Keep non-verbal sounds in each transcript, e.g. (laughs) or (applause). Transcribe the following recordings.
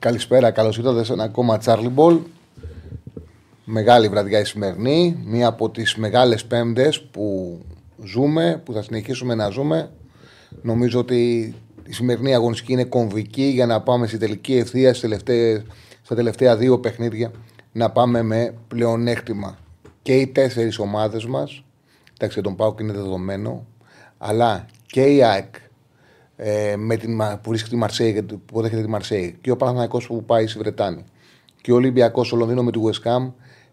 Καλησπέρα, καλώς ήρθατε σε ένα ακόμα Charlie Ball. Μεγάλη βραδιά η σημερινή, μία από τις μεγάλες πέμπτες που ζούμε, που θα συνεχίσουμε να ζούμε. Νομίζω ότι η σημερινή αγωνιστική είναι κομβική για να πάμε στη τελική ευθεία στα τελευταία δύο παιχνίδια να πάμε με πλεονέκτημα. Και οι τέσσερις ομάδες μας, εντάξει τον Πάοκ είναι δεδομένο, αλλά και η ΑΕΚ ε, με την, που βρίσκεται τη Μαρσέη, που δέχεται τη Μαρσέη, και ο Παναθανικό που πάει στη Βρετάνη, και ο Ολυμπιακός, ο Λονδίνο με τη West Ham,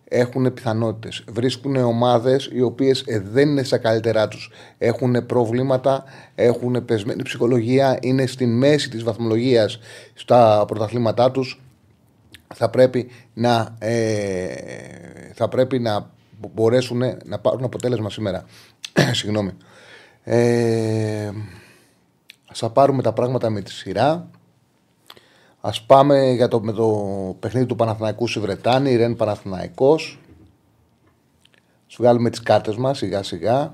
έχουν πιθανότητες. Βρίσκουν ομάδες οι οποίες ε, δεν είναι στα καλύτερά τους. Έχουν προβλήματα, έχουν πεσμένη ψυχολογία, είναι στην μέση της βαθμολογίας στα πρωταθλήματά τους. Θα πρέπει να, ε, θα πρέπει να μπορέσουν να πάρουν αποτέλεσμα σήμερα. (coughs) Συγγνώμη. Ε, θα πάρουμε τα πράγματα με τη σειρά. Α πάμε για το, με το παιχνίδι του Παναθηναϊκού στη Βρετάνη, Ρεν Παναθηναϊκός. Σου βγάλουμε τις κάρτες μας σιγά σιγά.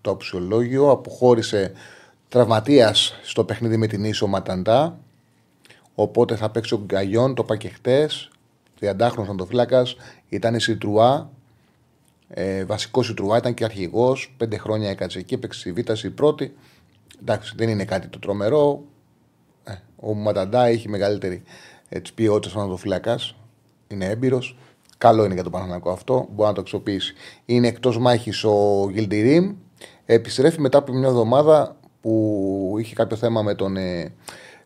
Το αξιολόγιο. Αποχώρησε τραυματίας στο παιχνίδι με την ίσο Ματαντά. Οπότε θα παίξει ο Γκαγιόν, το είπα και χτες. 30χρονο αντοφύλακα. Ήταν η Σιτρουά. Ε, Βασικός Σιτρουά, ήταν και αρχηγός. Πέντε χρόνια έκατσε εκεί, έπαιξε στη Β' πρώτη. Εντάξει, δεν είναι κάτι το τρομερό. Ε, ο Ματαντά έχει μεγαλύτερη έτσι, ποιότητας σαν φυλακά. Είναι έμπειρος. Καλό είναι για τον Παναγενικό αυτό. Μπορεί να το αξιοποιήσει. Είναι εκτός μάχης ο Γιλντιρίμ. Επιστρέφει μετά από μια εβδομάδα που είχε κάποιο θέμα με τον ε,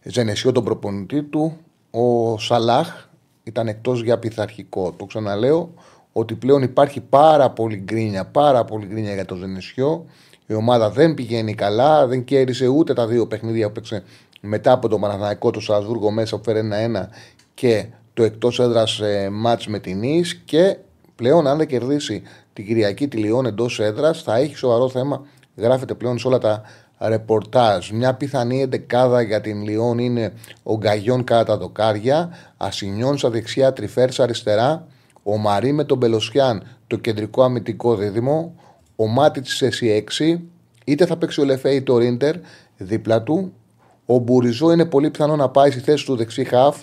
Ζενεσιό, τον προπονητή του. Ο Σαλάχ ήταν εκτός για πειθαρχικό. Το ξαναλέω ότι πλέον υπάρχει πάρα πολύ γκρίνια, πάρα πολύ γκρίνια για τον Ζενεσιό. Η ομάδα δεν πηγαίνει καλά, δεν κέρδισε ούτε τα δύο παιχνίδια που παίξε μετά από το Παναθηναϊκό του Σασβούργο μέσα που φέρει ένα-ένα και το εκτός έδρας ε, μάτς με την Ις και πλέον αν δεν κερδίσει την Κυριακή τη Λιόν εντός έδρας θα έχει σοβαρό θέμα. Γράφεται πλέον σε όλα τα ρεπορτάζ. Μια πιθανή εντεκάδα για την Λιόν είναι ο Γκαγιόν κατά τα δοκάρια, Ασινιόν στα δεξιά, Τριφέρς αριστερά, ο Μαρή με τον Μπελοσιάν το κεντρικό αμυντικό δίδυμο, ο Μάτι της S6, είτε θα παίξει ο Λεφέη το Ρίντερ δίπλα του. Ο Μπουριζό είναι πολύ πιθανό να πάει στη θέση του δεξί χαφ.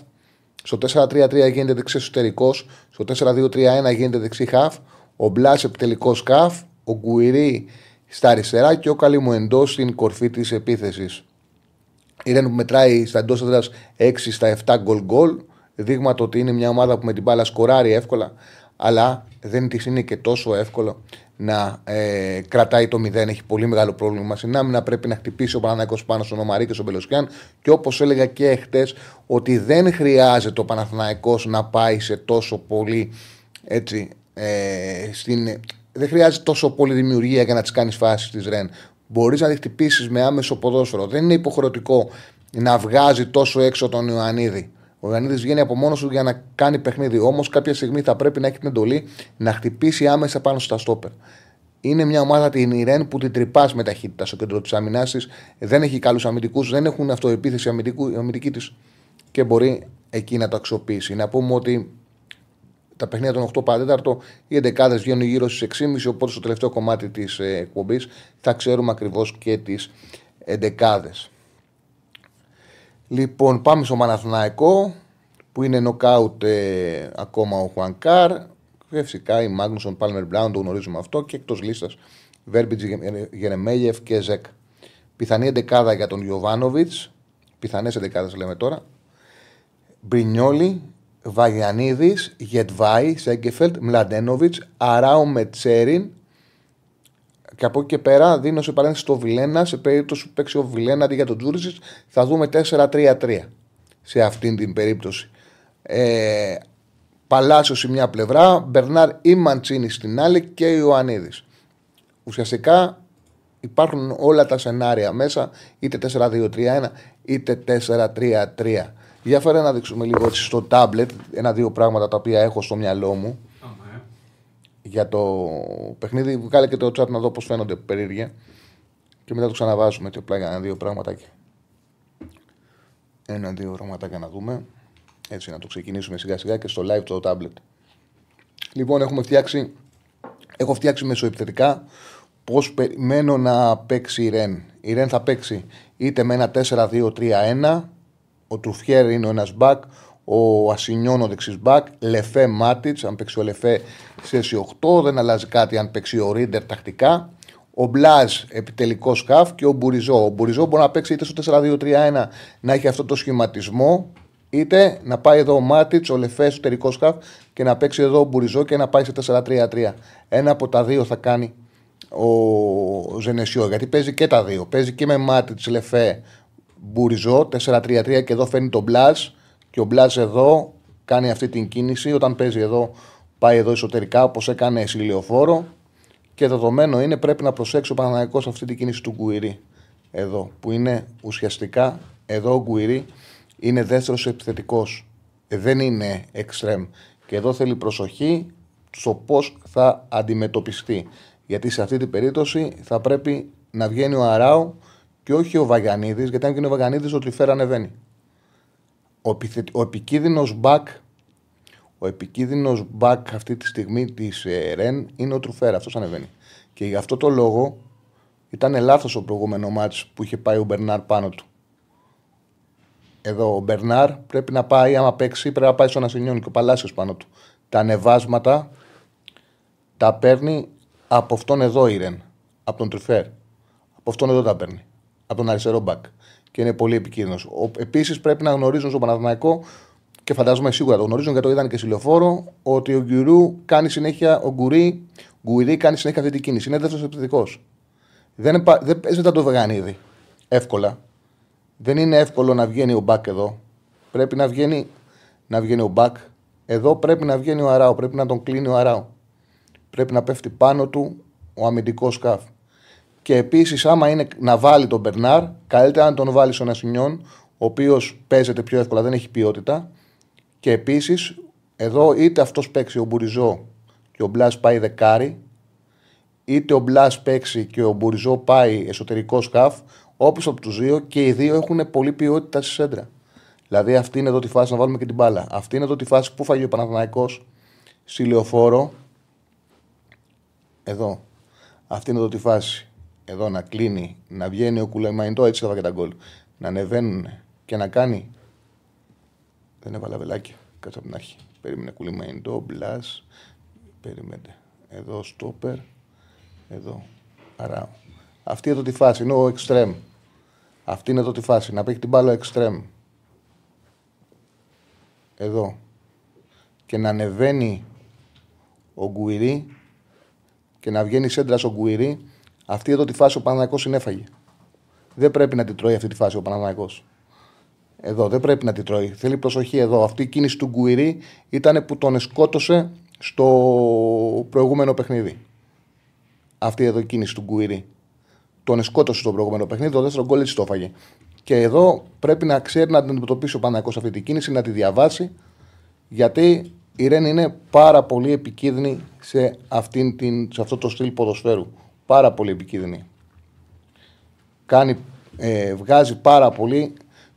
Στο 4-3-3 γίνεται δεξί εσωτερικός. Στο 4-2-3-1 γίνεται δεξί χαφ. Ο Μπλάσεπ τελικός σκαφ. Ο Γκουιρί στα αριστερά και ο Καλίμου εντό στην κορφή της επίθεσης. Η Ρεν που μετράει στα εντός έδρας 6 στα 7 γκολ γκολ. Δείγμα το ότι είναι μια ομάδα που με την μπάλα σκοράρει εύκολα, αλλά δεν της είναι και τόσο εύκολο να ε, κρατάει το 0. Έχει πολύ μεγάλο πρόβλημα στην άμυνα. Πρέπει να χτυπήσει ο Παναθυναϊκό πάνω στον Ομαρή και στον Πελοσκιάν. Και όπως έλεγα και εχθέ, ότι δεν χρειάζεται ο Παναθηναϊκός να πάει σε τόσο πολύ έτσι. Ε, στην, δεν χρειάζεται τόσο πολύ δημιουργία για να τις κάνεις φάσεις της Ρεν. Μπορείς να τη χτυπήσεις με άμεσο ποδόσφαιρο. Δεν είναι υποχρεωτικό να βγάζει τόσο έξω τον Ιωαννίδη. Ο Ιωαννίδης βγαίνει από μόνος του για να κάνει παιχνίδι. Όμως κάποια στιγμή θα πρέπει να έχει την εντολή να χτυπήσει άμεσα πάνω στα στόπερ. Είναι μια ομάδα την Ιρέν που την τρυπάς με ταχύτητα στο κέντρο της άμυνά τη. Δεν έχει καλούς αμυντικούς, δεν έχουν αυτοεπίθεση αμυντική της και μπορεί εκεί να το αξιοποιήσει. Να πούμε ότι τα παιχνίδια των 8 παρατέταρτο, οι 11 βγαίνουν γύρω στις 6.30, οπότε στο τελευταίο κομμάτι της ε, εκπομπής θα ξέρουμε ακριβώς και τις 11. Λοιπόν, πάμε στο Μαναθναϊκό που είναι νοκάουτ ε, ακόμα ο Χουανκάρ. Φυσικά η Μάγνουσον Πάλμερ Μπράουν το γνωρίζουμε αυτό και εκτός λίστας Βέρμπιτζ Γερεμέγεφ και Ζεκ. Πιθανή εντεκάδα για τον Ιωβάνοβιτς. Πιθανές εντεκάδες λέμε τώρα. Μπρινιόλι, Βαγιανίδης, Γετβάη, Σέγκεφελτ, Μλαντένοβιτς, Αράου Μετσέριν, και από εκεί και πέρα δίνω σε παρένθεση το Βιλένα. Σε περίπτωση που παίξει ο Βιλένα αντί για τον Τζούρισιτς, θα δούμε 4-3-3 σε αυτήν την περίπτωση. Ε, Παλάσιος σε μια πλευρά, Μπερνάρ ή Μαντσίνη στην άλλη και Ιωαννίδης. Ουσιαστικά υπάρχουν όλα τα σενάρια μέσα, είτε 4-2-3-1, είτε 4-3-3. Για φέρε να δείξουμε λίγο έτσι στο tablet ένα-δύο πράγματα τα οποία έχω στο μυαλό μου Άμα, ε. Για το παιχνίδι. Βγάλε και το chat να δω πώς φαίνονται περίεργα. Και μετά το ξαναβάζουμε έτσι απλά για ένα-δύο πραγματάκια. Ένα-δύο πραγματάκια να δούμε. Έτσι να το ξεκινήσουμε σιγά σιγά και στο live το tablet. Λοιπόν, έχουμε φτιάξει, έχω φτιάξει μεσοεπιθετικά πώς περιμένω να παίξει η Ρεν. Η Ρεν θα παίξει είτε με ένα 4-2-3-1. Ο Τρουφιέρ είναι ο ένας μπακ. Ο Ασινιόν ο δεξί μπακ. Λεφέ Μάτιτς. Αν παίξει ο Λεφέ σε 8. Δεν αλλάζει κάτι αν παίξει ο Ρίντερ τακτικά. Ο Μπλάζ επιτελικός σκαφ και ο Μπουριζό. Ο Μπουριζό μπορεί να παίξει είτε στο 4-2-3-1 να έχει αυτό το σχηματισμό, είτε να πάει εδώ ο Μάτιτς, ο Λεφέ εσωτερικός σκαφ και να παίξει εδώ ο Μπουριζό και να πάει σε 4-3-3. Ένα από τα δύο θα κάνει ο Ζενεσιό. Γιατί παίζει και τα δύο. Παίζει και με Μάτιτς, Λεφέ, Μπουριζό, 4-3-3 και εδώ φέρνει τον Μπλάζ και ο Μπλάζ εδώ κάνει αυτή την κίνηση. Όταν παίζει εδώ, πάει εδώ εσωτερικά όπως έκανε στη Λεωφόρο. Και δεδομένο είναι πρέπει να προσέξει ο Παναναναϊκός αυτή την κίνηση του Γκουιρί. Εδώ που είναι ουσιαστικά εδώ ο Γκουιρί είναι δεύτερος επιθετικός. δεν είναι εξτρέμ. Και εδώ θέλει προσοχή στο πώς θα αντιμετωπιστεί. Γιατί σε αυτή την περίπτωση θα πρέπει να βγαίνει ο Αράου και όχι ο Βαγιανίδης, γιατί αν βγαίνει ο Βαγιανίδης, ο Τριφέρ ανεβαίνει. Ο, επιθε... ο επικίνδυνος μπακ ο επικίνδυνος μπακ αυτή τη στιγμή της ε, Ρεν είναι ο Τρουφέρα. Αυτός ανεβαίνει. Και γι' αυτό το λόγο ήταν λάθος ο προηγούμενο μάτς που είχε πάει ο Μπερνάρ πάνω του. Εδώ ο Μπερνάρ πρέπει να πάει, άμα παίξει, πρέπει να πάει στον Ασενιόν και ο Παλάσιος πάνω του. Τα ανεβάσματα τα παίρνει από αυτόν εδώ η Ρεν. Από τον Τρουφέρ. Από αυτόν εδώ τα παίρνει. Από τον αριστερό μπακ. Και είναι πολύ επικίνδυνος. Επίσης πρέπει να γνωρίζουν στον Παναθηναϊκό και φαντάζομαι σίγουρα το γνωρίζουν γιατί το είδαν και στη λεωφόρο, ότι ο Γκουρού κάνει συνέχεια, ο Γκουρί, Γκουρί κάνει συνέχεια αυτή την κίνηση. Είναι δεύτερος επιθετικός. Δεν, δεν παίζεται το βεγανίδι εύκολα. Δεν είναι εύκολο να βγαίνει ο Μπακ εδώ. Πρέπει να βγαίνει, να βγαίνει ο Μπακ. Εδώ πρέπει να βγαίνει ο Αράου. Πρέπει να τον κλείνει ο Αράου. Πρέπει να πέφτει πάνω του ο αμυντικός σκάφ. Και επίσης, άμα είναι να βάλει τον Μπερνάρ, καλύτερα να τον βάλει στον Ασινιόν, ο οποίος παίζεται πιο εύκολα, δεν έχει ποιότητα. Και επίσης, εδώ είτε αυτός παίξει ο Μπουριζό και ο Μπλάς πάει δεκάρι, είτε ο Μπλάς παίξει και ο Μπουριζό πάει εσωτερικό σκαφ, όποιο από τους δύο και οι δύο έχουν πολύ ποιότητα στη σέντρα. Δηλαδή, αυτή είναι εδώ τη φάση να βάλουμε και την μπάλα. Αυτή είναι εδώ τη φάση που φάγει ο Παναθηναϊκός στη λεωφόρο. Εδώ. Αυτή είναι εδώ τη φάση. Εδώ να κλείνει, να βγαίνει ο Κουλεμαϊντό, έτσι θα βάλει τα γκολ. Να ανεβαίνουν και να κάνει δεν έβαλα βελάκια. Κάτω από την αρχή. Περίμενε κουλιμαϊντό, μπλα. Περίμενε. Εδώ στόπερ. Εδώ. Αράου. Αυτή εδώ τη φάση είναι ο εξτρέμ. Αυτή είναι εδώ τη φάση. Να παίξει την μπάλα εξτρέμ. Εδώ. Και να ανεβαίνει ο Γκουιρί και να βγαίνει σέντρας ο Γκουιρί. Αυτή εδώ τη φάση ο Παναγιακός συνέφαγε. Δεν πρέπει να την τρώει αυτή τη φάση ο Παναγιακός. Εδώ δεν πρέπει να τη τρώει. Θέλει προσοχή εδώ. Αυτή η κίνηση του Γκουιρί ήταν που τον σκότωσε στο προηγούμενο παιχνίδι. Αυτή εδώ η κίνηση του Γκουιρί. Τον σκότωσε στο προηγούμενο παιχνίδι, το δεύτερο γκολ έτσι το έφαγε. Και εδώ πρέπει να ξέρει να την αντιμετωπίσει ο Παναγό αυτή την κίνηση, να τη διαβάσει, γιατί η Ρεν είναι πάρα πολύ επικίνδυνη σε, αυτήν την, σε αυτό το στυλ ποδοσφαίρου. Πάρα πολύ επικίνδυνη. Κάνει, ε, βγάζει πάρα πολύ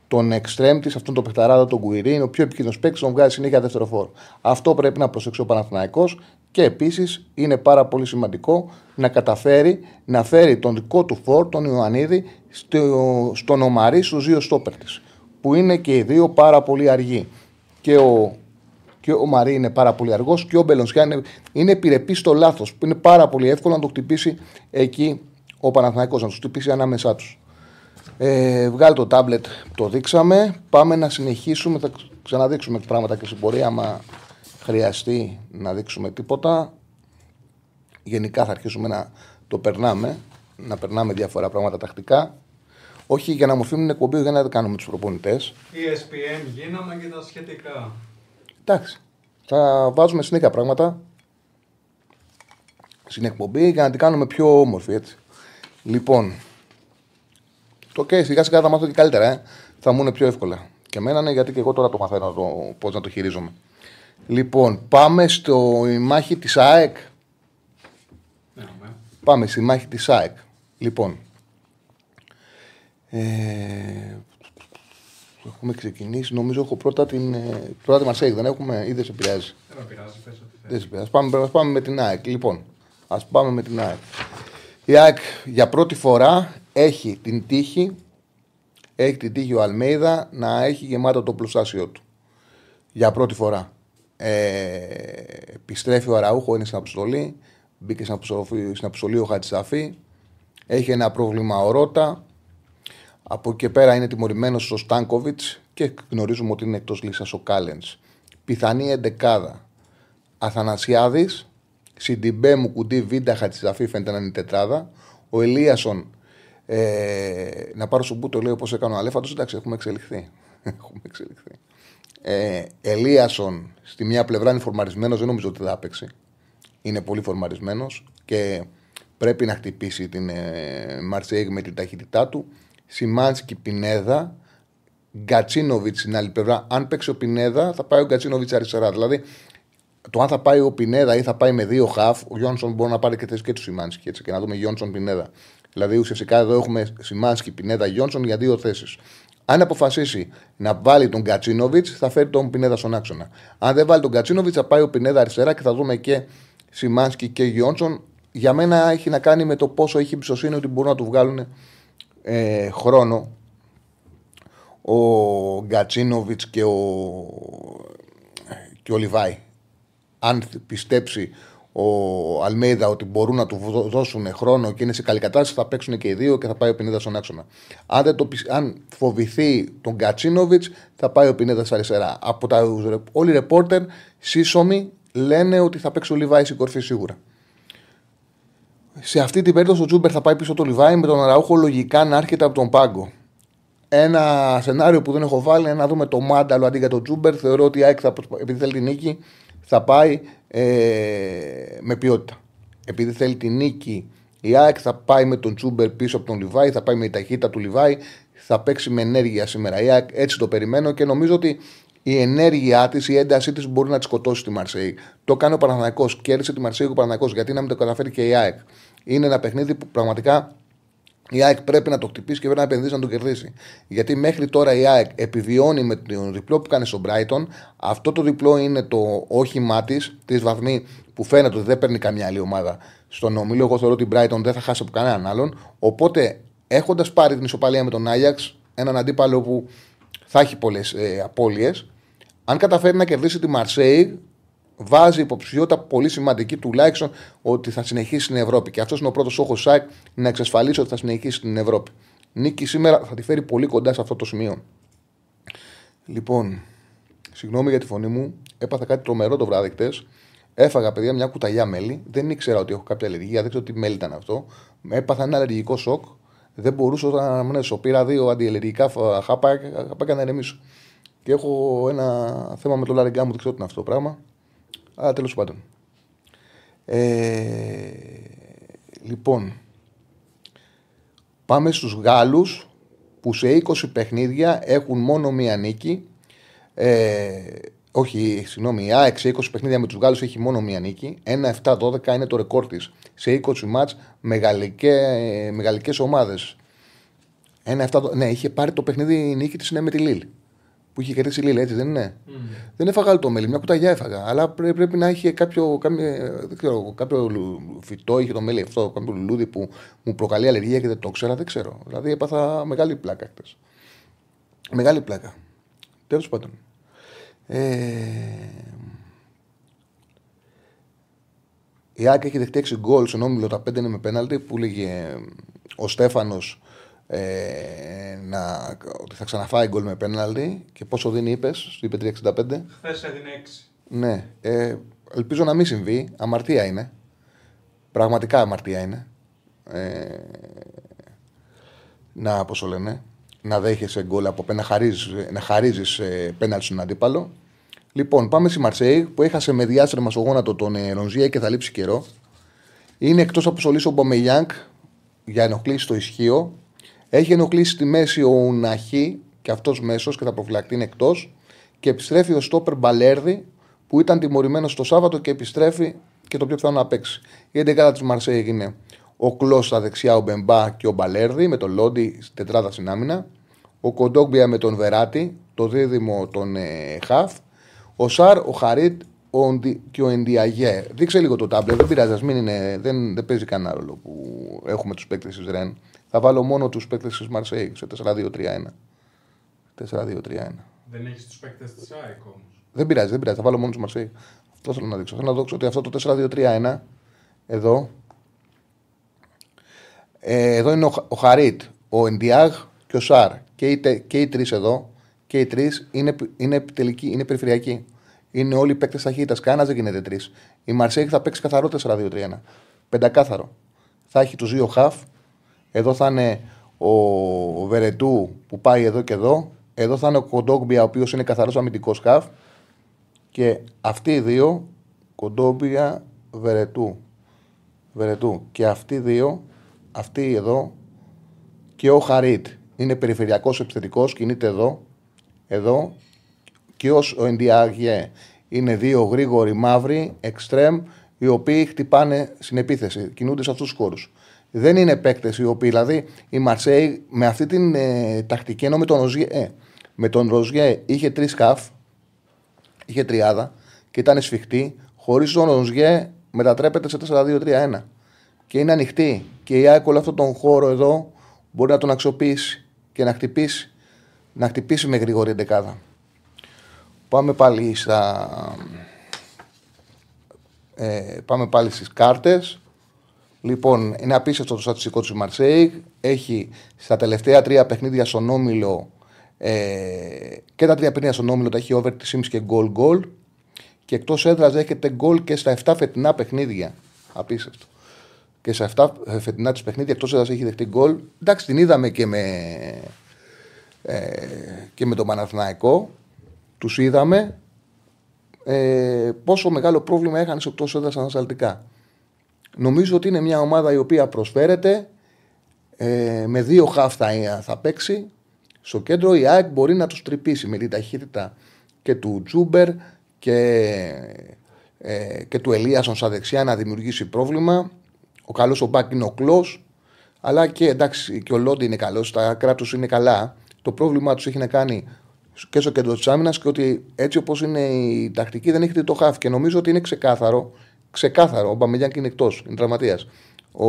τον εξτρέμ της, αυτόν τον παιχταράδο, τον Γκουιρί, είναι ο πιο επικίνδυνος παίκτης, τον βγάζει συνέχεια δεύτερο φόρο. Αυτό πρέπει να προσέξει ο Παναθηναϊκός και επίσης είναι πάρα πολύ σημαντικό να καταφέρει να φέρει τον δικό του φόρ, τον Ιωαννίδη, στο, στον Ομαρί στους δύο στόπερ της. Που είναι και οι δύο πάρα πολύ αργοί. Και ο, και ο Μαρί είναι πάρα πολύ αργός και ο Μπελονσιά είναι, είναι επιρρεπής στο λάθος. Που είναι πάρα πολύ εύκολο να το χτυπήσει εκεί ο Παναθηναϊκός, να τους χτυπήσει ανάμεσά τους. Ε, βγάλει το τάμπλετ, το δείξαμε. Πάμε να συνεχίσουμε, θα ξαναδείξουμε πράγματα και στην πορεία, άμα χρειαστεί να δείξουμε τίποτα. Γενικά θα αρχίσουμε να το περνάμε, να περνάμε διάφορα πράγματα τακτικά. Όχι για να μου φύγουν εκπομπή, για να κάνουμε τους προπονητές. ESPN γίναμε και τα σχετικά. Εντάξει. Θα βάζουμε συνέχεια πράγματα στην εκπομπή για να την κάνουμε πιο όμορφη έτσι. Λοιπόν, το OK, σιγά σιγά θα μάθω και καλύτερα. Ε. θα μου είναι πιο εύκολα. Και εμένα είναι γιατί και εγώ τώρα το μαθαίνω το, πώς να το χειρίζομαι. Λοιπόν, πάμε στο η μάχη της ΑΕΚ. Ναι, ναι. Πάμε στη μάχη της ΑΕΚ. Λοιπόν. Ε, έχουμε ξεκινήσει. Νομίζω έχω πρώτα την. ε, Πρώτα τη Μαρσέη. Δεν έχουμε ή δεν σε πειράζει. Δεν με πειράζει, πες ό,τι Δεν θες. σε πειράζει. Πάμε, ας πάμε με την ΑΕΚ. Λοιπόν, ας πάμε με την ΑΕΚ. Η ΑΕΚ για πρώτη φορά έχει την τύχη. Έχει την τύχη ο Αλμέιδα να έχει γεμάτο το πλουσάσιο του. Για πρώτη φορά. Ε, επιστρέφει ο Αραούχο, είναι στην αποστολή. Μπήκε στην αποστολή, στην αποστολή ο Χατζησαφή. Έχει ένα πρόβλημα ο Ρότα. Από εκεί και πέρα είναι τιμωρημένος ο Στάνκοβιτς και γνωρίζουμε ότι είναι εκτός λύσας ο Κάλεν. Πιθανή εντεκάδα. Αθανασιάδης, Σιντιμπέ μου κουντί Βίντα Χατζησαφή φαίνεται να είναι η τετράδα. Ο Ελίασον, ε, να πάρω σου το λέει όπως έκανε ο Αλέφαντος. Εντάξει, έχουμε εξελιχθεί. (laughs) έχουμε εξελιχθεί. Ε, Ελίασον στη μια πλευρά είναι φορμαρισμένος, δεν νομίζω ότι θα έπαιξει. Είναι πολύ φορμαρισμένος και πρέπει να χτυπήσει την ε, Μαρσέιγ με την ταχύτητά του. Σιμάνσκι Πινέδα, Γκατσίνοβιτς στην άλλη πλευρά. Αν παίξει ο Πινέδα, θα πάει ο Γκατσίνοβιτς αριστερά. Δηλαδή, το αν θα πάει ο Πινέδα ή θα πάει με δύο χαφ, ο Γιόνσον μπορεί να πάρει και θέση και του Σιμάνσκι. Έτσι, και να δούμε Γιόνσον Πινέδα. Δηλαδή, ουσιαστικά εδώ έχουμε Σιμάνσκι Πινέδα Γιόνσον για δύο θέσεις. Αν αποφασίσει να βάλει τον Γκατσίνοβιτς, θα φέρει τον Πινέδα στον άξονα. Αν δεν βάλει τον Γκατσίνοβιτς, θα πάει ο Πινέδα αριστερά και θα δούμε και Σιμάνσκι και Γιόνσον. Για μένα έχει να κάνει με το πόσο έχει εμπιστοσύνη ότι μπορούν να του βγάλουν ε, χρόνο ο Γκατσίνοβιτς και ο, και ο Λιβάη. Αν πιστέψει ο Αλμέιδα ότι μπορούν να του δω- δώσουν χρόνο και είναι σε καλή κατάσταση, θα παίξουν και οι δύο και θα πάει ο Πινέδας στον άξονα. Αν, δεν το, πισ- αν φοβηθεί τον Γκατσίνοβιτς, θα πάει ο Πινέδας αριστερά. Από τα όλοι οι ρεπόρτερ σύσσωμοι λένε ότι θα παίξει ο Λιβάι στην κορφή σίγουρα. Σε αυτή την περίπτωση ο Τζούμπερ θα πάει πίσω από το Λιβάι με τον Αραούχο λογικά να έρχεται από τον πάγκο. Ένα σενάριο που δεν έχω βάλει είναι να δούμε το Μάνταλο αντί για τον Τζούμπερ. Θεωρώ ότι η ΑΕΚ θα, προσπα- επειδή θέλει την νίκη θα πάει ε, με ποιότητα. Επειδή θέλει την νίκη η ΑΕΚ θα πάει με τον Τζούμπερ πίσω από τον Λιβάι, θα πάει με τη ταχύτητα του Λιβάι, θα παίξει με ενέργεια σήμερα. Η ΑΕΚ έτσι το περιμένω και νομίζω ότι η ενέργειά της, η έντασή της μπορεί να τη σκοτώσει τη Μαρσέη. Το κάνει ο Παναθανικό. Κέρδισε τη Μαρσέη ο Παναθανικό. Γιατί να μην το καταφέρει και η ΑΕΚ. Είναι ένα παιχνίδι που πραγματικά η ΑΕΚ πρέπει να το χτυπήσει και πρέπει να επενδύσει να το κερδίσει. Γιατί μέχρι τώρα η ΑΕΚ επιβιώνει με το διπλό που κάνει στον Brighton. Αυτό το διπλό είναι το όχημά της, τη βαθμή που φαίνεται ότι δεν παίρνει καμιά άλλη ομάδα στον όμιλο. Εγώ θεωρώ ότι η Brighton δεν θα χάσει από κανέναν άλλον. Οπότε έχοντας πάρει την ισοπαλία με τον Άγιαξ, έναν αντίπαλο που θα έχει πολλές ε, απώλειες, αν καταφέρει να κερδίσει τη Μαρσέη, βάζει υποψηφιότητα πολύ σημαντική τουλάχιστον ότι θα συνεχίσει στην Ευρώπη. Και αυτός είναι ο πρώτος στόχος ΣΑΕΚ να εξασφαλίσει ότι θα συνεχίσει στην Ευρώπη. Νίκη σήμερα θα τη φέρει πολύ κοντά σε αυτό το σημείο. Λοιπόν, συγγνώμη για τη φωνή μου. Έπαθα κάτι τρομερό το βράδυ χτες. Έφαγα, παιδιά, μια κουταλιά μέλι. Δεν ήξερα ότι έχω κάποια αλλεργία. Δεν ξέρω τι μέλι ήταν αυτό. Έπαθα ένα αλλεργικό σοκ. Δεν μπορούσα να αναμνέσω. Πήρα δύο αντιαλλεργικά φα- χάπα, χάπα να ηρεμήσω. Και έχω ένα θέμα με το λαριγκά μου. Δεν ξέρω τι είναι αυτό το πράγμα. Αλλά τέλος πάντων. Ε, λοιπόν, πάμε στους Γάλλους που σε 20 παιχνίδια έχουν μόνο μία νίκη. Ε, όχι, συγγνώμη, η ΑΕΚ σε 20 παιχνίδια με τους Γάλλους έχει μόνο μία νίκη. 1-7-12 είναι το ρεκόρ της. Σε 20 μάτς με, γαλλικέ, με γαλλικές ομάδες. 1-7, ναι, είχε πάρει το παιχνίδι η νίκη της είναι με τη Λίλ. Που είχε κερδίσει η Λίλ, έτσι δεν είναι; Δεν έφαγα άλλο το μέλι, μια κουταγιά έφαγα. Αλλά πρέ- πρέπει να είχε κάποιο, κάποιο, δεν ξέρω, κάποιο λου- φυτό, είχε το μέλι αυτό, κάποιο λουλούδι που μου προκαλεί αλλεργία και δεν το ξέρα, δεν ξέρω. Δηλαδή έπαθα μεγάλη πλάκα χτες. Μεγάλη πλάκα. Τέλος πάντων. Ε, η Άκη έχει δεχτεί 6 γκολ στον όμιλο, τα 5 είναι με πέναλτι που λέγε ο Στέφανος ε, να, ότι θα ξαναφάει γκολ με πέναλτι και πόσο δίνει, είπες, είπε 365. Χθες έδινε 6. Ναι. Ε, ελπίζω να μην συμβεί. Αμαρτία είναι. Πραγματικά αμαρτία είναι. Ε, να, πώς το λένε, να δέχεσαι γκολ από πένα, να χαρίζεις, να χαρίζεις ε, πέναλτι στον αντίπαλο. Λοιπόν, πάμε στη Μαρσέη που έχασε με διάστρεμα στο γόνατο τον ε, Ρονζία και θα λείψει καιρό. Είναι εκτός αποστολή ο Μπομεγιάνκ για ενοχλήσεις στο ισχύο. Έχει ενοχλήσει στη μέση ο Ουναχή και αυτός μέσος και θα προφυλακτεί είναι εκτός. Και επιστρέφει ο Στόπερ Μπαλέρδη που ήταν τιμωρημένος το Σάββατο και επιστρέφει και το πιο πιθανό να παίξει. Η 11 της Μαρσέη έγινε ο Κλό στα δεξιά, ο Μπεμπά και ο Μπαλέρδη με τον Λόντι στην τετράδα στην άμυνα. Ο Κοντόγκμπια με τον Βεράτη, το δίδυμο τον ε, Χαφ. Ο Σαρ, ο Χαρίτ ο Ντι- και ο Ενδιαγέ. Δείξε λίγο το τάμπλετ, δεν πειράζει, ας μην είναι, δεν, δεν παίζει κανένα ρόλο που έχουμε τους παίκτες της Ρεν. Θα βάλω μόνο τους παίκτες της Μαρσέη σε 4-2-3-1. 4-2-3-1. Δεν έχεις τους παίκτες της ΑΕΚ όμως. Δεν πειράζει, δεν πειράζει. Θα βάλω μόνο τους Μαρσέη. Αυτό θέλω να δείξω. Θέλω να δείξω ότι αυτό το 4-2-3-1 εδώ. Ε, εδώ είναι ο, Χα- ο Χαρίτ, ο Εντιάγ και ο Σάρ. Και οι, τε- και οι τρεις εδώ και οι τρεις είναι, είναι, τελικοί, είναι περιφερειακοί. Είναι όλοι παίκτες ταχύτητας. Κανένα δεν γίνεται τρεις. Η Μαρσέη θα παίξει καθαρό 4-2-3-1. Πεντακάθαρο. Θα έχει τους δύο χαφ. Εδώ θα είναι ο Βερετού που πάει εδώ και εδώ. Εδώ θα είναι ο Κοντόγκμπια, ο οποίος είναι καθαρός αμυντικός χαφ. Και αυτοί οι δύο, Κοντόμπια, Βερετού. Βερετού. Και αυτοί οι δύο, αυτοί εδώ και ο Χαρίτ είναι περιφερειακός επιθετικός, κινείται εδώ, εδώ. Και ως ο Εντιάγε είναι δύο γρήγοροι μαύροι, εξτρέμ, οι οποίοι χτυπάνε στην επίθεση, κινούνται σε αυτούς τους χώρους. Δεν είναι παίκτες οι οποίοι, δηλαδή η Μαρσέη με αυτή την ε, τακτική, ενώ με τον Ροζιέ, ε, με τον Ροζιέ είχε τρεις χαφ, είχε τριάδα και ήταν σφιχτή. Χωρίς τον Ροζιέ μετατρέπεται σε 4-2-3-1. Και είναι ανοιχτή. Και η ΑΕΚ όλο αυτόν τον χώρο εδώ μπορεί να τον αξιοποιήσει και να χτυπήσει, να χτυπήσει με γρήγορη εντεκάδα. Πάμε πάλι στα. Ε, πάμε πάλι στις κάρτες. Λοιπόν, είναι απίστευτο το στατιστικό του Μαρσέη. Έχει στα τελευταία τρία παιχνίδια στον Όμιλο ε, και τα τρία παιχνίδια στον Όμιλο τα έχει over της Sims και goal goal. Και εκτός έδρας δέχεται γκολ και στα 7 φετινά παιχνίδια. Απίστευτο. Και στα 7 φετινά της παιχνίδια εκτός έδρας έχει δεχτεί γκολ. Εντάξει, την είδαμε και με, ε, και με τον Παναθηναϊκό. Τους είδαμε ε, πόσο μεγάλο πρόβλημα είχαν σε εκτός έδρας ανασταλτικά. Νομίζω ότι είναι μια ομάδα η οποία προσφέρεται ε, με δύο χαφ θα, θα παίξει. Στο κέντρο η ΑΕΚ μπορεί να τους τρυπήσει με την ταχύτητα και του Τζούμπερ και, ε, και του Ελίασον στα δεξιά να δημιουργήσει πρόβλημα. Ο καλός ο Μπάκ είναι ο Κλό. Αλλά και εντάξει, και ο Λόντι είναι καλός, τα κράτου είναι καλά. Το πρόβλημά τους έχει να κάνει και στο κέντρο της άμυνας και ότι έτσι όπως είναι η τακτική δεν έχετε το χάφ. Και νομίζω ότι είναι ξεκάθαρο. Ξεκάθαρο. Ο Μπαμιλιάν είναι εκτός, είναι τραυματίας. Ο,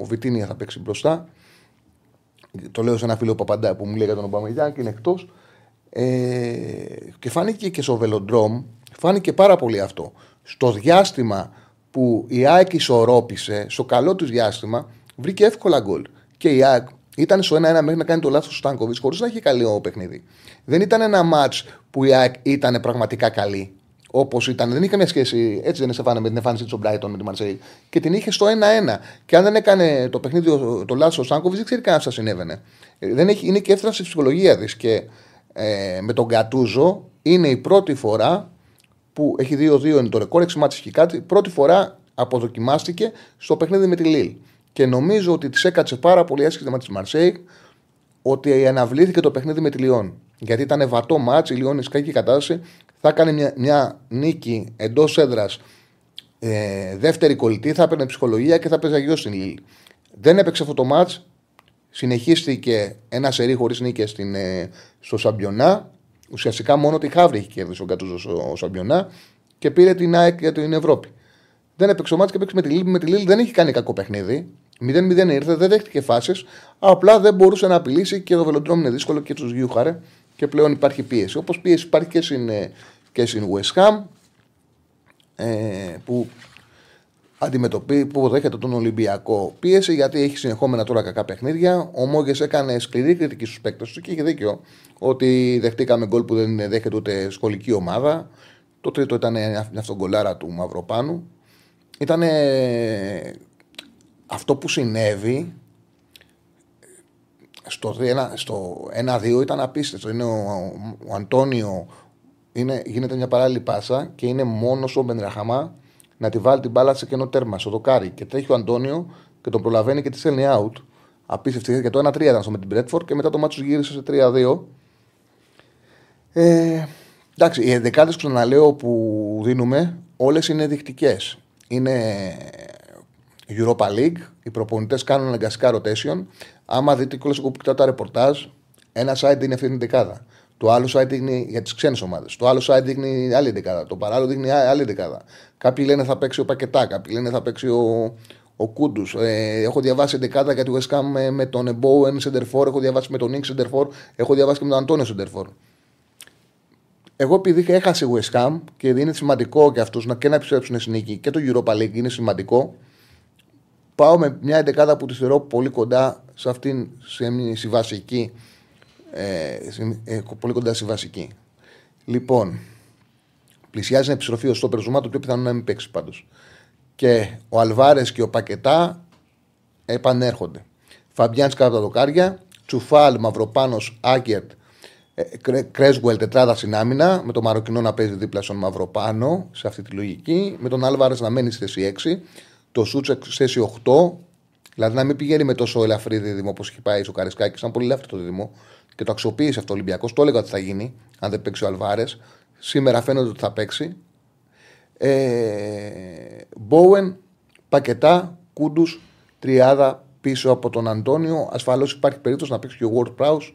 ο Βιτίνια θα παίξει μπροστά. Το λέω σε ένα φίλο Παπαντά που μου λέει για τον Ομπαμεγιάν και είναι εκτός. Ε, και φάνηκε και στο Βελοντρόμ, φάνηκε πάρα πολύ αυτό. Στο διάστημα που η ΑΕΚ ισορρόπησε, στο καλό του διάστημα, βρήκε εύκολα γκολ. Και η ΑΕΚ ήταν στο 1-1 μέχρι να κάνει το λάθος του Στάνκοβιτς, χωρίς να έχει καλό παιχνίδι. Δεν ήταν ένα ματ που η ΑΕΚ ήταν πραγματικά καλή. Όπως ήταν, δεν είχε καμία σχέση, έτσι δεν έφανε με την εμφάνιση της Μπράιτον με τη Μαρσέη. Και την είχε στο 1-1. Και αν δεν έκανε το παιχνίδι το, το λάθος ο Στάνκοβιτ, δεν ξέρει κανένα τι θα συνέβαινε. Ε, Δεν έχει, είναι και έφτασε στη ψυχολογία της. Και ε, με τον Γκατούζο είναι η πρώτη φορά που έχει 2-2 είναι το ρεκόρ, 6 μάτς έχει κάτι, πρώτη φορά αποδοκιμάστηκε στο παιχνίδι με τη Λίλ. Και νομίζω ότι της έκατσε πάρα πολύ άσχημα της Μαρσέη ότι αναβλήθηκε το παιχνίδι με τη Λιόν. Γιατί ήταν βατό μάτς, η Λιόν είναι σκάκι κατάσταση, θα έκανε μια, μια νίκη εντός έδρας ε, δεύτερη κολλητή, θα έπαιρνε ψυχολογία και θα παίζει αγιώ στην Λίλ. Δεν έπαιξε αυτό το μάτς, συνεχίστηκε ένα σερί χωρίς νίκες ε, στο Σαμπιονά. Ουσιαστικά μόνο τη Χαύρη έχει κέρδισε ο Γκατούζο στο Σαμπιονά και πήρε την ΑΕΚ για την Ευρώπη. Δεν έπαιξε ο μάτς και έπαιξε με τη Λίλ. Με τη Λίλ δεν έχει κάνει κακό παιχνίδι. 0-0 ήρθε, δεν δέχτηκε φάσεις. Απλά δεν μπορούσε να απειλήσει και το βελοντρόμ είναι δύσκολο και τους Γιούχαρε και πλέον υπάρχει πίεση. Όπως πίεση υπάρχει και στην, ε, και στην West Ham ε, που αντιμετωπίζει, που δέχεται τον Ολυμπιακό πίεση γιατί έχει συνεχόμενα τώρα κακά παιχνίδια. Ο Μόγκε έκανε σκληρή κριτική στους παίκτες του και είχε δίκιο ότι δεχτήκαμε γκολ που δεν δέχεται ούτε σχολική ομάδα. Το τρίτο ήταν αυτό γκολάρα του Μαυροπάνου. Ήταν αυτό που συνέβη στο 1-2 στο 1-2 ήταν απίστευτο. Είναι ο, ο Αντώνιο είναι, γίνεται μια παράλληλη πάσα και είναι μόνος ο Μπενραχαμά να τη βάλει την μπάλα σε κενό τέρμα, στο δοκάρι. Και τρέχει ο Αντώνιο και τον προλαβαίνει και τη στέλνει out. Απίστευτη. Για το 1-3 ήταν στο με την Μπρέτφορντ και μετά το μάτσος γύρισε σε 3-2 Ε, εντάξει, οι ενδεκάδες ξαναλέω που δίνουμε όλες είναι δεικτικές. Είναι Europa League, οι προπονητές κάνουν αναγκαστικά rotation. Άμα δείτε κιόλα εγώ που τα ρεπορτάζ, ένα site δίνει αυτή την δεκάδα. Το άλλο site δείχνει για τις ξένες ομάδες. Το άλλο site δείχνει άλλη δεκάδα. Το παράλληλο δείχνει άλλη δεκάδα. Κάποιοι λένε θα παίξει ο Πακετά, κάποιοι λένε θα παίξει ο, ο Κούντους. Ε, έχω διαβάσει δεκάδα για τη West Ham με, με τον Bowen Σεντερφόρ, έχω διαβάσει με τον Νίξ Σεντερφόρ, έχω διαβάσει και με τον Αντώνιο Σεντερφόρ. Εγώ επειδή έχασε η West Ham και είναι σημαντικό και αυτούς να, και να επιστρέψουν στην νίκη και το Europa League είναι σημαντικό, πάω με μια εντεκάδα που τη θεωρώ πολύ κοντά σε αυτήν στη βασική. Ε, ε, πολύ κοντά στη βασική. Λοιπόν, πλησιάζει να επιστροφή ο Στόπερ Ζουμά, το πιο πιθανό να μην παίξει πάντως. Και ο Αλβάρες και ο Πακετά επανέρχονται. Φαμπιάνς κάτω τα δοκάρια, Τσουφάλ, Μαυροπάνος, Άγκερτ, ε, Κρέσγουελ τετράδα στην άμυνα, με τον Μαροκινό να παίζει δίπλα στον Μαυροπάνο σε αυτή τη λογική, με τον Άλβαρες να μένει στη θέση 6 το Σούτσεκ θέση 8, δηλαδή να μην πηγαίνει με τόσο ελαφρύ δίδυμο όπως έχει πάει ο Καρισκάκης, ήταν πολύ ελαφρύ το δίδυμο και το αξιοποίησε αυτό ο Ολυμπιακός. Το έλεγα ότι θα γίνει, αν δεν παίξει ο Αλβάρες. Σήμερα φαίνεται ότι θα παίξει. Ε, Μπόουεν, Πακετά, Κούντους, Τριάδα πίσω από τον Αντώνιο. Ασφαλώς υπάρχει περίπτωση να παίξει και ο World Prowse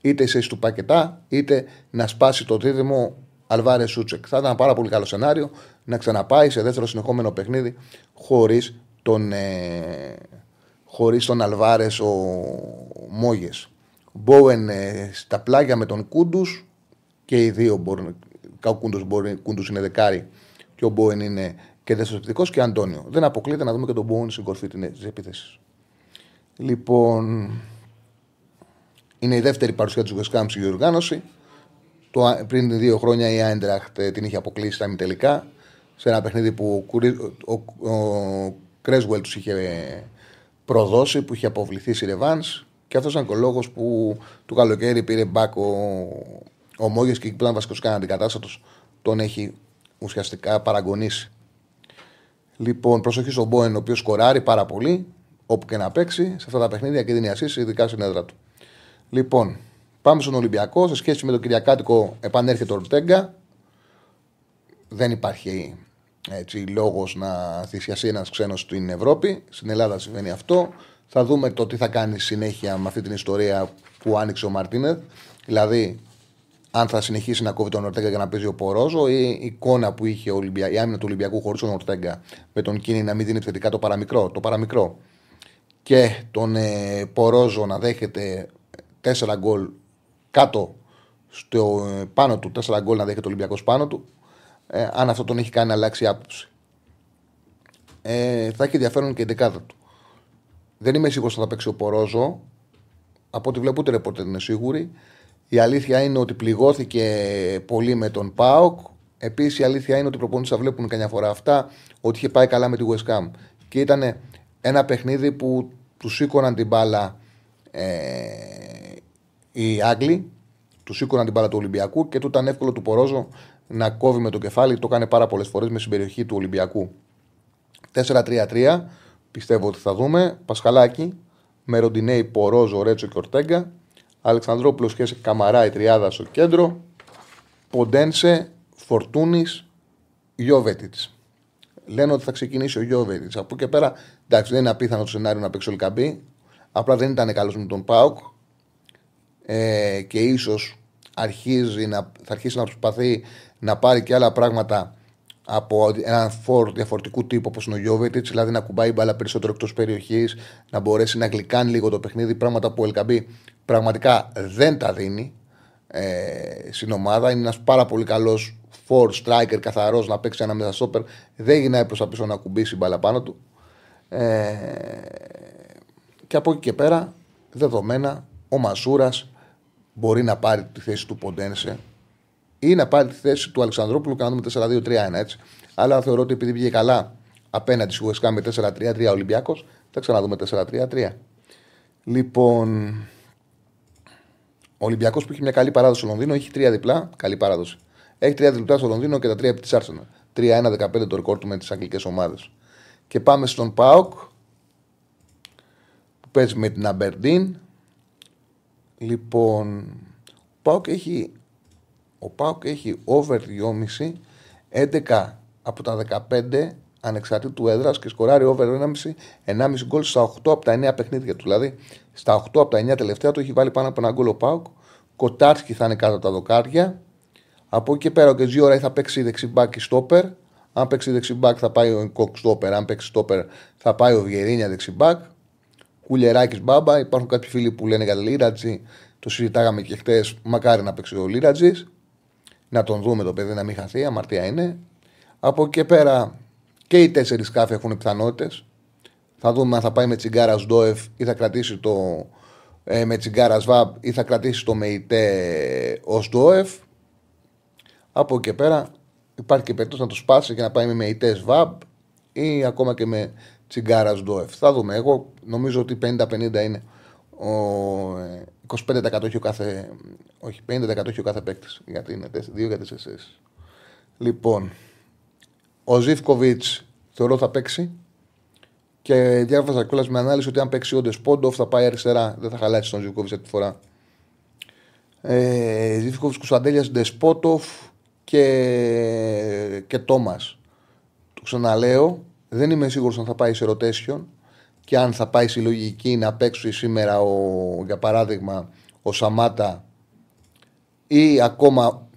είτε σε του Πακετά, είτε να σπάσει το δίδυμο Αλβάρες Σούτσεκ. Θα ήταν ένα πάρα πολύ καλό σενάριο να ξαναπάει σε δεύτερο συνεχόμενο παιχνίδι χωρίς τον, ε, χωρίς τον Αλβάρες ο Μόγες. Μπόεν ε, στα πλάγια με τον Κούντους και οι δύο μπορούν. Ο Κούντους είναι δεκάρι και ο Μπόεν είναι και δεύτερο επιθετικό και Αντώνιο. Δεν αποκλείεται να δούμε και τον Μπόεν στην κορφή τη επίθεση. Λοιπόν, είναι η δεύτερη παρουσία της West στη διοργάνωση. Το, πριν δύο χρόνια η Άιντραχτ την είχε αποκλείσει στα τελικά σε ένα παιχνίδι που ο, ο, ο Κρέσουελ τους είχε προδώσει, που είχε αποβληθεί σε ρεβάν. Και αυτός ήταν και ο λόγος που του καλοκαίρι πήρε μπακ ο, ο Μόγες και εκεί που ήταν βασικός και αντικατάστατο, τον έχει ουσιαστικά παραγωνίσει. Λοιπόν, προσοχή στον Μπόεν, ο οποίος σκοράρει πάρα πολύ, όπου και να παίξει σε αυτά τα παιχνίδια και δίνει ασύσει, ειδικά στην έδρα του. Λοιπόν, Πάμε στον Ολυμπιακό. Σε σχέση με τον Κυριακάτικο επανέρχεται ο Ορτέγκα. Δεν υπάρχει έτσι, λόγος να θυσιαστεί ένας ξένος στην Ευρώπη. Στην Ελλάδα συμβαίνει αυτό. Θα δούμε το τι θα κάνει συνέχεια με αυτή την ιστορία που άνοιξε ο Μαρτίνεθ. Δηλαδή, αν θα συνεχίσει να κόβει τον Ορτέγκα για να παίζει ο Πορόζο ή η εικόνα που είχε Ολυμπια... η άμυνα του Ολυμπιακού χωρίς τον Ορτέγκα με τον Κίνη να μην δίνει θετικά το παραμικρό, το παραμικρό και τον ε, Πορόζο να δέχεται 4 γκολ κάτω στο, ε, πάνω του, 4 γκολ να δέχεται ο Ολυμπιακός πάνω του, ε, αν αυτό τον έχει κάνει να αλλάξει άποψη. Ε, θα έχει ενδιαφέρον και η δεκάδα του. Δεν είμαι σίγουρος ότι θα παίξει ο Πορόζο. Από ό,τι βλέπω, ούτε ρεπόρτερ είναι σίγουροι. Η αλήθεια είναι ότι πληγώθηκε πολύ με τον Πάοκ. Επίσης, η αλήθεια είναι ότι οι προπονητές θα βλέπουν καμιά φορά αυτά, ότι είχε πάει καλά με τη West Ham. Και ήταν ένα παιχνίδι που του σήκωναν την μπάλα ε, οι Άγγλοι του σήκωναν την μπάλα του Ολυμπιακού και του ήταν εύκολο του Πορόζο να κόβει με το κεφάλι. Το έκανε πάρα πολλές φορές με συμπεριοχή του Ολυμπιακού. 4-3-3 πιστεύω ότι θα δούμε. Πασχαλάκι με Ροντινέη, Πορόζο, Ρέτσο και Ορτέγκα. Αλεξανδρόπουλος και Καμαρά η τριάδα στο κέντρο. Ποντένσε, Φορτούνης, Γιώβετιτς. Λένε ότι θα ξεκινήσει ο Γιώβετιτς. Από εκεί και πέρα, εντάξει, δεν είναι απίθανο το σενάριο να παίξει ο Λικαμπή. Απλά δεν ήταν καλός με τον Πάουκ ε, και ίσως αρχίζει να, θα αρχίσει να προσπαθεί να πάρει και άλλα πράγματα από έναν φόρ διαφορετικού τύπου όπως είναι ο Γιώβετιτ, δηλαδή να κουμπάει μπάλα περισσότερο εκτός περιοχής, να μπορέσει να γλυκάνει λίγο το παιχνίδι, πράγματα που ο Ελκαμπή πραγματικά δεν τα δίνει ε, στην ομάδα. Είναι ένας πάρα πολύ καλός φόρ striker, καθαρός να παίξει ένα μεσασόπερ. Δεν γυρνάει προς τα πίσω να κουμπίσει μπάλα πάνω του. Ε, και από εκεί και πέρα, δεδομένα, ο Μασούρας μπορεί να πάρει τη θέση του Ποντένσε ή να πάρει τη θέση του Αλεξανδρόπουλου και να δούμε 4-2-3-1 έτσι. Αλλά θεωρώ ότι επειδή βγήκε καλά απέναντι στη Ουεσκά με 4-3-3 Ολυμπιακός, θα ξαναδούμε 4-3-3. Λοιπόν, ο Ολυμπιακός που έχει μια καλή παράδοση στο Λονδίνο έχει τρία διπλά. Καλή παράδοση. Έχει τρία διπλά στο Λονδίνο και τα τρία επί τη Άρσενα. 3-1-15 το ρεκόρ του με τις αγγλικές ομάδες. Και πάμε στον Πάοκ που παίζει με την Αμπερντίν Λοιπόν, ο Πάοκ έχει Ο Πάοκ έχει over 2,5 11 από τα 15 ανεξαρτήτου έδρας και σκοράρει over 1,5 1,5 γκολ στα 8 από τα 9 παιχνίδια του. Δηλαδή στα 8 από τα 9 τελευταία του έχει βάλει πάνω από ένα γκολ ο Πάοκ. Κοτάρσκι θα είναι κάτω από τα δοκάρια. Από εκεί και πέρα ο Κετζιόρα θα παίξει δεξιμπάκ και στόπερ. Αν παίξει δεξιμπάκ θα πάει ο Κοκ στόπερ. Αν παίξει στόπερ θα πάει ο Βιερίνια δεξιμπάκ. Κουλεράκης μπάμπα. Υπάρχουν κάποιοι φίλοι που λένε για Λίρατζι. Το συζητάγαμε και χτες. Μακάρι να παίξει ο Λίρατζης. Να τον δούμε το παιδί να μην χαθεί. Αμαρτία είναι. Από εκεί και πέρα και οι τέσσερις σκάφη έχουν πιθανότητες. Θα δούμε αν θα πάει με τσιγκάρα Σντόεφ ή θα κρατήσει το ε, με τσιγκάρα Σβάμπ ή θα κρατήσει το ΜΕΙΤΕ ω Σντόεφ. Από εκεί και πέρα υπάρχει και περίπτωση να το σπάσει και να πάει με ΜΕΙΤΕ Σβάμπ ή ακόμα και με τσιγκάρα Σντόεφ. Θα δούμε. Εγώ νομίζω ότι 50-50 είναι. Ο, 25% έχει ο κάθε. Όχι, 50% έχει ο κάθε παίκτης. Γιατί είναι 2 για 4 Λοιπόν, ο Ζήφκοβιτς θεωρώ θα παίξει. Και διάβασα κιόλας με ανάλυση ότι αν παίξει ο Ντεσπόντοφ θα πάει αριστερά. Δεν θα χαλάσει τον Ζήφκοβιτς αυτή τη φορά. Ε, Ζήφκοβιτς Κουσαντέλια Ντεσπότοφ και, και Τόμας. Το ξαναλέω, δεν είμαι σίγουρος αν θα πάει σε rotation και αν θα πάει συλλογική να παίξει σήμερα, ο, για παράδειγμα, ο Σαμάτα ή ακόμα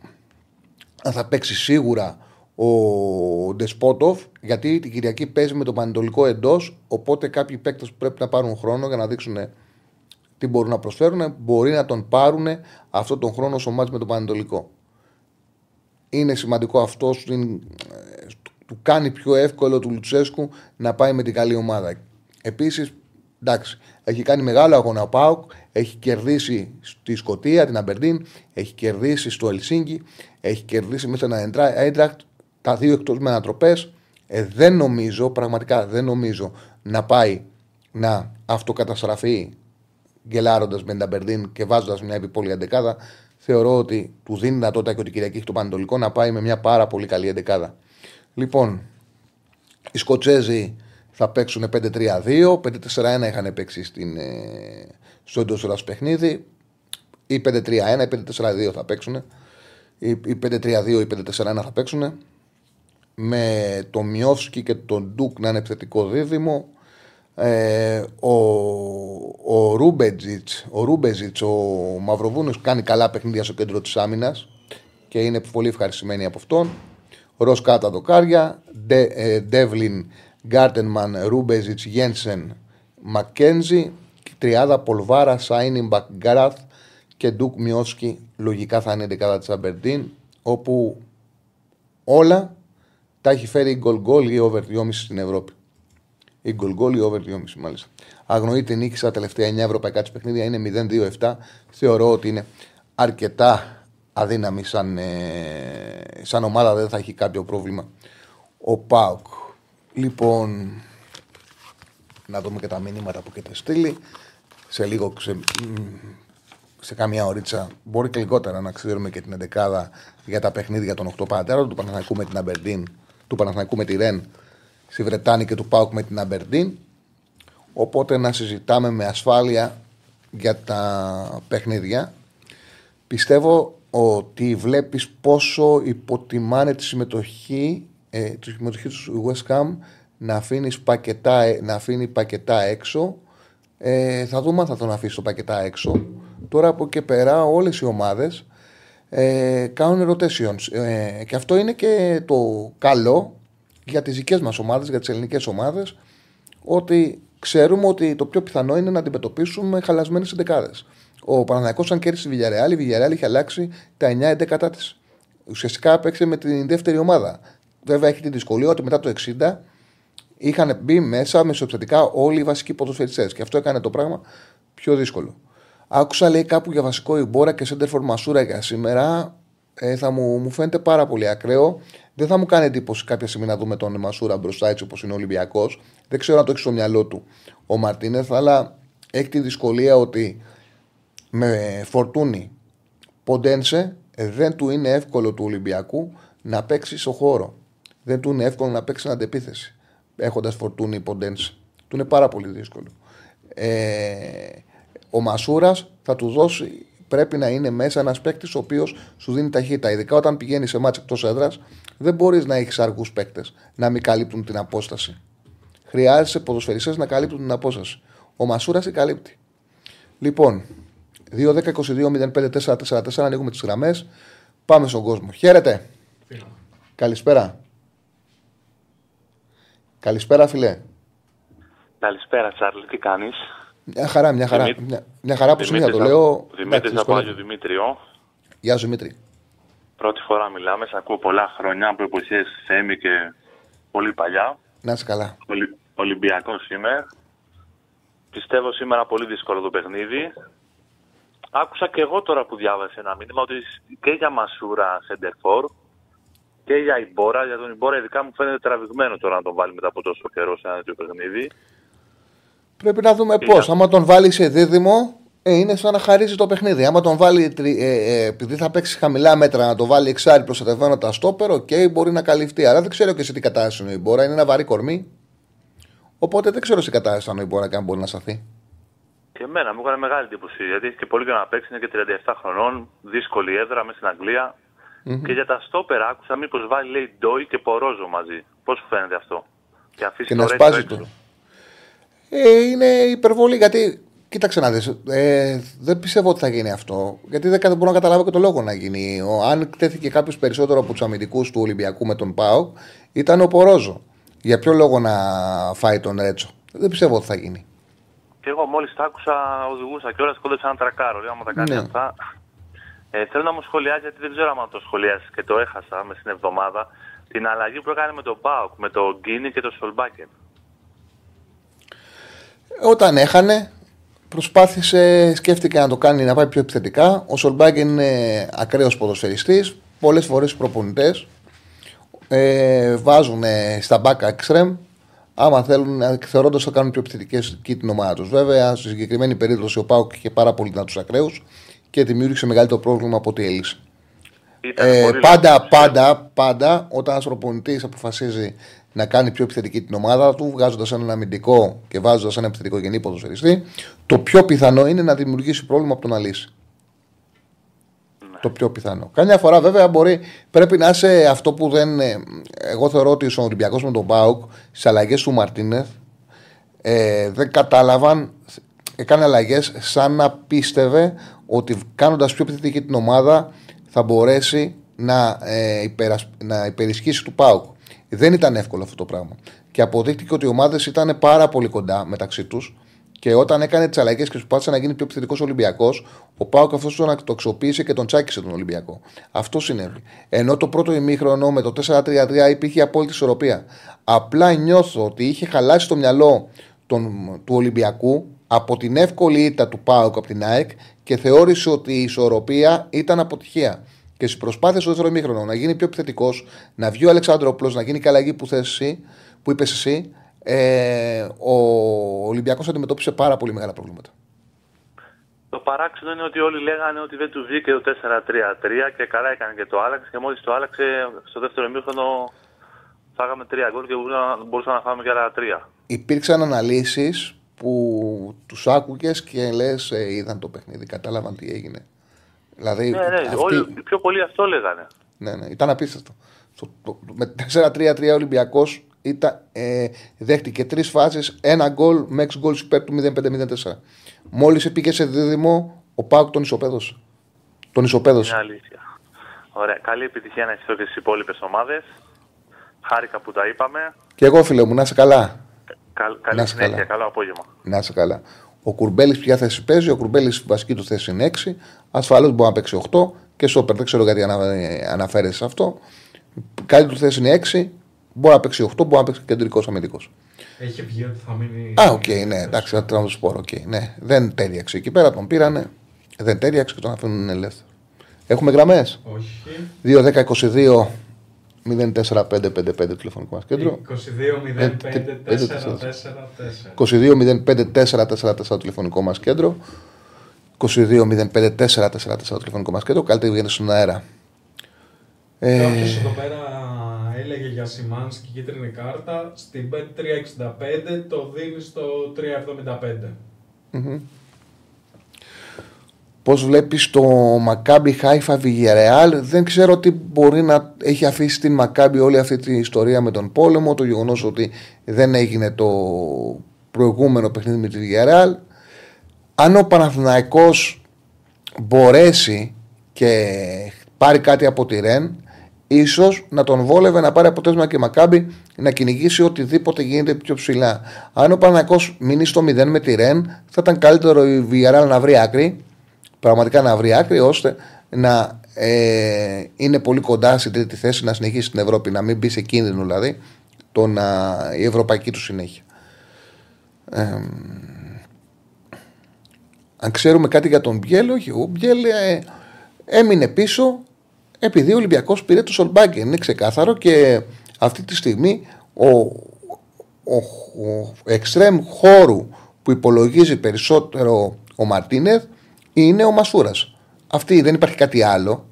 αν θα παίξει σίγουρα ο Ντεσπότοφ, γιατί την Κυριακή παίζει με το Πανετολικό εντός. Οπότε κάποιοι παίκτες που πρέπει να πάρουν χρόνο για να δείξουν τι μπορούν να προσφέρουν, μπορεί να τον πάρουν αυτόν τον χρόνο στο μάτς με το Πανετολικό. Είναι σημαντικό αυτό, του κάνει πιο εύκολο του Λουτσέσκου να πάει με την καλή ομάδα. Επίσης, εντάξει, έχει κάνει μεγάλο αγώνα ο Πάουκ, έχει κερδίσει στη Σκωτία, την Αμπερντίν, έχει κερδίσει στο Ελσίνκι, έχει κερδίσει μέσα ένα Έντρακτ τα δύο εκτός με ανατροπές. Ε, δεν νομίζω, πραγματικά δεν νομίζω να πάει να αυτοκαταστραφεί γκελάροντα με την Αμπερδίν και βάζοντας μια επιπόλαια εντεκάδα. Θεωρώ ότι του δίνει δυνατότητα και ότι Κυριακή έχει το Πανετολικό να πάει με μια πάρα πολύ καλή εντεκάδα. Λοιπόν, οι Σκοτσέζοι θα παίξουν 5-3-2. 5-4-1 είχαν παίξει στην, ε, στο εντός παιχνίδι. Ή 5-3-1 ή 5-4-2 θα παίξουν. Ή 5-3-2 ή 5-4-1 θα παίξουν με τον Μιόφσκι και τον Ντούκ να είναι επιθετικό δίδυμο. Ε, ο, ο Ρούμπετζιτς, ο, Ρούμπεζιτς, ο Μαυροβούνιος κάνει καλά παιχνίδια στο κέντρο της άμυνας και είναι πολύ ευχαριστημένοι από αυτόν. Ρο Κάτα δοκάρια, Ντεύλιν, Γκάρτενμαν, Ρούμπεζιτς, Γένσεν, Μακένζι, τριάδα Πολβάρα, Σάινιν, Μπακγκάραθ και Ντούκ Μιόσκι. Λογικά θα είναι η δεκάδα της Αμπερντίν, όπου όλα τα έχει φέρει η γκολ γκολ ή over 2,5 στην Ευρώπη. Η γκολ γκολ ή over 2,5 μάλιστα. Αγνοείται νίκη στα τελευταία 9 ευρωπαϊκά της παιχνίδια είναι 0-2-7. Θεωρώ ότι είναι αρκετά αδύναμη σαν, ε, σαν ομάδα, δεν θα έχει κάποιο πρόβλημα. Ο Πάουκ. Λοιπόν, να δούμε και τα μηνύματα που έχετε στείλει. Σε λίγο, σε, σε καμιά ωρίτσα, μπορεί και λιγότερα να ξέρουμε και την 11 για τα παιχνίδια των 8 πατέρων του Παναθηναϊκού με την Αμπερντίν του Παναθηναϊκού με τη Ρεν στη Βρετάνη και του Πάουκ με την Αμπερντίν. Οπότε να συζητάμε με ασφάλεια για τα παιχνίδια. Πιστεύω ότι βλέπεις πόσο υποτιμάνε τη συμμετοχή, ε, τη συμμετοχή τους West Ham να, αφήνεις πακετά, ε, να αφήνει πακετά έξω. Ε, θα δούμε αν θα τον αφήσει το πακετά έξω. Τώρα από και πέρα όλες οι ομάδες ε, κάνουν rotations. Ε, και αυτό είναι και το καλό για τις δικές μας ομάδες, για τις ελληνικές ομάδες, ότι ξέρουμε ότι το πιο πιθανό είναι να αντιμετωπίσουμε χαλασμένες εντεκάδες. Ο Παναναναϊκός αν κέρδισε τη Villarreal, η Villarreal είχε αλλάξει τα 9 εντεκατά της. Ουσιαστικά έπαιξε με την δεύτερη ομάδα. Βέβαια έχει τη δυσκολία ότι μετά το 60 είχαν μπει μέσα μεσοεπιθετικά όλοι οι βασικοί ποδοσφαιριστές. Και αυτό έκανε το πράγμα πιο δύσκολο. Άκουσα λέει κάπου για βασικό Ιμπόρα και Σέντερφορ Μασούρα για σήμερα. Ε, θα μου, μου φαίνεται πάρα πολύ ακραίο. Δεν θα μου κάνει εντύπωση κάποια στιγμή να δούμε τον Μασούρα μπροστά έτσι όπως είναι ο Ολυμπιακός. Δεν ξέρω αν το έχει στο μυαλό του ο Μαρτίνεθ, αλλά έχει τη δυσκολία ότι με φορτούνι ποντένσε ε, δεν του είναι εύκολο του Ολυμπιακού να παίξει στο χώρο. Δεν του είναι εύκολο να παίξει αντεπίθεση έχοντας φορτούνι ποντένσε. Του είναι πάρα πολύ δύσκολο. Ε, ο Μασούρας θα του δώσει πρέπει να είναι μέσα ένας παίκτης ο οποίος σου δίνει ταχύτητα. Ειδικά όταν πηγαίνει σε μάτς εκτός έδρας, δεν μπορείς να έχεις αργούς παίκτες να μην καλύπτουν την απόσταση. Χρειάζεσαι ποδοσφαιριστές να καλύπτουν την απόσταση. Ο Μασούρας η καλύπτει. Λοιπόν, 2-10-22-05-4-4-4 ανοίγουμε τις γραμμές. Πάμε στον κόσμο. Χαίρετε. Φίλο. Καλησπέρα. Καλησπέρα, φιλέ. Καλησπέρα, Τσάρλι, τι κάνεις; Μια χαρά, μια χαρά. Δημήτρη- Μια, μια χαρά που συνήθω το Δημήτρης λέω. από- Δημήτρης Εντάξει, από δυσκολεύομαι. Άγιο Δημήτριο. Γεια σου, Δημήτρη. Πρώτη φορά μιλάμε, σε ακούω πολλά χρόνια από εποχές Θέμη και πολύ παλιά. Να είσαι καλά. Ολυ... Ολυμπιακός είμαι. Πιστεύω σήμερα πολύ δύσκολο το παιχνίδι. Άκουσα και εγώ τώρα που διάβασε ένα μήνυμα ότι και για Μασούρα σέντερ φορ και για Ιμπόρα, για τον Ιμπόρα ειδικά μου φαίνεται τραβηγμένο τώρα να τον βάλει μετά από τόσο καιρό σε ένα τέτοιο παιχνίδι. Πρέπει να δούμε Κοίτα. πώς. Άμα τον βάλει σε δίδυμο, ε, είναι σαν να χαρίζει το παιχνίδι. Άμα τον βάλει, τρι- ε, ε, επειδή θα παίξει χαμηλά μέτρα, να το βάλει εξάρι προστατευμένο τα στόπερ, οκ, μπορεί να καλυφθεί. Αλλά δεν ξέρω και σε τι κατάσταση είναι ο Ιμπόρα. Είναι ένα βαρύ κορμί. Οπότε δεν ξέρω σε τι κατάσταση είναι ο Ιμπόρα και αν μπορεί να σταθεί. Και εμένα μου έκανε μεγάλη εντύπωση γιατί έχει και πολύ και να παίξει, είναι και 37 χρονών, δύσκολη έδρα μέσα στην αγγλια Και για τα στόπερα άκουσα μήπως βάλει λέει Ντόι και Πορόζο μαζί. Πώς σου φαίνεται αυτό; Και αφήσει Και το να Ρέτσο σπάζει έξω. το. Ε, είναι υπερβολή γιατί. Κοίταξε να δεις, ε, δεν πιστεύω ότι θα γίνει αυτό. Γιατί δεν κα- μπορώ να καταλάβω και το λόγο να γίνει. Ο, αν κτέθηκε κάποιος περισσότερο από τους αμυντικούς του Ολυμπιακού με τον Πάο, ήταν ο Πορόζο. Για ποιο λόγο να φάει τον Ρέτσο. Δεν πιστεύω ότι θα γίνει. Και εγώ μόλις τα άκουσα, οδηγούσα και όλα κόντεψα ένα τρακάρο. Λέω, άμα τα κάνεις Ναι. αυτά. Ε, θέλω να μου σχολιάσει, γιατί δεν ξέρω αν το σχολιάσεις και το έχασα μες στην εβδομάδα, την αλλαγή που έκανε με τον Πάοκ, με τον Γκίνι και τον Σολμπάκεν. Όταν έχανε, προσπάθησε, σκέφτηκε να το κάνει να πάει πιο επιθετικά. Ο Σολμπάγκεν είναι ακραίος ποδοσφαιριστής. Πολλές φορές οι προπονητές ε, βάζουν ε, στα back extreme άμα θέλουν, θεωρώντας θα κάνουν πιο επιθετική την ομάδα τους. Βέβαια, στη συγκεκριμένη περίπτωση ο Πάουκ είχε πάρα πολύ δυνατούς ακραίους και δημιούργησε μεγαλύτερο πρόβλημα από ό,τι έλυσε. Ήταν Ε, πολύ πάντα, λάθος. πάντα, πάντα, όταν ένας προπονητής αποφασίζει να κάνει πιο επιθετική την ομάδα του, βγάζοντας έναν αμυντικό και βάζοντας ένα επιθετικό γενή ποδοσφαιριστή, το πιο πιθανό είναι να δημιουργήσει πρόβλημα από το να λύσει. Το πιο πιθανό. Καμιά φορά βέβαια μπορεί, πρέπει να είσαι αυτό που δεν. ε, Εγώ θεωρώ ότι ο Ολυμπιακός με τον Μπάουκ στις αλλαγές του Μαρτίνεθ ε, δεν κατάλαβαν, έκανε αλλαγές σαν να πίστευε ότι κάνοντας πιο επιθετική την ομάδα θα μπορέσει να, ε, υπερασ- να υπερισχύσει του ΠΑΟΚ. Δεν ήταν εύκολο αυτό το πράγμα. Και αποδείχτηκε ότι οι ομάδες ήταν πάρα πολύ κοντά μεταξύ τους και όταν έκανε τις αλλαγές και προσπάθησε να γίνει πιο επιθετικός Ολυμπιακός, ο Πάοκ αυτός τον ακτοξοποίησε και τον τσάκισε τον Ολυμπιακό. Αυτός συνέβη. Ενώ το πρώτο ημίχρονο με το 4-3-3 υπήρχε απόλυτη ισορροπία. Απλά νιώθω ότι είχε χαλάσει το μυαλό τον, του Ολυμπιακού από την εύκολη ήττα του Πάοκ από την ΑΕΚ και θεώρησε ότι η ισορροπία ήταν αποτυχία. Και στις προσπάθειες του δεύτερου ημίχρονου να γίνει πιο επιθετικός, να βγει ο Αλεξάνδροπλο, να γίνει και αλλαγή που, θες εσύ, που είπες εσύ, ε, ο Ολυμπιακός αντιμετώπισε πάρα πολύ μεγάλα προβλήματα. Το παράξενο είναι ότι όλοι λέγανε ότι δεν του βγήκε το 4-3-3 και καλά έκανε και το άλλαξε. Και μόλις το άλλαξε στο δεύτερο ημίχρονο φάγαμε τρία γκολ και μπορούσαμε- μπορούσαμε να φάμε και άλλα τρία. Υπήρξαν αναλύσεις που τους άκουγες και λες, ε, είδαν το παιχνίδι, κατάλαβαν τι έγινε. Δηλαδή, Ναι, ναι, αυτή- όλοι οι πιο πολλοί αυτό λέγανε. Ναι, ναι, ήταν απίστευτο. Στο, το, με 4-3-3 ο Ολυμπιακό ε, δέχτηκε τρεις φάσεις, ένα γκολ με 6 γκολ υπέρ του 0-5-0-4. Μόλις πήγε σε δίδυμο, ο Πάουκ τον ισοπαίδωσε. Τον ισοπαίδωσε. Είναι αλήθεια. Ωραία. Καλή επιτυχία να έχετε και στι υπόλοιπες ομάδες. Χάρηκα που τα είπαμε. Και εγώ, φίλε μου, να είσαι καλά. Καλ, Να καλή είσαι συνέχεια. καλά. Καλό απόγευμα. Να είσαι καλά. Ο Κουρμπέλης ποια θέση παίζει, ο Κουρμπέλης βασική του θέση είναι 6. Ασφαλώς μπορεί να παίξει 8 και σόπερ. Δεν ξέρω γιατί ανα, ε, αναφέρεσαι σε αυτό. Καλή του θέση είναι 6. Μπορεί να παίξει 8, μπορεί να παίξει κεντρικός αμυντικός. Έχει βγει ότι θα μείνει. Α, οκ, ναι, εντάξει, θα τραβώ σπόρο. Οκ, ναι. Δεν τέριαξε εκεί πέρα, τον πήρανε. Δεν τέριαξε και τον αφήνουν ελεύθερο. Έχουμε γραμμές; Όχι. 2-10-22 04-555 τηλεφωνικό μας κέντρο. 22-05-4-4-4. 22-05-444 τηλεφωνικό μας κέντρο. 22-05-444 τηλεφωνικό μας κέντρο. Καλύτερα βγαίνει στον αέρα. Ε, Κάποιος εδώ πέρα έλεγε για Σιμάνσκι κίτρινη κάρτα. Στην Bet 365 το δίνεις στο 375. Πώς βλέπεις το Μακάμπι Χάιφα Βιγερεάλ. Δεν ξέρω τι μπορεί να έχει αφήσει την Μακάμπι όλη αυτή τη ιστορία με τον πόλεμο. Το γεγονός ότι δεν έγινε το προηγούμενο παιχνίδι με τη Βιγερεάλ. Αν ο Παναθηναϊκός μπορέσει και πάρει κάτι από τη Ρεν, ίσως να τον βόλευε να πάρει αποτέλεσμα και Μακάμπι να κυνηγήσει οτιδήποτε γίνεται πιο ψηλά. Αν ο Παναθηναϊκό μείνει στο 0 με τη Ρεν, θα ήταν καλύτερο η Βιγερεάλ να βρει άκρη πραγματικά να βρει άκρη ώστε να ε, είναι πολύ κοντά στην τρίτη θέση να συνεχίσει στην Ευρώπη, να μην μπει σε κίνδυνο δηλαδή το να, η ευρωπαϊκή του συνέχεια. Ε, αν ξέρουμε κάτι για τον Μπιέλ, όχι. Ο Μπιέλ ε, έμεινε πίσω επειδή ο Ολυμπιακός πήρε το Σολμπάγκεν. Είναι ξεκάθαρο και αυτή τη στιγμή ο, ο, ο εξτρέμ χώρου που υπολογίζει περισσότερο ο Μαρτίνεθ είναι ο Μασούρας. Αυτή δεν υπάρχει κάτι άλλο.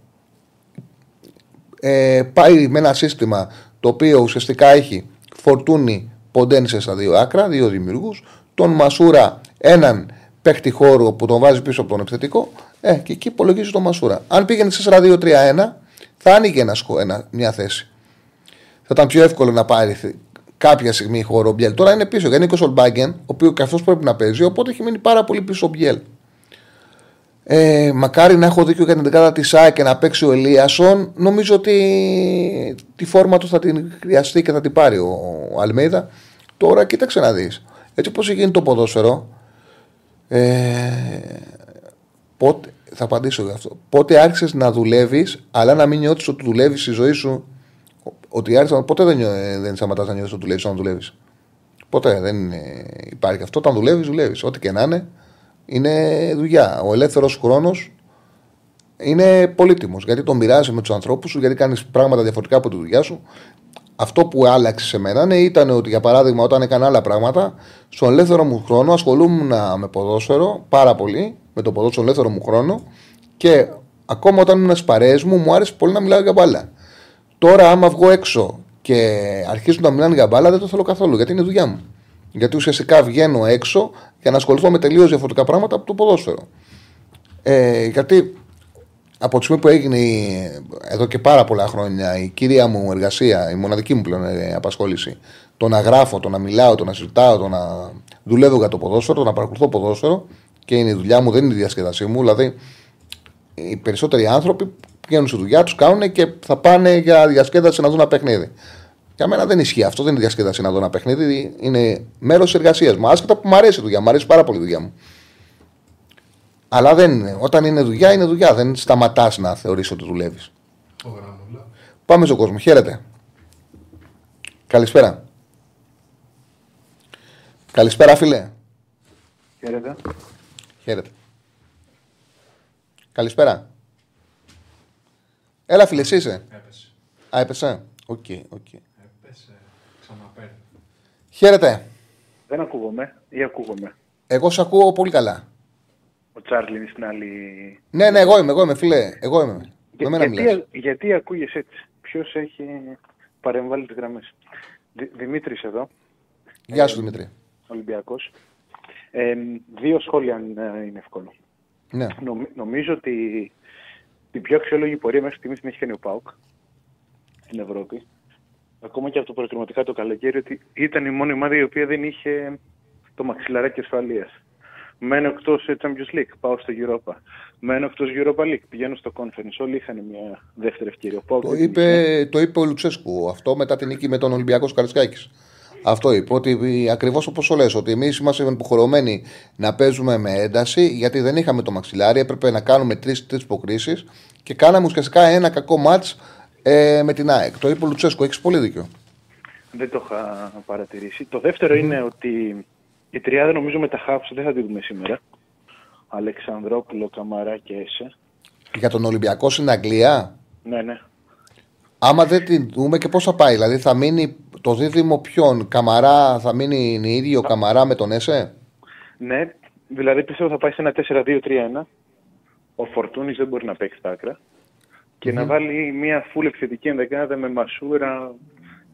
Ε, πάει με ένα σύστημα το οποίο ουσιαστικά έχει φορτούνι ποντένσε στα δύο άκρα, δύο δημιουργούς. Τον Μασούρα έναν παίχτη χώρο που τον βάζει πίσω από τον επιθετικό. Ε, και εκεί υπολογίζει τον Μασούρα. Αν πήγαινε 4-2-3-1, θα άνοιγε ένα, ένα, μια θέση. Θα ήταν πιο εύκολο να πάρει κάποια στιγμή χώρο ο Μπιέλ. Τώρα είναι πίσω γιατί είναι και ο Σολμπάγκεν, ο οποίο και αυτός πρέπει να παίζει, οπότε έχει μείνει πάρα πολύ πίσω ο Μπιέλ. Ε, μακάρι να έχω δίκιο για την δεκάδα της ΣΑΕ και να παίξει ο Ελίασον. Νομίζω ότι τη φόρμα του θα την χρειαστεί και θα την πάρει ο, ο Αλμέιδα. Τώρα κοίταξε να δεις. Έτσι πώ γίνει το ποδόσφαιρο. Ε, πότε, θα απαντήσω γι' αυτό. Πότε άρχισες να δουλεύεις, αλλά να μην νιώθεις ότι δουλεύεις στη ζωή σου. Ότι άρχισε, ποτέ δεν, δεν σταματάς να νιώθεις ότι δουλεύεις όταν δουλεύεις. Ποτέ δεν υπάρχει αυτό. Όταν δουλεύεις, δουλεύεις. Ό,τι και να είναι, είναι δουλειά. Ο ελεύθερος χρόνος είναι πολύτιμος. Γιατί τον μοιράζεις με τους ανθρώπους σου, γιατί κάνεις πράγματα διαφορετικά από τη δουλειά σου. Αυτό που άλλαξε σε μένα ναι, ήταν ότι για παράδειγμα όταν έκανα άλλα πράγματα, στον ελεύθερο μου χρόνο ασχολούμουν με ποδόσφαιρο πάρα πολύ, με το ποδόσφαιρο ελεύθερο μου χρόνο και ακόμα όταν ήμουν στις μου, μου άρεσε πολύ να μιλάω για μπάλα. Τώρα, άμα βγω έξω και αρχίζουν να μιλάνε για μπάλα, δεν το θέλω καθόλου γιατί είναι δουλειά μου. Γιατί ουσιαστικά βγαίνω έξω για να ασχοληθώ με τελείως διαφορετικά πράγματα από το ποδόσφαιρο. Ε, γιατί από τη στιγμή που έγινε εδώ και πάρα πολλά χρόνια η κύρια μου εργασία, η μοναδική μου πλέον ε, απασχόληση, το να γράφω, το να μιλάω, το να συζητάω, το να δουλεύω για το ποδόσφαιρο, το να παρακολουθώ ποδόσφαιρο και είναι η δουλειά μου, δεν είναι η διασκεδασή μου. Δηλαδή, οι περισσότεροι άνθρωποι πηγαίνουν στη δουλειά τους, κάνουν και θα πάνε για διασκέδαση να δουν ένα παιχνίδι. Για μένα δεν ισχύει αυτό, δεν είναι διασκέδαση να δω ένα παιχνίδι. Είναι μέρος της εργασίας μου. Άσχετα που μου αρέσει η δουλειά, μου αρέσει πάρα πολύ η δουλειά μου. Αλλά δεν είναι. Όταν είναι δουλειά, είναι δουλειά. Δεν σταματάς να θεωρήσει ότι δουλεύεις. Πάμε στον κόσμο. Χαίρετε. Καλησπέρα. Καλησπέρα, φίλε. Χαίρετε. Χαίρετε. Καλησπέρα. Έλα, φίλε, εσύ είσαι. Έπεσε. Α, έπεσε. OK, okay, OK. Okay. Χαίρετε. Δεν ακούγομαι ή ακούγομαι. Εγώ σε ακούω πολύ καλά. Ο Τσάρλι είναι στην άλλη. Ναι, ναι, εγώ είμαι, εγώ είμαι, φίλε. Εγώ είμαι. Για, γιατί, γιατί ακούγεσαι έτσι; Ποιος έχει παρεμβάλει τις γραμμές; Δημήτρης εδώ. Γεια σου, ε, Δημήτρη. Ολυμπιακός. Ε, δύο σχόλια αν ε, είναι εύκολο. Ναι. νομίζω ότι την πιο αξιόλογη πορεία μέχρι στιγμής την έχει κάνει ο Πάουκ στην Ευρώπη ακόμα και από το προκριματικά το καλοκαίρι, ότι ήταν η μόνη ομάδα η οποία δεν είχε το μαξιλαράκι ασφαλείας. Μένω εκτός Champions League, πάω στο Europa. Μένω εκτός Europa League, πηγαίνω στο Conference. Όλοι είχαν μια δεύτερη ευκαιρία. Το είπε, το είπε ο Λουτσέσκου αυτό μετά την νίκη με τον Ολυμπιακό Καρισκάκη. Αυτό είπε, ότι ακριβώς όπως το λες, ότι εμείς είμαστε υποχρεωμένοι να παίζουμε με ένταση, γιατί δεν είχαμε το μαξιλάρι, έπρεπε να κάνουμε τρει-τρει υποκρίσεις και κάναμε ουσιαστικά ένα κακό μάτς ε, με την ΑΕΚ. Το είπε ο Λουτσέσκο, έχεις πολύ δίκιο. Δεν το είχα παρατηρήσει. Το δεύτερο είναι ότι η τριάδα νομίζω με τα χάφους δεν θα τη δούμε σήμερα. Αλεξανδρόπουλο, Καμαρά και Έσε. Για τον Ολυμπιακό στην Αγγλία; Ναι, ναι. Άμα δεν την δούμε και πώς θα πάει, δηλαδή θα μείνει το δίδυμο ποιον, Καμαρά, θα μείνει ίδιο Καμαρά με τον Έσε. Ναι, δηλαδή πιστεύω θα πάει σε ένα 4-2-3-1. Ο Φορτούνης δεν μπορεί να παίξει τα άκρα και να βάλει μια φούλη επιθετική ενδεκάδα με Μασούρα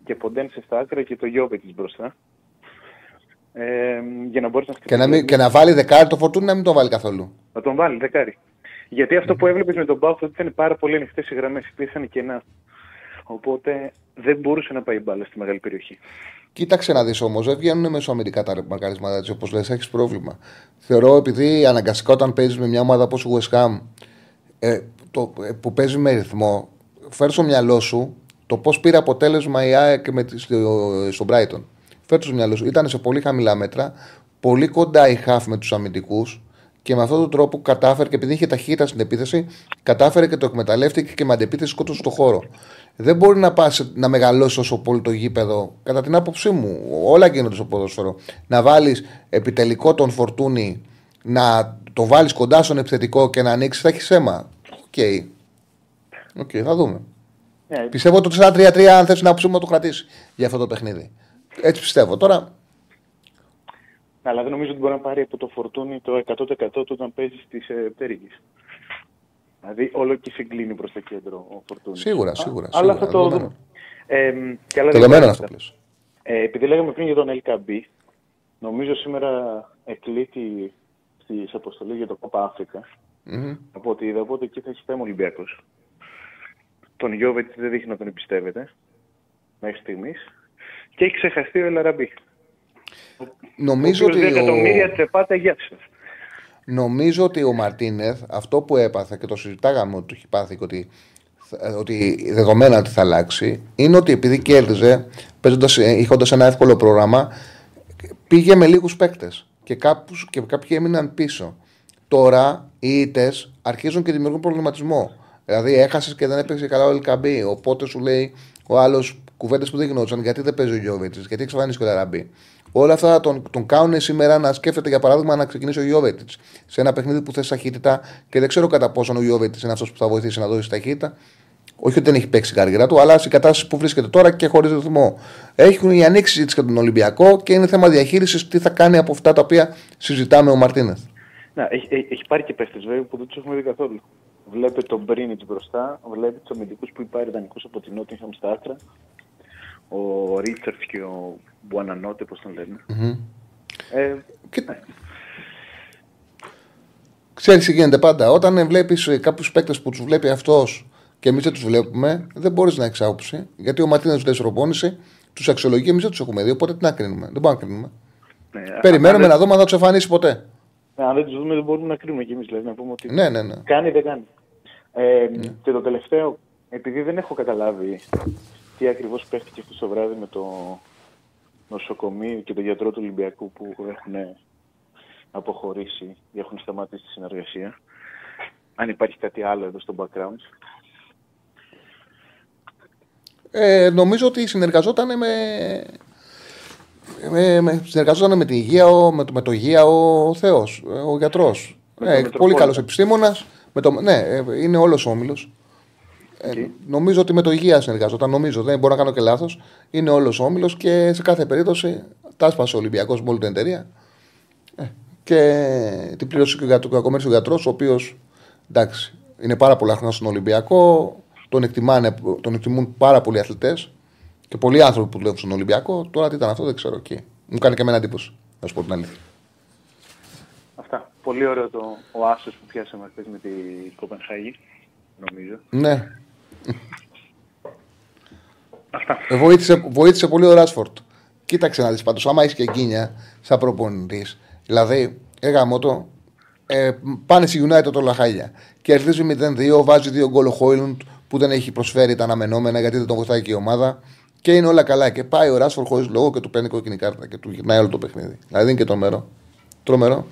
και Ποντένσε στα άκρα και το Γιώβετς μπροστά. Ε, για να μπορείς να και, να μην, και να βάλει δεκάρι το φορτούνι να μην το βάλει καθόλου. Να τον βάλει δεκάρι. Γιατί αυτό που έβλεπες με τον Πάουκ ότι ήταν πάρα πολύ ανοιχτές οι γραμμές, υπήρχαν κενά. Οπότε δεν μπορούσε να πάει μπάλα στη μεγάλη περιοχή. Κοίταξε να δεις όμως, δεν βγαίνουν μεσοαμερικά τα μαρκαρίσματα έτσι όπως λες, έχεις πρόβλημα. Θεωρώ επειδή αναγκαστικά όταν παίζεις με μια ομάδα όπως η West Ham ε, το, ε, που παίζει με ρυθμό, φέρει στο μυαλό σου το πώς πήρε αποτέλεσμα η ΑΕΚ με, στο, στο Brighton. Φέρει στο μυαλός σου. Ήταν σε πολύ χαμηλά μέτρα, πολύ κοντά η Χαφ με τους αμυντικούς και με αυτόν τον τρόπο κατάφερε και επειδή είχε ταχύτητα στην επίθεση, κατάφερε και το εκμεταλλεύτηκε και με αντεπίθεση σκότωσε στο χώρο. Δεν μπορεί να πας να μεγαλώσει όσο πολύ το γήπεδο. Κατά την άποψή μου, όλα γίνονται στο ποδόσφαιρο. Να βάλεις επιτελικό τον Φορτούνη, να το βάλεις κοντά στον επιθετικό και να ανοίξεις, θα έχεις αίμα. OK. Okay. okay. θα δούμε. Yeah. Πιστεύω ότι το 4-3-3, αν θες να άποψή μου, το κρατήσει για αυτό το παιχνίδι. Έτσι πιστεύω. Τώρα αλλά δεν νομίζω ότι μπορεί να πάρει από το Φορτούνη το 100% του όταν παίζει στις ε, Δηλαδή όλο και συγκλίνει προς το κέντρο ο φορτούνι. Σίγουρα, σίγουρα. Αλλά θα το δούμε. Ε, και άλλα δεδομένο αυτό ε, επειδή λέγαμε πριν για τον LKB, νομίζω σήμερα εκλήθη στη αποστολή για το Κόπα Αφρικα. Mm-hmm. Από ό,τι είδα, οπότε εκεί θα έχεις θέμα Ολυμπιακός. Τον Γιώβετ δεν δείχνει να τον εμπιστεύεται μέχρι στιγμής. Και έχει ξεχαστεί ο Ελαραμπή. Νομίζω ότι. εκατομμύρια ο... γεια Νομίζω ότι ο Μαρτίνεθ αυτό που έπαθε και το συζητάγαμε ότι έχει πάθει και ότι, ότι δεδομένα ότι θα αλλάξει είναι ότι επειδή κέρδιζε, έχοντα ένα εύκολο πρόγραμμα, πήγε με λίγους παίκτες και, και κάποιοι έμειναν πίσω. Τώρα οι ήττες αρχίζουν και δημιουργούν προβληματισμό. Δηλαδή έχασες και δεν έπαιξε καλά ο Ελκαμπή. Οπότε σου λέει ο άλλος κουβέντες που δεν γινόταν γιατί δεν παίζει ο Γιώβετ, γιατί εξαφανίστηκε ο Λαραμπή. Όλα αυτά τον, τον κάνουν σήμερα να σκέφτεται για παράδειγμα να ξεκινήσει ο Γιώβετ σε ένα παιχνίδι που θες ταχύτητα και δεν ξέρω κατά πόσο ο Γιώβετ είναι αυτός που θα βοηθήσει να δώσει ταχύτητα. Όχι ότι δεν έχει παίξει καριέρα του, αλλά στην κατάσταση που βρίσκεται τώρα και χωρίς ρυθμό. Έχουν η ανοίξει συζήτηση για τον Ολυμπιακό και είναι θέμα διαχείρισης τι θα κάνει από αυτά τα οποία συζητάμε ο Μαρτίνεθ. Να, έχει, έχει πάρει και παίχτες βέβαια που δεν τους έχουμε δει καθόλου. Βλέπει τον Μπρίνιτ μπροστά, βλέπει τους αμυντικούς που υπάρχει δανεικού από την Νότια στα άκρα ο Ρίτσαρτς και ο Μπουανανότε, πώ τον λένε. Mm-hmm. Ε, και... Ναι. Ξέρεις τι γίνεται πάντα. Όταν βλέπεις κάποιους παίκτες που τους βλέπει αυτός και εμείς δεν τους βλέπουμε, δεν μπορείς να έχεις άποψη. Γιατί ο Ματίνα του προπόνηση, τους αξιολογεί, εμείς δεν τους έχουμε δει. Οπότε τι να κρίνουμε. Δεν μπορούμε να κρίνουμε. Ναι, Περιμένουμε να δούμε αν θα τους εμφανίσει ποτέ. Ναι, αν δεν τους δούμε, δεν μπορούμε να κρίνουμε κι εμείς. Δηλαδή, να πούμε ότι ναι, ναι, ναι. κάνει ή δεν κάνει. Ε, ναι. Και το τελευταίο, επειδή δεν έχω καταλάβει τι ακριβώς παίχτηκε αυτό το βράδυ με το νοσοκομείο και τον γιατρό του Ολυμπιακού που έχουν αποχωρήσει ή έχουν σταματήσει τη συνεργασία. Αν υπάρχει κάτι άλλο εδώ στο background. Ε, νομίζω ότι συνεργαζόταν με, με, με, συνεργαζόταν με την υγεία, ο, με, με το υγεία ο Θεός, ο γιατρός. Ε, πολύ καλός επιστήμονας. Με το, ναι, ε, είναι όλος ο όμιλος. Ε, νομίζω ότι με το υγεία συνεργαζόταν. Νομίζω, δεν μπορώ να κάνω και λάθος. Είναι όλος όμιλος και σε κάθε περίπτωση τα άσπασε ο Ολυμπιακός με όλη την εταιρεία. Ε, και την πλήρωσε και ο κακομέρι ο γιατρός, ο οποίος εντάξει, είναι πάρα πολλά χρόνια στον Ολυμπιακό. Τον, εκτιμάνε, τον εκτιμούν πάρα πολλοί αθλητές και πολλοί άνθρωποι που δουλεύουν στον Ολυμπιακό. Τώρα τι ήταν αυτό δεν ξέρω εκεί. Μου κάνει και εμένα εντύπωση, να σου πω την αλήθεια. Αυτά. Πολύ ωραίο το, ο άσο που πιάσαμε χθες με την Κοπενχάγη, νομίζω. Ναι. Ε, βοήθησε, βοήθησε πολύ ο Ράσφορντ. Κοίταξε να δεις πάντως, άμα έχεις και γκίνια σαν προπονητής, δηλαδή, έγαμε το, ε, πάνε στη United το Λαχάλια. Κερδίζει 0-2, βάζει δύο γκολ ο Χόιλουντ που δεν έχει προσφέρει τα αναμενόμενα γιατί δεν τον βοηθάει και η ομάδα. Και είναι όλα καλά. Και πάει ο Ράσφορντ χωρίς λόγο και του παίρνει κόκκινη κάρτα και του γυρνάει όλο το παιχνίδι. Δηλαδή είναι και τρομερό. Τρομερό.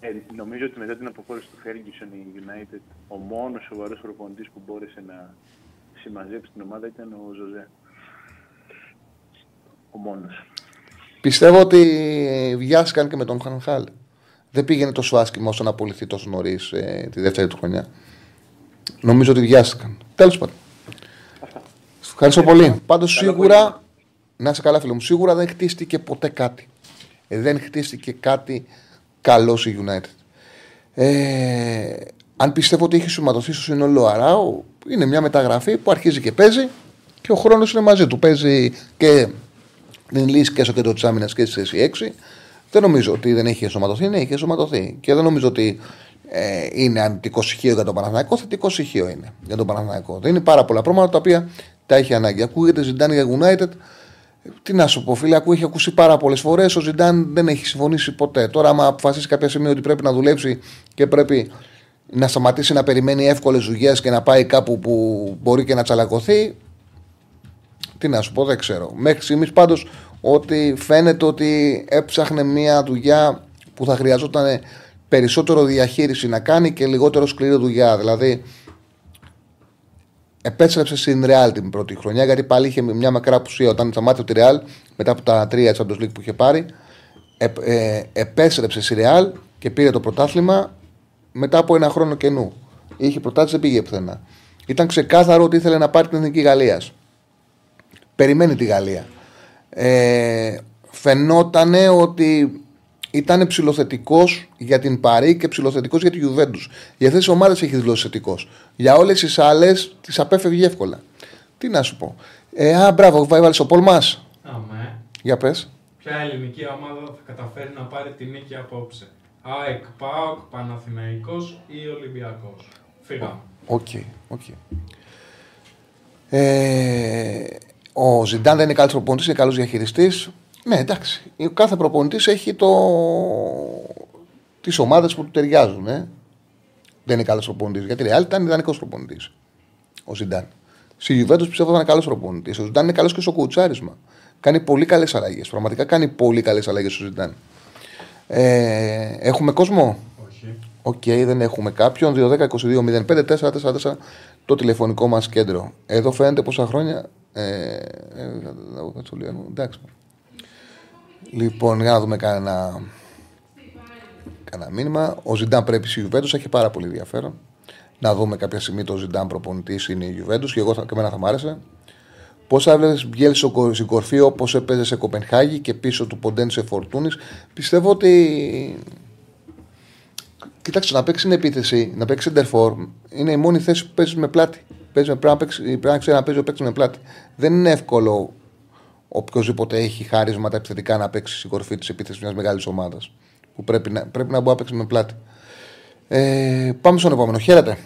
Ε, νομίζω ότι μετά την αποχώρηση του Ferguson η United, ο μόνος σοβαρός προπονητής που μπόρεσε να συμμαζέψει την ομάδα ήταν ο Ζωζέ. Ο μόνος. Πιστεύω ότι βιάστηκαν και με τον Χανχάλ. Δεν πήγαινε τόσο άσχημα όσο να απολυθεί τόσο νωρίς ε, τη δεύτερη του χρονιά. Νομίζω ότι βιάστηκαν. Τέλος πάντων. Ευχαριστώ πολύ. Πάντως σίγουρα, να είσαι καλά φίλο μου, σίγουρα δεν χτίστηκε ποτέ κάτι. Ε, δεν χτίστηκε κάτι καλό η United. Ε, αν πιστεύω ότι έχει σωματωθεί στο σύνολο Αράου, είναι μια μεταγραφή που αρχίζει και παίζει και ο χρόνος είναι μαζί του. Παίζει και την λύση και στο κέντρο της άμυνας και στη θέση 6. Δεν νομίζω ότι δεν έχει εσωματωθεί, ναι, έχει εσωματωθεί. Και δεν νομίζω ότι ε, είναι αντικό στοιχείο για τον Παναθηναϊκό, θετικό στοιχείο είναι για τον Παναθηναϊκό. Δεν είναι πάρα πολλά πράγματα τα οποία τα έχει ανάγκη. Ακούγεται Ζιντάν για United. Τι να σου πω, φίλε, ακούει, έχει ακούσει πάρα πολλές φορές. Ο Ζιντάν δεν έχει συμφωνήσει ποτέ. Τώρα, άμα αποφασίσει κάποια στιγμή ότι πρέπει να δουλέψει και πρέπει να σταματήσει να περιμένει εύκολες δουλειέ και να πάει κάπου που μπορεί και να τσαλακωθεί, τι να σου πω, δεν ξέρω. Μέχρι στιγμής πάντως ότι φαίνεται ότι έψαχνε μια δουλειά που θα χρειαζόταν περισσότερο διαχείριση να κάνει και λιγότερο σκληρή δουλειά. Δηλαδή, επέστρεψε στην Real την πρώτη χρονιά γιατί πάλι είχε μια μακρά απουσία όταν σταμάτησε τη Real μετά από τα τρία Champions League που είχε πάρει. Ε, ε, επέστρεψε στη Real και πήρε το πρωτάθλημα μετά από ένα χρόνο κενού. Είχε προτάσεις, δεν πήγε πουθενά. Ήταν ξεκάθαρο ότι ήθελε να πάρει την εθνική Γαλλίας. Περιμένει τη Γαλλία. Ε, φαινότανε ότι ήταν ψηλοθετικός για την Παρή και ψηλοθετικός για τη Γιουβέντους. Για αυτές τις ομάδες έχει δηλώσει θετικός. Για όλες τις άλλες τις απέφευγε εύκολα. Τι να σου πω. Ε, α, μπράβο, βάλει ο poll άμα. Για πες. Ποια ελληνική ομάδα θα καταφέρει να πάρει την νίκη απόψε; ΑΕΚ, ΠΑΟΚ, Παναθηναϊκός ή Ολυμπιακός. Φύγαμε. OK, OK. Ε, ο Ζιντάν δεν είναι καλός προπονητής, είναι καλός διαχειριστής. Ναι, εντάξει. Ο κάθε προπονητής έχει το... τις ομάδες που του ταιριάζουν. Ε. Δεν είναι καλός προπονητής. Γιατί η ήταν ιδανικός προπονητής. Ο Ζιντάν. Στη Γιουβέντο πιστεύω ότι ήταν καλός προπονητής. Ο Ζιντάν είναι καλός και στο κοουτσάρισμα. Κάνει πολύ καλές αλλαγές. Πραγματικά κάνει πολύ καλές αλλαγές ο Ζιντάν. Ε, έχουμε κόσμο; Όχι. Οκ, δεν έχουμε κάποιον. 2-10-22-05-444 το τηλεφωνικό μας κέντρο. Εδώ φαίνεται πόσα χρόνια. Ε, ε, το λέω, εντάξει. Λοιπόν, για να δούμε κανένα, κανένα μήνυμα. Ο Ζιντάν πρέπει στη Γιουβέντους, έχει πάρα πολύ ενδιαφέρον. Να δούμε κάποια στιγμή το Ζιντάν προπονητής είναι η Γιουβέντους και εγώ θα, και εμένα θα μ' άρεσε. Πώς θα έβλεπε Μπιέλ στην κορφή όπως έπαιζε σε Κοπενχάγη και πίσω του Ποντέν σε Φορτούνης. Πιστεύω ότι. Κοιτάξτε, να παίξει την επίθεση, να παίξει center είναι η μόνη θέση που παίζεις με πλάτη. Παίζεις με, πρέπει, να παίξει, πρέπει να ξέρεις να παίζει ο παίκτης με πλάτη. Δεν είναι εύκολο οποιοδήποτε έχει χάρισματα επιθετικά να παίξει στην κορφή της επίθεσης μιας μεγάλης ομάδας. Που πρέπει να, πρέπει να μπορεί να παίξει με πλάτη. Ε, πάμε στον επόμενο. Χαίρετε.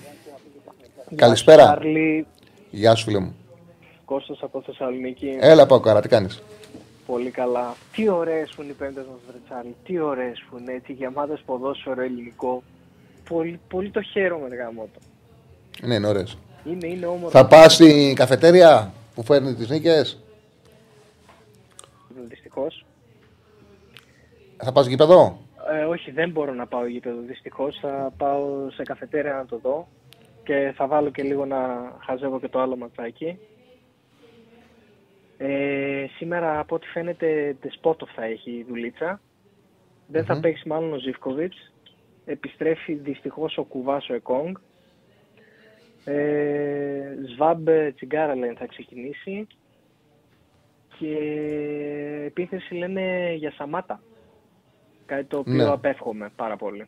Καλησπέρα. Τσάρλι, Γεια σου, φίλε μου. Κώστας από Θεσσαλονίκη. Έλα, πάω καρά, τι κάνεις; Πολύ καλά. Τι ωραίες που είναι οι πέμπτες μας, βρε Τσάρλι. Τι ωραίες που είναι, έτσι, γεμάτες ποδόσφαιρο ελληνικό. Πολύ, πολύ το χαίρομαι, ρε γαμότο. Ναι, είναι ωραίες. Είναι, είναι όμορφο. Θα πας στην καφετέρια που φέρνει τις νίκες; Δυστυχώς. Θα πας γήπεδο; Ε, όχι, δεν μπορώ να πάω γήπεδο. Δυστυχώς θα πάω σε καφετέρια να το δω και θα βάλω και λίγο να χαζεύω και το άλλο ματσάκι. Ε, σήμερα από ό,τι φαίνεται Δεσπότοφ θα έχει η δουλίτσα. Δεν θα Μμμ. παίξει μάλλον ο Ζιβκοβιτς. Επιστρέφει δυστυχώς ο Κουβάς ο Εκόνγκ. Ε, Σβάμπ Τσιγκάρα λένε θα ξεκινήσει. Και επίθεση λένε για Σαμάτα. Κάτι το οποίο Ναι. απέφχομαι πάρα πολύ.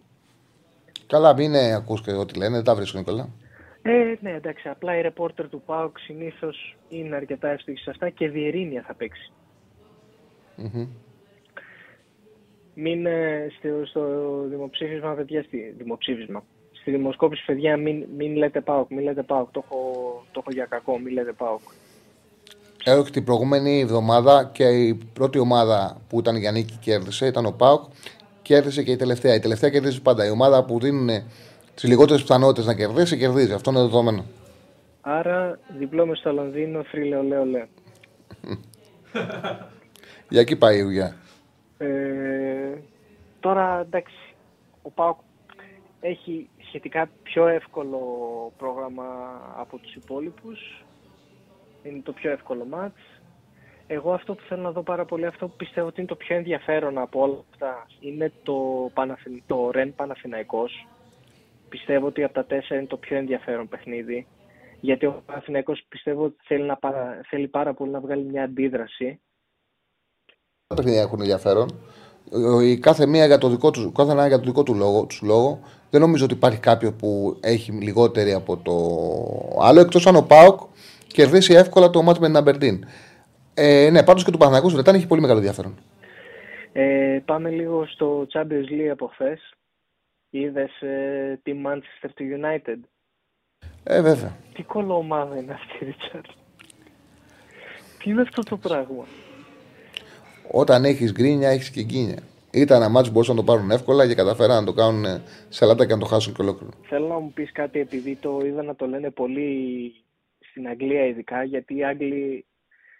Καλά, μην είναι ακούς και ό,τι λένε, δεν τα βρίσκουν Νικόλα. Ε, ναι, εντάξει. Απλά οι ρεπόρτερ του ΠΑΟΚ συνήθως είναι αρκετά εύστοχοι σε αυτά και διερήνεια θα παίξει. Μμμ. Μην ε, στο, στο δημοψήφισμα, παιδιά, στη, δημοψήφισμα. Στη δημοσκόπηση, παιδιά, μην, μην λέτε ΠΑΟΚ, μην λέτε ΠΑΟΚ. Το έχω, το έχω για κακό, μην λέτε ΠΑΟΚ. Έχω την προηγούμενη εβδομάδα και η πρώτη ομάδα που ήταν για νίκη κέρδισε ήταν ο Πάοκ. Κέρδισε και η τελευταία. Η τελευταία κερδίζει πάντα. Η ομάδα που δίνουν τις λιγότερες πιθανότητες να κερδίσει, κερδίζει. Αυτό είναι δεδομένο. Άρα, διπλό μες στο Λονδίνο, θρύλε, ολέ, ολέ. Για εκεί πάει η δουλειά. Ε, τώρα, εντάξει, ο ΠΑΟΚ έχει σχετικά πιο εύκολο πρόγραμμα από τους υπόλοιπους. Είναι το πιο εύκολο μάτς. Εγώ αυτό που θέλω να δω πάρα πολύ, αυτό που πιστεύω ότι είναι το πιο ενδιαφέρον από όλα αυτά, είναι το, Παναθη... το Ρεν Παναθηναϊκός. Πιστεύω ότι από τα τέσσερα είναι το πιο ενδιαφέρον παιχνίδι. Γιατί ο Παναθηναϊκός πιστεύω ότι θέλει, να παρα... θέλει πάρα πολύ να βγάλει μια αντίδραση. Τα παιχνίδια έχουν ενδιαφέρον; Ο- η κάθε μία για το δικό τους, κάθε ένα για το δικό του λόγο, τους λόγο. Δεν νομίζω ότι υπάρχει κάποιο που έχει λιγότερη από το άλλο, εκτός αν ο Πάοκ κερδίσει εύκολα το μάτι με την Αμπερντίν. Ε, ναι, πάντως και του Παναγιακού Βρετάνη έχει πολύ μεγάλο ενδιαφέρον. Ε, πάμε λίγο στο Champions League από χθες. Είδες ε, τη Manchester United; Ε, βέβαια. Τι κολομάδα είναι αυτή, Ρίτσαρντ; Τι είναι αυτό το πράγμα; Όταν έχεις γκρίνια, έχεις και γκίνια. Ήταν ένα μάτσο που μπορούσαν να το πάρουν εύκολα και καταφέραν να το κάνουν ε, σε λάτα και να το χάσουν και ολόκληρο. Θέλω να μου πεις κάτι επειδή το είδα να το λένε πολύ στην Αγγλία ειδικά γιατί οι Άγγλοι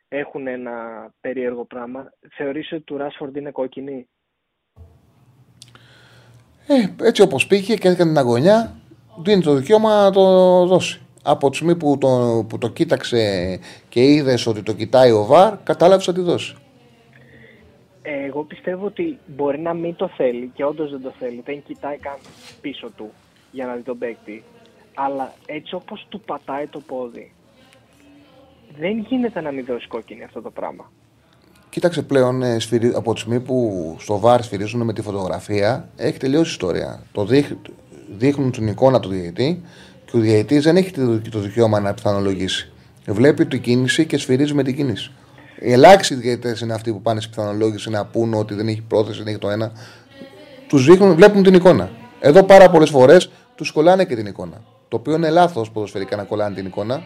έχουν ένα περίεργο πράγμα. Θεωρείς ότι του Ράσφορντ είναι κόκκινη; Ε, έτσι όπως πήγε και έκανε την αγωνιά, του δίνει το δικαίωμα να το δώσει. Από τη στιγμή που το, που το κοίταξε και είδες ότι το κοιτάει ο Βαρ, κατάλαβες ότι τη δώσει. Ε, Εγώ πιστεύω ότι μπορεί να μην το θέλει και όντως δεν το θέλει. Δεν κοιτάει καν πίσω του για να δει τον παίκτη. Αλλά έτσι όπως του πατάει το πόδι, δεν γίνεται να μην δώσει κόκκινη αυτό το πράγμα. Κοίταξε πλέον ε, σφυρι- από τη στιγμή που στο βαρ σφυρίζουν με τη φωτογραφία, έχει τελειώσει η ιστορία. Το δείχ- δείχνουν την εικόνα του διαιτητή και ο διαιτητής δεν έχει το το δικαίωμα να πιθανολογήσει. Βλέπει την κίνηση και σφυρίζει με την κίνηση. Οι ελάχιστοι διαιτητές είναι αυτοί που πάνε σε πιθανολόγηση να πούν ότι δεν έχει πρόθεση, δεν έχει το ένα. Τους δείχνουν, βλέπουν την εικόνα. Εδώ πάρα πολλές φορές τους κολλάνε και την εικόνα. Το οποίο είναι λάθος ποδοσφαιρικά να κολλάνε την εικόνα.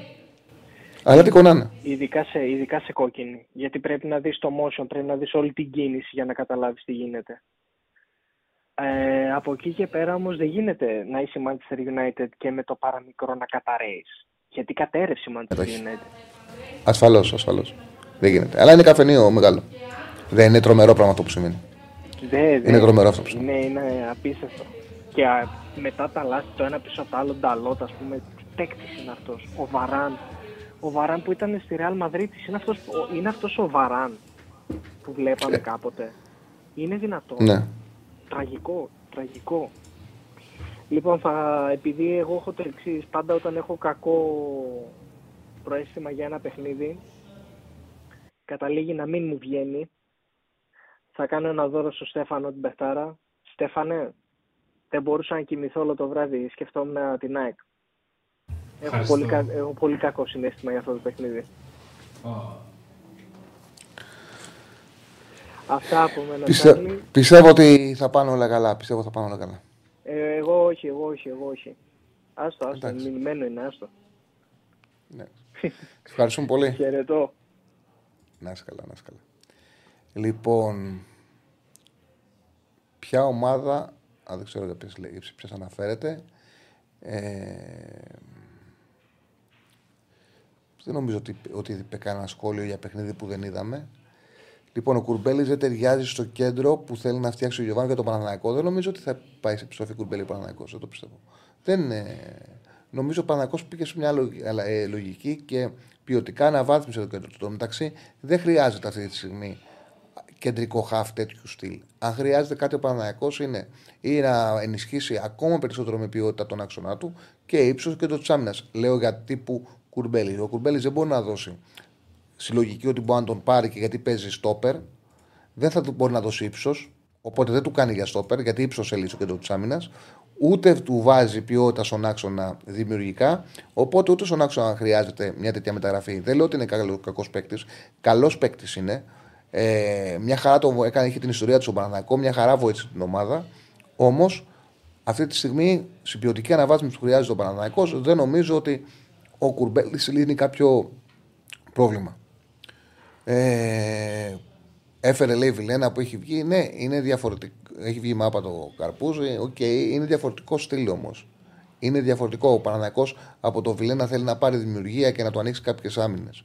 Αλλά την κολλάνε. Ειδικά σε, ειδικά σε κόκκινη. Γιατί πρέπει να δεις το motion, πρέπει να δεις όλη την κίνηση για να καταλάβεις τι γίνεται. Ε, από εκεί και πέρα όμως δεν γίνεται να είσαι η Manchester United και με το παραμικρό να καταραίεις. Γιατί κατέρευσε η Manchester Όχι. United. Ασφαλώς, ασφαλώς. Δεν γίνεται. Αλλά είναι καφενείο μεγάλο. Δεν είναι τρομερό πράγμα αυτό που σημαίνει. Δε, δε, Είναι τρομερό αυτό που σημαίνει. Ναι, είναι απίστευτο. Και α, μετά τα λάθη το ένα πίσω από το άλλο, νταλότ, ας πούμε, τι παίκτης είναι αυτός. Ο Βαράν. Ο Βαράν που ήταν στη Real Madrid, είναι αυτός, ο- είναι αυτός ο Βαράν που βλέπαμε κάποτε. Είναι δυνατό. Ε. Ναι. Τραγικό, τραγικό. Λοιπόν, θα, επειδή εγώ έχω το εξή, πάντα όταν έχω κακό προαίσθημα για ένα παιχνίδι, καταλήγει να μην μου βγαίνει. Θα κάνω ένα δώρο στο Στέφανο την Πεχτάρα. Στέφανε, δεν μπορούσα να κοιμηθώ όλο το βράδυ, σκεφτόμουν την ΑΕΚ. Έχω Ευχαριστώ. πολύ, κα- έχω πολύ κακό συνέστημα για αυτό το παιχνίδι. Αυτά από μένα, Πιστε... Τσάρλι. Πιστεύω ότι θα πάνε όλα καλά. Πιστεύω ότι θα πάνε όλα καλά. Ε, εγώ όχι, εγώ όχι, εγώ όχι. Άστο, άστο, Εντάξει. μηνυμένο είναι, άστο. Ναι. Ευχαριστούμε πολύ. Χαιρετώ. Να είσαι καλά, να είσαι καλά. Λοιπόν, ποια ομάδα, α, δεν ξέρω για ποιες, λέει- σε ποιες αναφέρεται, ε, δεν νομίζω ότι, ότι είπε κανένα σχόλιο για παιχνίδι που δεν είδαμε. Λοιπόν, ο Κουρμπέλης δεν ταιριάζει στο κέντρο που θέλει να φτιάξει ο Γιωβάνο για τον Παναναναϊκό. Δεν νομίζω ότι θα πάει σε επιστροφή Κουρμπέλη Παναναναϊκό. Δεν το πιστεύω. Δεν, ε, νομίζω ο Παναναναϊκό πήγε σε μια λογ- αλλά, ε, λογική και ποιοτικά αναβάθμισε το κέντρο του. Το μεταξύ δεν χρειάζεται αυτή τη στιγμή κεντρικό χαφ τέτοιου στυλ. Αν χρειάζεται κάτι ο Παναναναϊκό είναι ή να ενισχύσει ακόμα περισσότερο με ποιότητα τον άξονα του και ύψος και το της άμυνας. Λέω για τύπου Κουρμπέλης. Ο Κουρμπέλης δεν μπορεί να δώσει συλλογική ότι μπορεί να τον πάρει και γιατί παίζει στόπερ. Δεν θα του μπορεί να δώσει ύψος. Οπότε δεν του κάνει για στόπερ, γιατί ύψος έλυσε το κέντρο της άμυνας. Ούτε του βάζει ποιότητα στον άξονα δημιουργικά. Οπότε ούτε στον άξονα χρειάζεται μια τέτοια μεταγραφή. Δεν λέω ότι είναι κακός παίκτης. Καλός παίκτης είναι. Ε, μια χαρά το έκανε, είχε την ιστορία του στον Παναναναϊκό, μια χαρά βοήθησε την ομάδα. Όμως αυτή τη στιγμή, στην ποιοτική αναβάθμιση που χρειάζεται ο Παναθηναϊκό, δεν νομίζω ότι ο Κουρμπέλης λύνει κάποιο πρόβλημα. Ε, έφερε λέει Βιλένα που έχει βγει. Ναι, είναι διαφορετικό. Έχει βγει μάπα το καρπούζι. Οκ, είναι διαφορετικό στυλ όμως. Είναι διαφορετικό. Ο Παναθηναϊκός από το Βιλένα θέλει να πάρει δημιουργία και να του ανοίξει κάποιες άμυνες.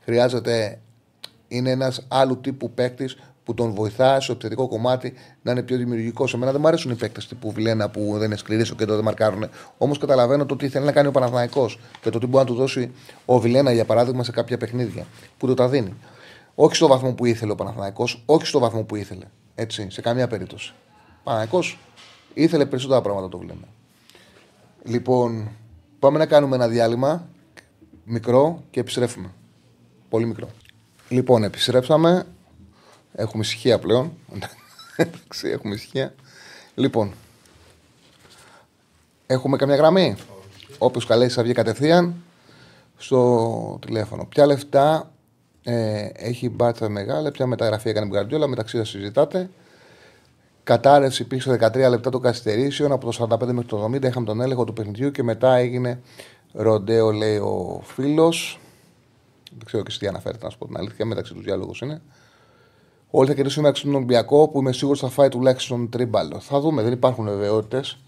Χρειάζεται. Είναι ένας άλλου τύπου παίκτης που τον βοηθά στο επιθετικό κομμάτι να είναι πιο δημιουργικός. Σε μένα δεν μου αρέσουν οι παίκτες τύπου Βιλένα που δεν είναι σκληροί στο κέντρο, δεν μαρκάρουν. Όμως καταλαβαίνω το τι θέλει να κάνει ο Παναθηναϊκός και το τι μπορεί να του δώσει ο Βιλένα για παράδειγμα σε κάποια παιχνίδια που του τα δίνει. Όχι στο βαθμό που ήθελε ο Παναθηναϊκός, όχι στο βαθμό που ήθελε. Έτσι, σε καμία περίπτωση. Ο Παναθηναϊκός ήθελε περισσότερα πράγματα το Βιλένα. Λοιπόν, πάμε να κάνουμε ένα διάλειμμα μικρό και επιστρέφουμε. Πολύ μικρό. Λοιπόν, επιστρέψαμε. Έχουμε ησυχία πλέον. Εντάξει, έχουμε ησυχία. Λοιπόν, έχουμε καμιά γραμμή; Όποιος καλέσει θα βγει κατευθείαν στο τηλέφωνο. Ποια λεφτά ε, έχει μπάτσα μεγάλα, ποια μεταγραφή έκανε η Γκαρδιόλα, μεταξύ σας συζητάτε. Κατάρρευση υπήρξε 13 λεπτά των καθυστερήσεων. Από το 45 μέχρι το 70 είχαμε τον έλεγχο του παιχνιδιού και μετά έγινε ροντέο, λέει ο φίλος. Δεν ξέρω και σε τι αναφέρεται, να σου πω την αλήθεια. Μεταξύ τους διάλογου είναι. Όλοι θα κερδίσουν μεταξύ τον Ολυμπιακό που είμαι σίγουρος θα φάει τουλάχιστον τρίμπαλο. Θα δούμε, δεν υπάρχουν βεβαιότητες.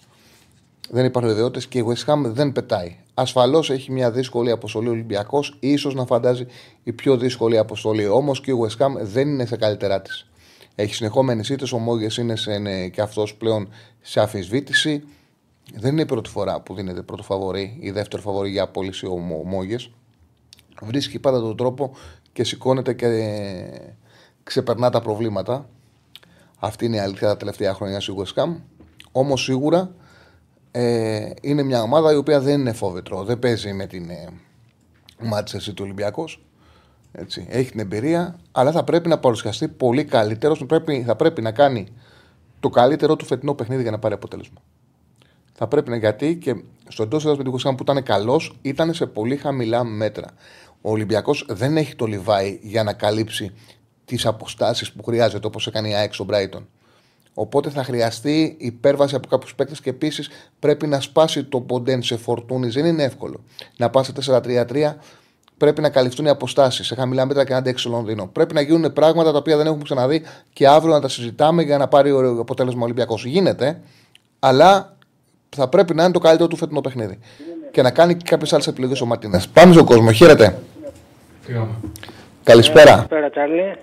Δεν υπάρχουν βεβαιότητες και η West Ham δεν πετάει. Ασφαλώς έχει μια δύσκολη αποστολή ο Ολυμπιακός, ίσως να φαντάζει η πιο δύσκολη αποστολή. Όμως και η West Ham δεν είναι σε καλύτερά της. Έχει συνεχόμενες ήττε, ο Μόγες είναι, σε, είναι και αυτός πλέον σε αφισβήτηση. Δεν είναι η πρώτη φορά που δίνεται πρώτο φαβορή ή δεύτερο φαβορή για απόλυση ο Μόγες. Βρίσκει πάντα τον τρόπο και σηκώνεται και ξεπερνά τα προβλήματα. Αυτή είναι η αλήθεια τα τελευταία χρόνια στη West Ham. Όμως σίγουρα ε, είναι μια ομάδα η οποία δεν είναι φόβετρο. Δεν παίζει με την ε, Manchester του Ολυμπιακός. Έχει την εμπειρία, αλλά θα πρέπει να παρουσιαστεί πολύ καλύτερος. Θα πρέπει να κάνει το καλύτερο του φετινό παιχνίδι για να πάρει αποτέλεσμα. Θα πρέπει να γιατί και στο εντός έδρας με την Κουσάμ που ήταν καλός, ήταν σε πολύ χαμηλά μέτρα. Ο Ολυμπιακός δεν έχει το λιβάι για να καλύψει τις αποστάσεις που χρειάζεται, όπως έκανε η ΑΕΚ στον Brighton. Οπότε θα χρειαστεί υπέρβαση από κάποιους παίκτες και επίσης πρέπει να σπάσει το ποντέν σε φορτούνη. Δεν είναι εύκολο. Να πας σε 4-3-3 πρέπει να καλυφθούν οι αποστάσεις σε χαμηλά μέτρα και να αντέξει το Λονδίνο. Πρέπει να γίνουν πράγματα τα οποία δεν έχουμε ξαναδεί και αύριο να τα συζητάμε για να πάρει ο αποτέλεσμα Ολυμπιακός. Γίνεται, αλλά θα πρέπει να είναι το καλύτερο του φετινό παιχνίδι. Και να κάνει και κάποιες άλλες επιλογές ο Μαρτίνες. Πάμε στον κόσμο. Χαίρετε. Καλησπέρα. Καλησπέρα, Τσάρλι.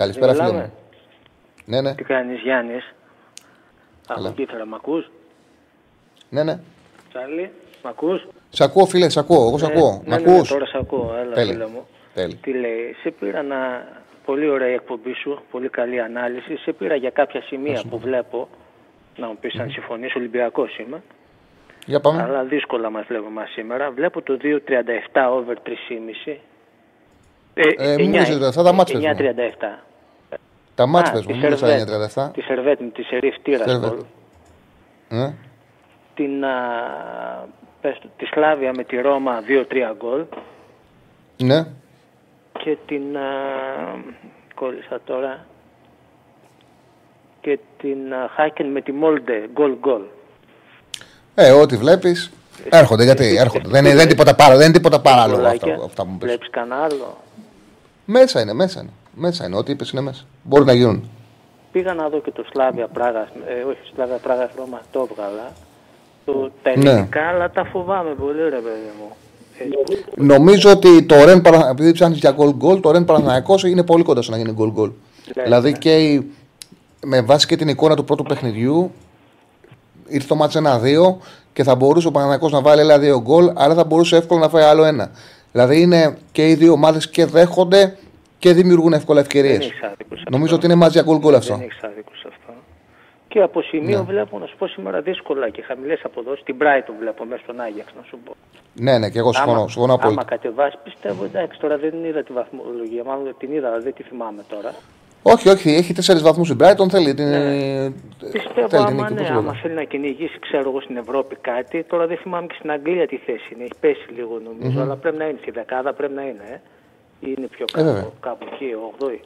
Καλησπέρα, φίλε Μιλάμε. μου. Ναι, ναι. Τι κάνεις, Γιάννης; Καλά. Από κύθρα, μ' ακούς; ναι, ναι. Τσάρλι, μ' ακούς; Σ' ακούω, φίλε, σ' ακούω. Εγώ σ' ακούω. Ναι, Μ' ναι, ναι, ακούς; τώρα σε ακούω, έλα Τέλεια. φίλε μου. Τέλεια. Τι λέει, σε πήρα να... Πολύ ωραία η εκπομπή σου, πολύ καλή ανάλυση. Σε πήρα για κάποια σημεία που βλέπω, να μου πεις αν συμφωνείς, Ολυμπιακός είμαι. Για πάμε. Αλλά δύσκολα μας βλέπουμε σήμερα. Βλέπω το 2.37 over 3,5. Ε, μην μιλήσεις για αυτά, τα μάτς πες μου. 9.37. Τα μάτς Α, πες μου. τη Μην λες Σερβέτ. 9.37. Τη Σερβέτ με τη Σερίφ Σερβέτ. Τύρασπολ. Ναι. Την, α, πες το, τη Σλάβια με τη Ρώμα 2-3 γκολ. Ναι. Και την. Α, κόλλησα τώρα. Και την α, Χάκεν με τη Μόλντε γκολ γκολ. Ε, ό,τι βλέπεις. Έρχονται, γιατί έρχονται. Δεν είναι, δεν είναι τίποτα παρά, δεν είναι τίποτα παράλογο αυτά, αυτά που μου πες. Βλέπεις κανένα άλλο; Μέσα είναι, μέσα είναι. Μέσα είναι. Ό,τι είπες είναι μέσα. Μπορεί να γίνουν. Πήγα να δω και το Σλάβια Πράγας, ε, όχι Σλάβια Πράγας Ρώμα, το έβγαλα. Το, τα Ναι. ελληνικά, αλλά τα φοβάμαι πολύ, ρε παιδί μου. Έτσι, Νομίζω ότι το Ρεν Παρα- επειδή ψάχνεις για γκολ γκολ, το Ρεν Παναθανιακό είναι πολύ κοντά στο να γίνει γκολ γκολ. Ναι, Δηλαδή ναι. και η- με βάση και την εικόνα του πρώτου παιχνιδιού, ήρθε το μάτς 1-2 και θα μπορούσε ο Παναθανιακός να βάλει άλλα δύο γκολ, αλλά θα μπορούσε εύκολα να φάει άλλο ένα. Δηλαδή είναι και οι δύο ομάδες και δέχονται και δημιουργούν εύκολα ευκαιρίες. Δεν έχεις άδικο σε Νομίζω αυτό. ότι είναι μαζί για γκολ γκολ αυτό. Δεν έχει άδικο σε αυτό. Και από σημείο Ναι. βλέπω να σου πω σήμερα δύσκολα και χαμηλές αποδόσεις. Την Brighton βλέπω μέσα στον Άγιαξ να σου πω. Ναι, ναι, και εγώ συμφωνώ. άμα, συμφωνώ απόλυτα. άμα κατεβάσεις, πιστεύω εντάξει τώρα δεν είδα τη βαθμολογία. Μάλλον την είδα, αλλά δεν τη θυμάμαι τώρα. Όχι, όχι, έχει τέσσερις βαθμούς η Brighton. Θέλει την. Ναι. Πιστεύω θέλει την άμα, νίκη. ναι, πώς το άμα λέμε. θέλει να κυνηγήσει, ξέρω εγώ, στην Ευρώπη κάτι. Τώρα δεν θυμάμαι και στην Αγγλία τι θέση είναι. Έχει πέσει λίγο νομίζω, αλλά πρέπει να είναι στη δεκάδα, πρέπει να είναι. Ε. Ή είναι πιο Ε, βέβαια. κάτω, κάπου εκεί, 8η.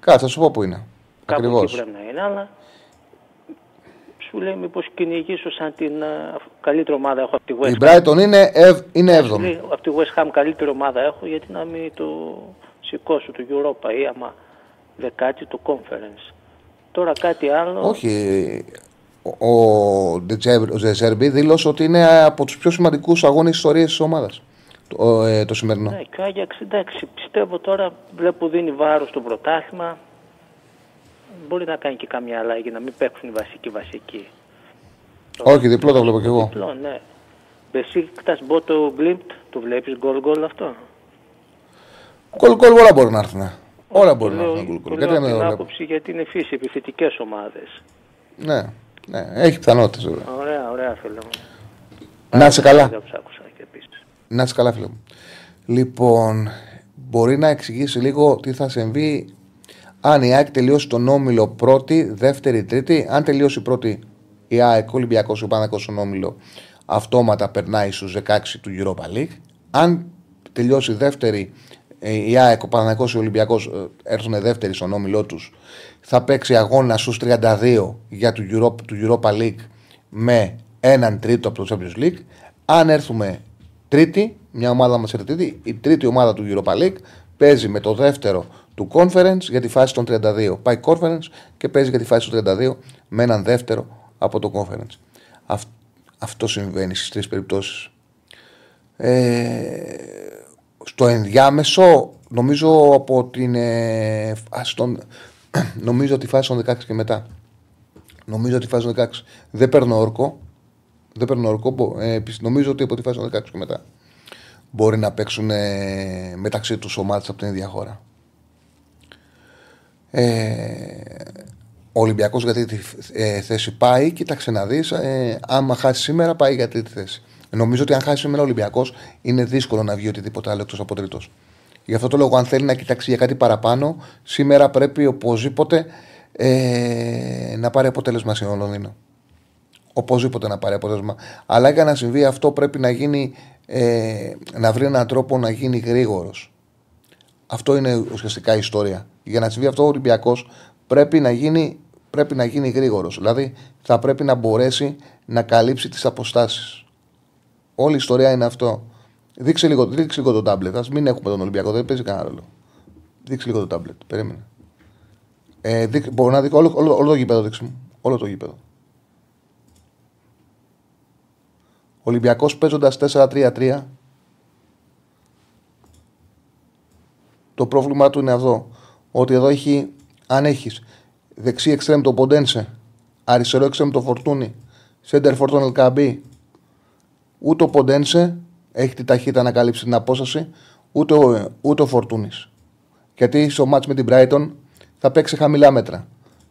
Κάτσε, θα σου πω που είναι. Κάπου Ακριβώς. εκεί πρέπει να είναι, αλλά σου λέει μήπως κυνηγήσω σαν την α, καλύτερη ομάδα έχω από τη West Η Ham. Brighton είναι, ευ, είναι Σου 7η. λέει, από τη West Ham καλύτερη ομάδα έχω γιατί να μην το σηκώσω το Europa ή άμα δεκάτη το Conference. Τώρα κάτι άλλο. Όχι. Ο, ο Ντετζέρ- ο Ζεζέρμπι δήλωσε ότι είναι από τους πιο σημαντικούς αγώνες ιστορίας της ομάδας. Το, ε, το σημερινό. Ναι, και ο Άγιαξ, εντάξει, πιστεύω τώρα βλέπω δίνει βάρος στο πρωτάθλημα. Μπορεί να κάνει και καμιά αλλαγή, να μην παίξουν οι βασικοί βασικοί. Όχι, διπλό το βλέπω κι εγώ. Διπλό, ναι. Μπεσίκτας Μπόντο Γκλιμτ, το βλέπεις γκολ γκολ αυτό; Γκολ γκολ όλα μπορεί να έρθουν. Όλα μπορεί Το να λέω- έρθουν γκολ το γκολ. λέω Γιατί να από μην την το βλέπω; άποψη γιατί είναι φύσει επιθετικές ομάδες. Ναι, ναι, έχει πιθανότητες βέβαια. Ωραία, ωραία φίλε μου. Να είσαι καλά. Δεν ψάκουσα και επίσης. Να είσαι καλά, φίλε μου. Λοιπόν, μπορεί να εξηγήσει λίγο τι θα συμβεί αν η ΑΕΚ τελειώσει τον όμιλο πρώτη, δεύτερη, τρίτη. Αν τελειώσει πρώτη η ΑΕΚ, ο Ολυμπιακός, ο Παναγό στον όμιλο, αυτόματα περνάει στους 16 του Europa League. Αν τελειώσει δεύτερη ε, η ΑΕΚ, ο Παναγικό και ο Ολυμπιακός ε, έρθουν δεύτεροι στον όμιλό τους, θα παίξει αγώνα στους 32 για του Europa, του Europa League με έναν τρίτο από το Champions League. Αν έρθουμε τρίτη, μια ομάδα μας έρθει τρίτη, η τρίτη ομάδα του Europa League παίζει με το δεύτερο του Conference για τη φάση των 32. Πάει Conference και παίζει για τη φάση των 32 με έναν δεύτερο από το Conference. Αυ, αυτό συμβαίνει στις τρεις περιπτώσεις. Ε, στο ενδιάμεσο, νομίζω από την. Ε, στον, (clears throat) νομίζω ότι φάση των 16 και μετά. Νομίζω ότι φάση των 16. Δεν παίρνω όρκο. Δεν παίρνω όρκο. Ε, νομίζω ότι από τη φάση των 16 και μετά μπορεί να παίξουν ε, μεταξύ τους ομάδες από την ίδια χώρα. Ε, ο Ολυμπιακός για τρίτη ε, θέση πάει. Κοίταξε να δεις. Ε, άμα χάσει σήμερα, πάει για τρίτη θέση. Νομίζω ότι αν χάσει σήμερα ο Ολυμπιακός, είναι δύσκολο να βγει οτιδήποτε άλλο εκτός από τρίτος. Γι' αυτό το λόγο, αν θέλει να κοιτάξει για κάτι παραπάνω, σήμερα πρέπει οπωσδήποτε ε, να πάρει αποτέλεσμα στην Λονδίνο. Οπωσδήποτε να πάρει αποτέλεσμα. Αλλά για να συμβεί αυτό πρέπει να γίνει ε, να βρει έναν τρόπο να γίνει γρήγορος. Αυτό είναι ουσιαστικά η ιστορία. Για να συμβεί αυτό ο Ολυμπιακός πρέπει να γίνει, πρέπει να γίνει γρήγορος. Δηλαδή θα πρέπει να μπορέσει να καλύψει τις αποστάσεις. Όλη η ιστορία είναι αυτό. Δείξε λίγο, δείξε λίγο το τάμπλετ. Α μην έχουμε τον Ολυμπιακό, δεν παίζει κανένα ρόλο. Δείξε λίγο το τάμπλετ. Περίμενε. Ε, δείξ, μπορώ να δείξω όλο, όλο, όλο το γήπεδο. Δείξε μου. Όλο το γήπεδο. Ολυμπιακός παίζοντας 4-3-3. Το πρόβλημά του είναι εδώ. Ότι εδώ έχει, αν έχεις δεξί εξτρέμ το Ποντένσε, αριστερό εξτρέμ το Φορτούνι, σέντερ φορτών Ελκαμπή, ούτε ο Ποντένσε έχει τη ταχύτητα να καλύψει την απόσταση, ούτε ο, ούτε ο Φορτούνης. Γιατί στο μάτς με την Brighton θα παίξει χαμηλά μέτρα.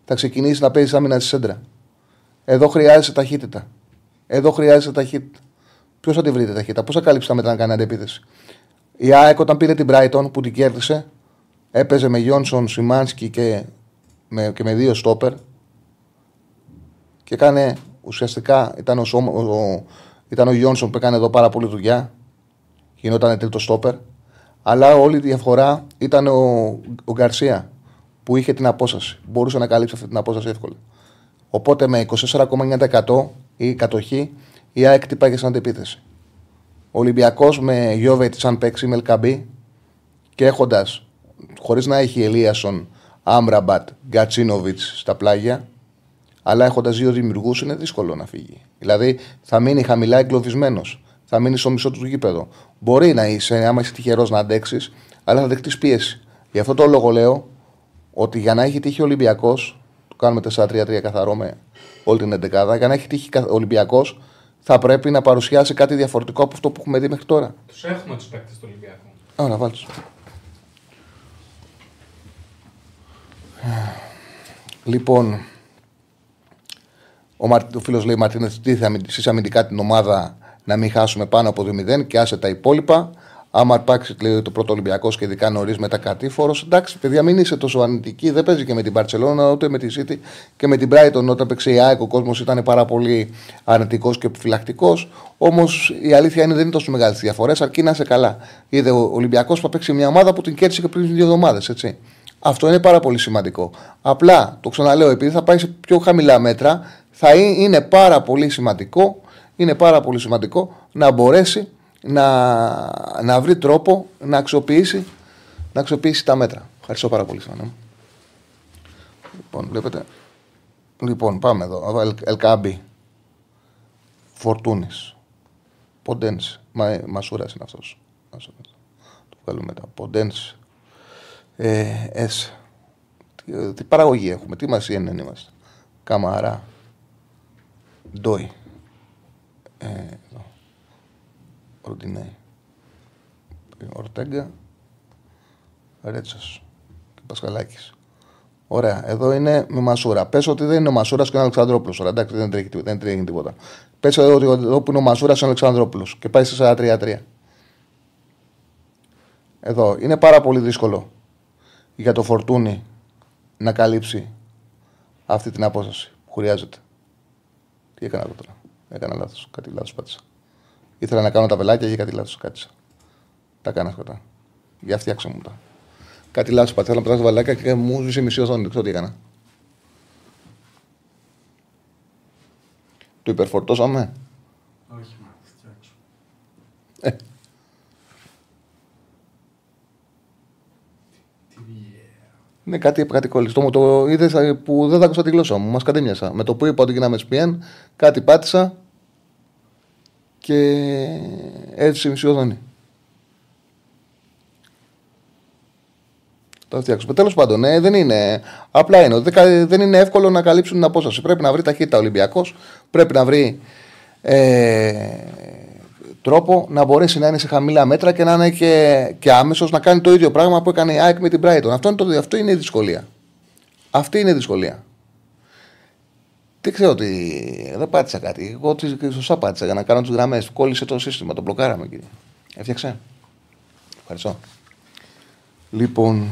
Θα ξεκινήσει να παίζει άμυνα στη σέντρα. Εδώ χρειάζεται ταχύτητα. Εδώ χρειάζεται ταχύτητα. Ποιος θα τη βρει τη ταχύτητα, πώ θα καλύψει τα μέτρα να κάνει αντεπίθεση. Η ΑΕΚ όταν πήρε την Brighton που την κέρδισε, έπαιζε με Γιόνσον, Σιμάνσκι και με, και με δύο στόπερ και έκανε ουσιαστικά ήταν ο, ο, ήταν ο Γιόνσον που έκανε εδώ πάρα πολύ δουλειά. Γινόταν τρίτο στόπερ. Αλλά όλη η διαφορά ήταν ο, ο Γκαρσία που είχε την απόσταση. Μπορούσε να καλύψει αυτή την απόσταση εύκολα. Οπότε με 24,9% η κατοχή η ΑΕΚ τυπάγε σαν αντεπίθεση. Ο Ολυμπιακός με Γιώβετ σαν παίξει με Ελκαμπή και έχοντας χωρίς να έχει Ελίασον, Άμραμπατ, Γκατσίνοβιτς στα πλάγια, αλλά έχοντας δύο δημιουργούς είναι δύσκολο να φύγει. Δηλαδή θα μείνει χαμηλά εγκλωβισμένος. Θα μείνει στο μισό του γήπεδο. Μπορεί να είσαι, άμα είσαι τυχερός να αντέξεις, αλλά θα δεχτείς πίεση. Γι' αυτό το λόγο λέω ότι για να έχει τύχει ο Ολυμπιακός, το κάνουμε 4-3-3 καθαρό με όλη την 11 για να έχει τύχει ο Ολυμπιακός, θα πρέπει να παρουσιάσει κάτι διαφορετικό από αυτό που έχουμε δει μέχρι τώρα. Τους έχουμε τους παίκτες του Ολυμπιακού. Ωραία, βάλτε. Λοιπόν, ο, Μαρ... ο φίλος λέει Μαρτίνες, τι θα αμυντικά την ομάδα να μην χάσουμε πάνω από 2-0 και άσε τα υπόλοιπα. Άμα αρπάξει το πρώτο Ολυμπιακός και ειδικά νωρίς μετά κατήφορος, εντάξει, παιδιά, μην είσαι τόσο αρνητικοί. Δεν παίζει και με την Παρσελόνα, ούτε με τη City και με την Brighton. Όταν παίξει η ΑΕΚ, ο κόσμος ήταν πάρα πολύ αρνητικός και επιφυλακτικός. Όμως η αλήθεια είναι δεν είναι τόσο μεγάλες διαφορές, αρκεί να είσαι καλά. Είδε ο Ολυμπιακός που παίξει μια ομάδα που την κέρδισε και πριν δύο εβδομάδες, έτσι. Αυτό είναι πάρα πολύ σημαντικό. Απλά το ξαναλέω, επειδή θα πάει σε πιο χαμηλά μέτρα, θα είναι πάρα πολύ σημαντικό, είναι πάρα πολύ σημαντικό να μπορέσει να, να βρει τρόπο να αξιοποιήσει, να αξιοποιήσει τα μέτρα. Ευχαριστώ πάρα πολύ. Σαν, Λοιπόν, βλέπετε. Λοιπόν, πάμε εδώ. Ελκάμπι. Φορτούνης. Ποντένς. Μα, Μασούρας είναι αυτός. Το βγάλουμε μετά. Ποντένς. Ε, εσ. Τι, τι, παραγωγή έχουμε. Τι μας είναι είμαστε. Καμαρά. Ντόι. Ε, εδώ. Ροντινέη. Ορτέγκα. Ρέτσα. Και Πασχαλάκης. Ωραία. Εδώ είναι με Μασούρα. Πες ότι δεν είναι ο Μασούρας και ο Αλεξανδρόπουλος. Εντάξει, δεν τρέχει, δεν τρέχει τίποτα. Πες ότι εδώ που είναι ο Μασούρας και ο Αλεξανδρόπουλος. Και πάει σε 4-3-3. Εδώ. Είναι πάρα πολύ δύσκολο για το φορτούνι να καλύψει αυτή την απόσταση που χρειάζεται. Τι έκανα εδώ τώρα; Έκανα λάθος. Κάτι λάθος πάτησα. Ήθελα να κάνω τα βελάκια και κάτι λάθος. Κάτσε. Τα κάνα σκοτά. Για φτιάξε μου τα. Κάτι λάθος πατέρα να πετάξω βαλάκια και μου ζούσε μισή οθόνη. Δεν ξέρω τι έκανα. Το υπερφορτώσαμε; Όχι, μα θα φτιάξω. Ε, Τι βγαίνει. Ναι, κάτι, κάτι κολληστό μου το είδες που δεν θα άκουσα τη γλώσσα μου. Μας κατέμοιασα. Με το που είπα ότι γίναμε SPN, κάτι πάτησα και έτσι μισή οθόνη. Το θα φτιάξουμε. Τέλος πάντων, ναι, δεν είναι. Απλά είναι. ότι δεν κα- Δεν είναι εύκολο να καλύψουν την απόσταση. Πρέπει να βρει ταχύτητα ο Ολυμπιακός. Πρέπει να βρει ε, τρόπο να μπορέσει να είναι σε χαμηλά μέτρα και να είναι και, και άμεσος να κάνει το ίδιο πράγμα που έκανε η ΑΕΚ με την Brighton. Αυτό είναι, το, αυτό είναι η δυσκολία. Αυτή είναι η δυσκολία. Δεν ξέρω ότι δεν πάτησα κάτι. Εγώ τι- σωστά πάτησα για να κάνω τις γραμμές. Κόλλησε το σύστημα, το μπλοκάραμε κύριε. Έφτιαξε. Ευχαριστώ. Λοιπόν.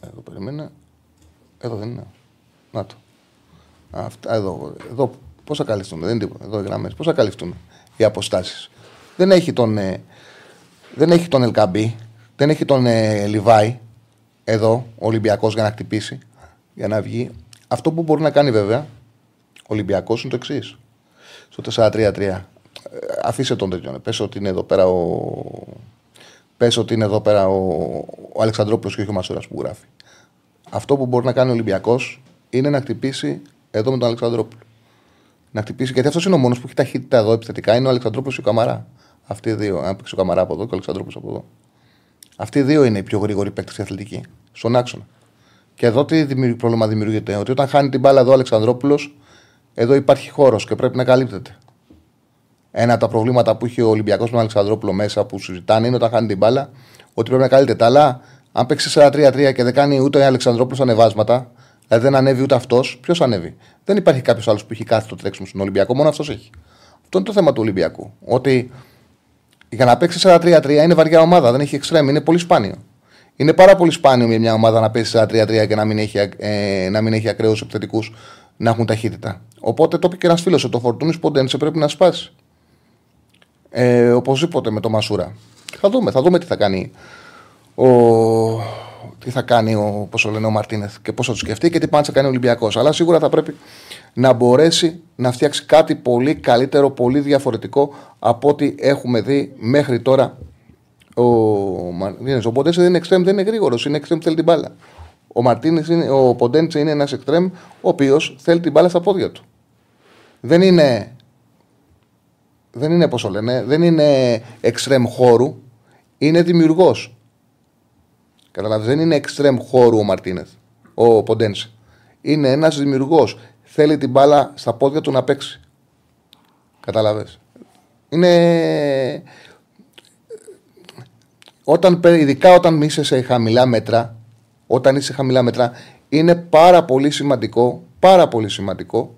Εδώ περιμένα. Εδώ δεν είναι. Να το. Αυτά, εδώ, εδώ πώς θα καλυφθούν. Δεν είναι τίποτα. Εδώ οι γραμμές. Πώς θα καλυφθούν οι αποστάσεις. Δεν έχει τον. Ε, δεν έχει τον Ελκαμπή. Δεν έχει τον ε, Λιβάη. Εδώ ο Ολυμπιακός για να χτυπήσει. Για να βγει. Αυτό που μπορεί να κάνει βέβαια ο Ολυμπιακός είναι το εξής. Στο 4-3-3. Ε, αφήσε τον τέτοιον. Πες ότι είναι εδώ πέρα ο. Πες ότι είναι εδώ πέρα ο, ο Αλεξανδρόπουλος και όχι ο Μασούρας που γράφει. Αυτό που μπορεί να κάνει ο Ολυμπιακός είναι να χτυπήσει εδώ με τον Αλεξανδρόπουλο. Να χτυπήσει, γιατί αυτός είναι ο μόνος που έχει ταχύτητα εδώ επιθετικά, είναι ο Αλεξανδρόπουλος και ο Καμαρά. Αυτοί οι δύο. Αν παίξει ο Καμαρά από εδώ και ο Αλεξανδρόπουλος από εδώ. Αυτοί οι δύο είναι οι πιο γρήγοροι παίκτες στη αθλητική. Στον άξονα. Και εδώ τι δημιουργεί- πρόβλημα δημιουργείται. Ότι όταν χάνει την μπάλα εδώ ο Αλεξανδρόπουλος, εδώ υπάρχει χώρος και πρέπει να καλύπτεται. Ένα από τα προβλήματα που είχε ο Ολυμπιακός με τον Αλεξανδρόπουλο μέσα που συζητάνε είναι όταν χάνει την μπάλα, ότι πρέπει να καλύπτεται. Αλλά αν παίξει 4-3-3 και δεν κάνει ούτε ο Αλεξανδρόπουλος ανεβάσματα, δηλαδή δεν ανέβει ούτε αυτός, ποιος ανέβει; Δεν υπάρχει κάποιος άλλος που έχει κάθε το τρέξιμο στον Ολυμπιακό, μόνο αυτός έχει. Αυτό είναι το θέμα του Ολυμπιακού. Ότι για να παίξει 4-3-3 είναι βαριά ομάδα, δεν έχει εξτρέμ, είναι πολύ σπάνιο. Είναι πάρα πολύ σπάνιο για μια ομάδα να παίζει 4-3-3 και να μην έχει, ε, να μην έχει ακραίους επιθετικούς να έχουν ταχύτητα. Οπότε το είπε και ένας φίλος, το Φορτούνη Ποντένσε πρέπει να σπάσει. Ε, οπωσδήποτε με το Μασούρα. Θα δούμε, θα δούμε τι θα κάνει ο, τι θα κάνει ο, πώς το λένε, ο Μαρτίνεθ και πώς θα το σκεφτεί και τι πάνε θα κάνει ο Ολυμπιακός. Αλλά σίγουρα θα πρέπει να μπορέσει να φτιάξει κάτι πολύ καλύτερο, πολύ διαφορετικό από ό,τι έχουμε δει μέχρι τώρα. Ο Μαρτίνεθ, ο Ποντένσε δεν είναι εξτρέμ, δεν είναι γρήγορος, είναι εξτρέμ θέλει την μπάλα. Ο, Μαρτίνες είναι, ο Ποντένσε είναι ένας εξτρέμ ο οποίος θέλει την μπάλα στα πόδια του. Δεν είναι δεν είναι πώς το λένε, δεν είναι εξτρέμ χώρου, είναι δημιουργός. Καταλάβει, δεν είναι εξτρέμ χώρου ο Μαρτίνεθ, ο Ποντένσε. Είναι ένας δημιουργός. Θέλει την μπάλα στα πόδια του να παίξει. Καταλαβες. Είναι. Όταν, παι- ειδικά όταν είσαι σε χαμηλά μέτρα, όταν είσαι σε χαμηλά μέτρα, είναι πάρα πολύ σημαντικό, πάρα πολύ σημαντικό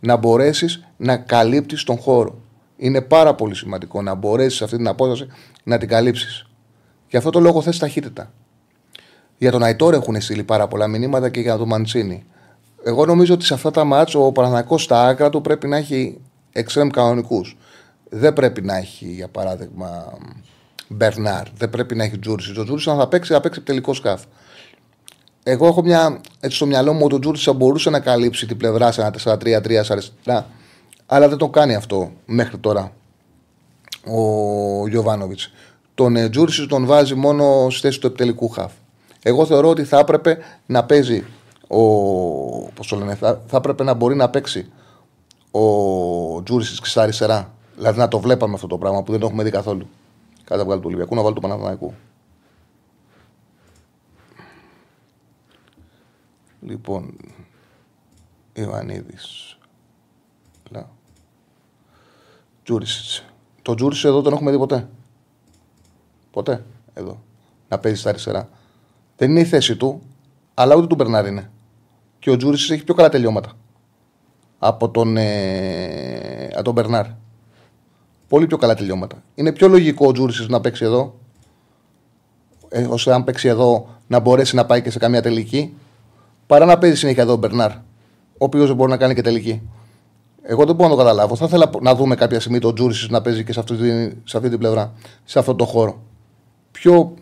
να μπορέσεις να καλύπτεις τον χώρο. Είναι πάρα πολύ σημαντικό να μπορέσεις αυτή την απόσταση να την καλύψεις. Γι' αυτό το λόγο θες ταχύτητα. Για τον Αϊτόρ έχουν στείλει πάρα πολλά μηνύματα και για τον Μαντσίνη. Εγώ νομίζω ότι σε αυτά τα μάτς ο Παναθηναϊκός στα άκρα του πρέπει να έχει εξτρέμ κανονικούς. Δεν πρέπει να έχει, για παράδειγμα, Μπερνάρ. Δεν πρέπει να έχει Τζούρισι. Ο Τζούρισι, αν θα παίξει, θα παίξει τελικό σκάφ. Εγώ έχω μια έτσι στο μυαλό μου ότι ο Τζούρισι θα μπορούσε να καλύψει την πλευρά σε ένα 4-3-3 αριστερά. Αλλά δεν το κάνει αυτό μέχρι τώρα ο Γιωβάνοβιτς. Τον ε, Τζούρισι τον βάζει μόνο στη θέση του επιτελικού χαφ. Εγώ θεωρώ ότι θα έπρεπε να παίζει ο. Πώς το λένε, θα, θα έπρεπε να μπορεί να παίξει ο Τζούρισι στα αριστερά. Δηλαδή να το βλέπαμε αυτό το πράγμα που δεν το έχουμε δει καθόλου. Κατά βγάλει του Ολυμπιακού να βάλει του Παναθηναϊκού. Λοιπόν, Ιωαννίδης. Τζούρισιτς. Το Τζούρισιτς εδώ τον έχουμε δει ποτέ. Ποτέ. Εδώ. Να παίζει στα αριστερά. Δεν είναι η θέση του, αλλά ούτε του Μπερνάρ είναι. Και ο Τζούριτσιτς έχει πιο καλά τελειώματα από τον, ε, από τον Μπερνάρ. Πολύ πιο καλά τελειώματα. Είναι πιο λογικό ο Τζούριτσιτς να παίξει εδώ, ε, ώστε αν παίξει εδώ να μπορέσει να πάει και σε καμία τελική, παρά να παίζει συνέχεια εδώ ο Μπερνάρ, ο οποίος δεν μπορεί να κάνει και τελική. Εγώ δεν μπορώ να το καταλάβω. Θα ήθελα να δούμε κάποια στιγμή τον Τζούριτσιτς να παίζει και σε αυτή, τη- σε αυτή την πλευρά, σε αυτό το χώρο. πιο.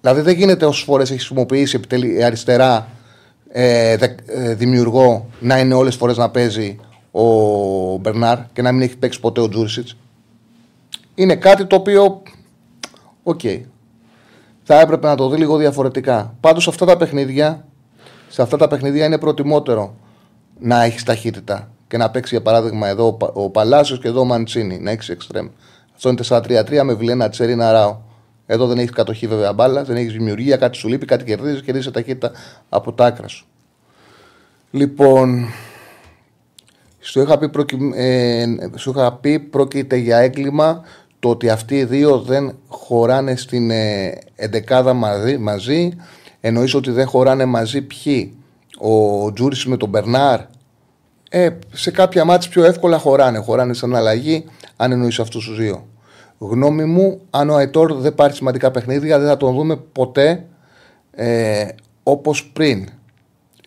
Δηλαδή δεν γίνεται όσες φορές έχει χρησιμοποιήσει επιτελεί, αριστερά ε, δε, ε, δημιουργό να είναι όλες τις φορές να παίζει ο Μπερνάρ και να μην έχει παίξει ποτέ ο Τζούριτσιτς. Είναι κάτι το οποίο. Οκ. Θα έπρεπε να το δει λίγο διαφορετικά. Πάντως σε αυτά τα παιχνίδια, σε αυτά τα παιχνίδια είναι προτιμότερο να έχεις ταχύτητα και να παίξει για παράδειγμα εδώ ο Πα- ο Παλάσιος και εδώ ο Μαντσίνι, να έχεις εξτρέμ. Αυτό είναι 4-3-3 με Βιλένα Τσέρινα Ράο. Εδώ δεν έχεις κατοχή βέβαια μπάλα, δεν έχεις δημιουργία, κάτι σου λείπει, κάτι κερδίζεις, κερδίζεις ταχύτητα από τα άκρα σου. Λοιπόν, σου είχα, πει προκει... ε, σου είχα πει πρόκειται για έγκλημα το ότι αυτοί οι δύο δεν χωράνε στην ε, εντεκάδα μαζί, μαζί. Εννοείς ότι δεν χωράνε μαζί ποιοι; Ο Τζούρις με τον Μπερνάρ; Ε, σε κάποια μάτια πιο εύκολα χωράνε. Χωράνε σαν αλλαγή αν εννοείς αυτούς τους δύο. Γνώμη μου, αν ο Αϊτόρ δεν πάρει σημαντικά παιχνίδια, δεν θα τον δούμε ποτέ ε, όπως πριν.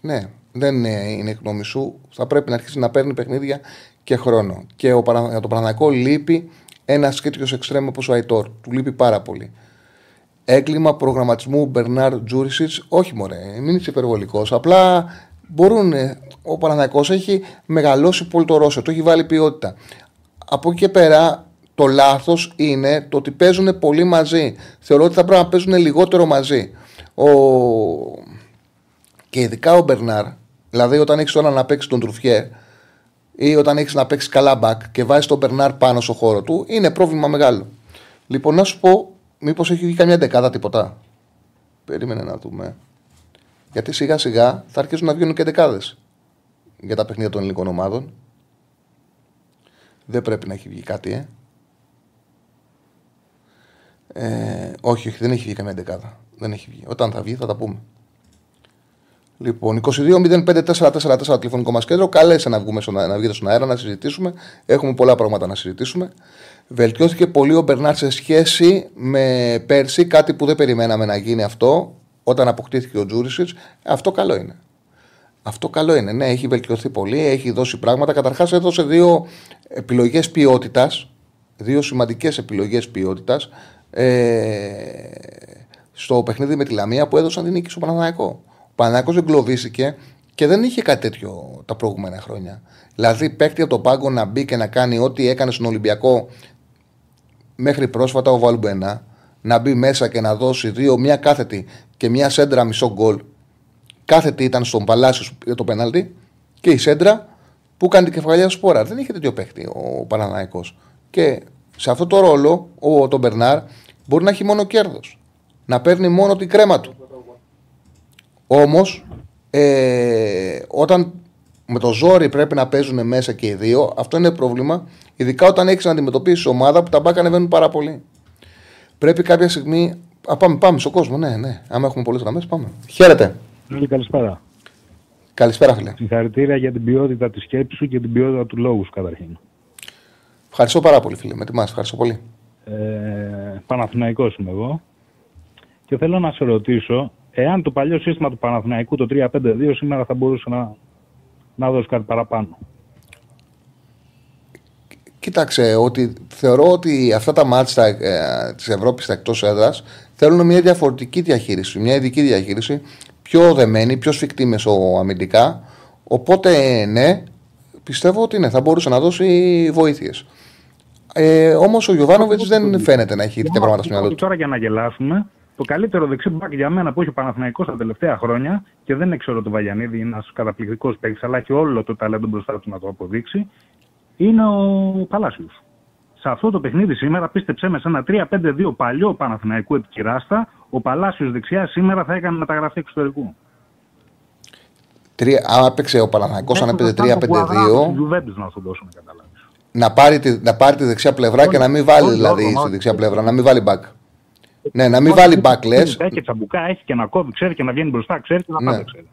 Ναι, δεν είναι, είναι η γνώμη σου. Θα πρέπει να αρχίσει να παίρνει παιχνίδια και χρόνο. Και ο, Παρα- για το Παναγικό λείπει ένα τέτοιο εξτρέμ όπως ο Αϊτόρ. Του λείπει πάρα πολύ. Έγκλημα προγραμματισμού Μπερνάρ Τζούρισιτς, όχι μωρέ, μην είσαι υπερβολικός. Απλά μπορούν. ε, Ο Παναγιακό έχει μεγαλώσει πολύ το ρόσο, του έχει βάλει ποιότητα. Από εκεί και πέρα, το λάθος είναι το ότι παίζουν πολύ μαζί. Θεωρώ ότι θα πρέπει να παίζουν λιγότερο μαζί. Ο... Και ειδικά ο Μπερνάρ, δηλαδή όταν έχεις τώρα να παίξεις τον Τρουφιέ ή όταν έχεις να παίξεις καλά μπακ και βάζεις τον Μπερνάρ πάνω στο χώρο του, είναι πρόβλημα μεγάλο. Λοιπόν, να σου πω, μήπως έχει βγει καμιά δεκάδα τίποτα. Περίμενε να δούμε. Γιατί σιγά σιγά θα αρχίσουν να βγαίνουν και δεκάδες για τα παιχνίδια των ελληνικών ομάδων. Δεν πρέπει να έχει βγει κάτι, ε. ε όχι, όχι, δεν έχει βγει καμία δεκάδα. Δεν έχει βγει. Όταν θα βγει θα τα πούμε. Λοιπόν, 22-05-444 τηλεφωνικό μας κέντρο. Καλέσε να, βγούμε στον, να βγείτε στον αέρα να συζητήσουμε. Έχουμε πολλά πράγματα να συζητήσουμε. Βελτιώθηκε πολύ ο Μπερνάρ σε σχέση με πέρσι, κάτι που δεν περιμέναμε να γίνει αυτό όταν αποκτήθηκε ο Τζούρισιτς. Αυτό καλό είναι. Αυτό καλό είναι. Ναι, έχει βελτιωθεί πολύ, έχει δώσει πράγματα. Καταρχάς, έδωσε δύο επιλογές ποιότητας. Δύο σημαντικές επιλογές ποιότητας. Ε, στο παιχνίδι με τη Λαμία που έδωσαν την νίκη στο Παναναναϊκό. Ο Παναναναϊκός εγκλωβίστηκε και δεν είχε κάτι τέτοιο τα προηγούμενα χρόνια. Δηλαδή, παίκτη από τον πάγκο να μπει και να κάνει ό,τι έκανε στον Ολυμπιακό μέχρι πρόσφατα ο Βαλμπένα, να μπει μέσα και να δώσει δύο, μια κάθετη και μια σέντρα μισό γκολ. Κάθετη ήταν στον Παλάσιος για το πέναλτι και η σέντρα που κάνει την κεφαλιά σπόρα. Δεν είχε τέτοιο παίκτη ο Παναναναϊκός. Και σε αυτό το ρόλο ο τον Μπερνάρ μπορεί να έχει μόνο κέρδος. Να παίρνει μόνο την κρέμα του. Όμως, ε, όταν με το ζόρι πρέπει να παίζουν μέσα και οι δύο, αυτό είναι πρόβλημα. Ειδικά όταν έχεις να αντιμετωπίσεις ομάδα που τα μπάκα ανεβαίνουν πάρα πολύ. Πρέπει κάποια στιγμή. Α, πάμε, πάμε στον κόσμο, ναι, ναι. Άμα έχουμε πολλές γραμμές, πάμε. Χαίρετε. Φίλε, καλησπέρα. Καλησπέρα, φίλε. Συγχαρητήρια για την ποιότητα της σκέψης σου και την ποιότητα του λόγου σου καταρχήν. Ευχαριστώ πάρα πολύ, φίλε. Με τιμάς, ευχαριστώ πολύ. Ε, Παναθηναϊκός είμαι εγώ και θέλω να σε ρωτήσω εάν το παλιό σύστημα του Παναθηναϊκού το 3-5-2 σήμερα θα μπορούσε να, να δώσει κάτι παραπάνω. Κοίταξε, ότι θεωρώ ότι αυτά τα μάτια ε, της Ευρώπης στα εκτός έδρας θέλουν μια διαφορετική διαχείριση, μια ειδική διαχείριση, πιο δεμένη, πιο σφιχτή μεσοαμυντικά. Οπότε, ναι, πιστεύω ότι ναι, θα μπορούσε να δώσει βοήθειες. Ε, Όμως ο Γιωβάνοβιτς δεν φαίνεται να έχει τέτοια πράγματα στο μυαλό του. Τώρα για να γελάσουμε, το καλύτερο δεξί μπακ για μένα που έχει ο Παναθηναϊκός τα τελευταία χρόνια και δεν ξέρω το Βαγιανίδη, είναι ένας καταπληκτικός παίκτης, αλλά έχει όλο το ταλέντο μπροστά του να το αποδείξει, είναι ο Παλάσιος. Σε αυτό το παιχνίδι σήμερα, πίστεψέ με, σε ένα 3-5-2 παλιό Παναθηναϊκού επικυράστα, ο Παλάσιος δεξιά σήμερα θα έκανε μεταγραφή εξωτερικού. Τρία, άμα έπαιξε ο Παναθανικό, αν έπαιζε 3-5-2, να σου δώσω να καταλάβεις. να πάρει, τη, να πάρει τη δεξιά πλευρά και να μην βάλει δηλαδή στη δεξιά πλευρά, να μην βάλει back. Ναι, να μην βάλει back λε. Έχει τσαμπουκά, έχει και να κόβει, ξέρει και να βγαίνει μπροστά, ξέρει και να Ναι. πάντα ξέρει.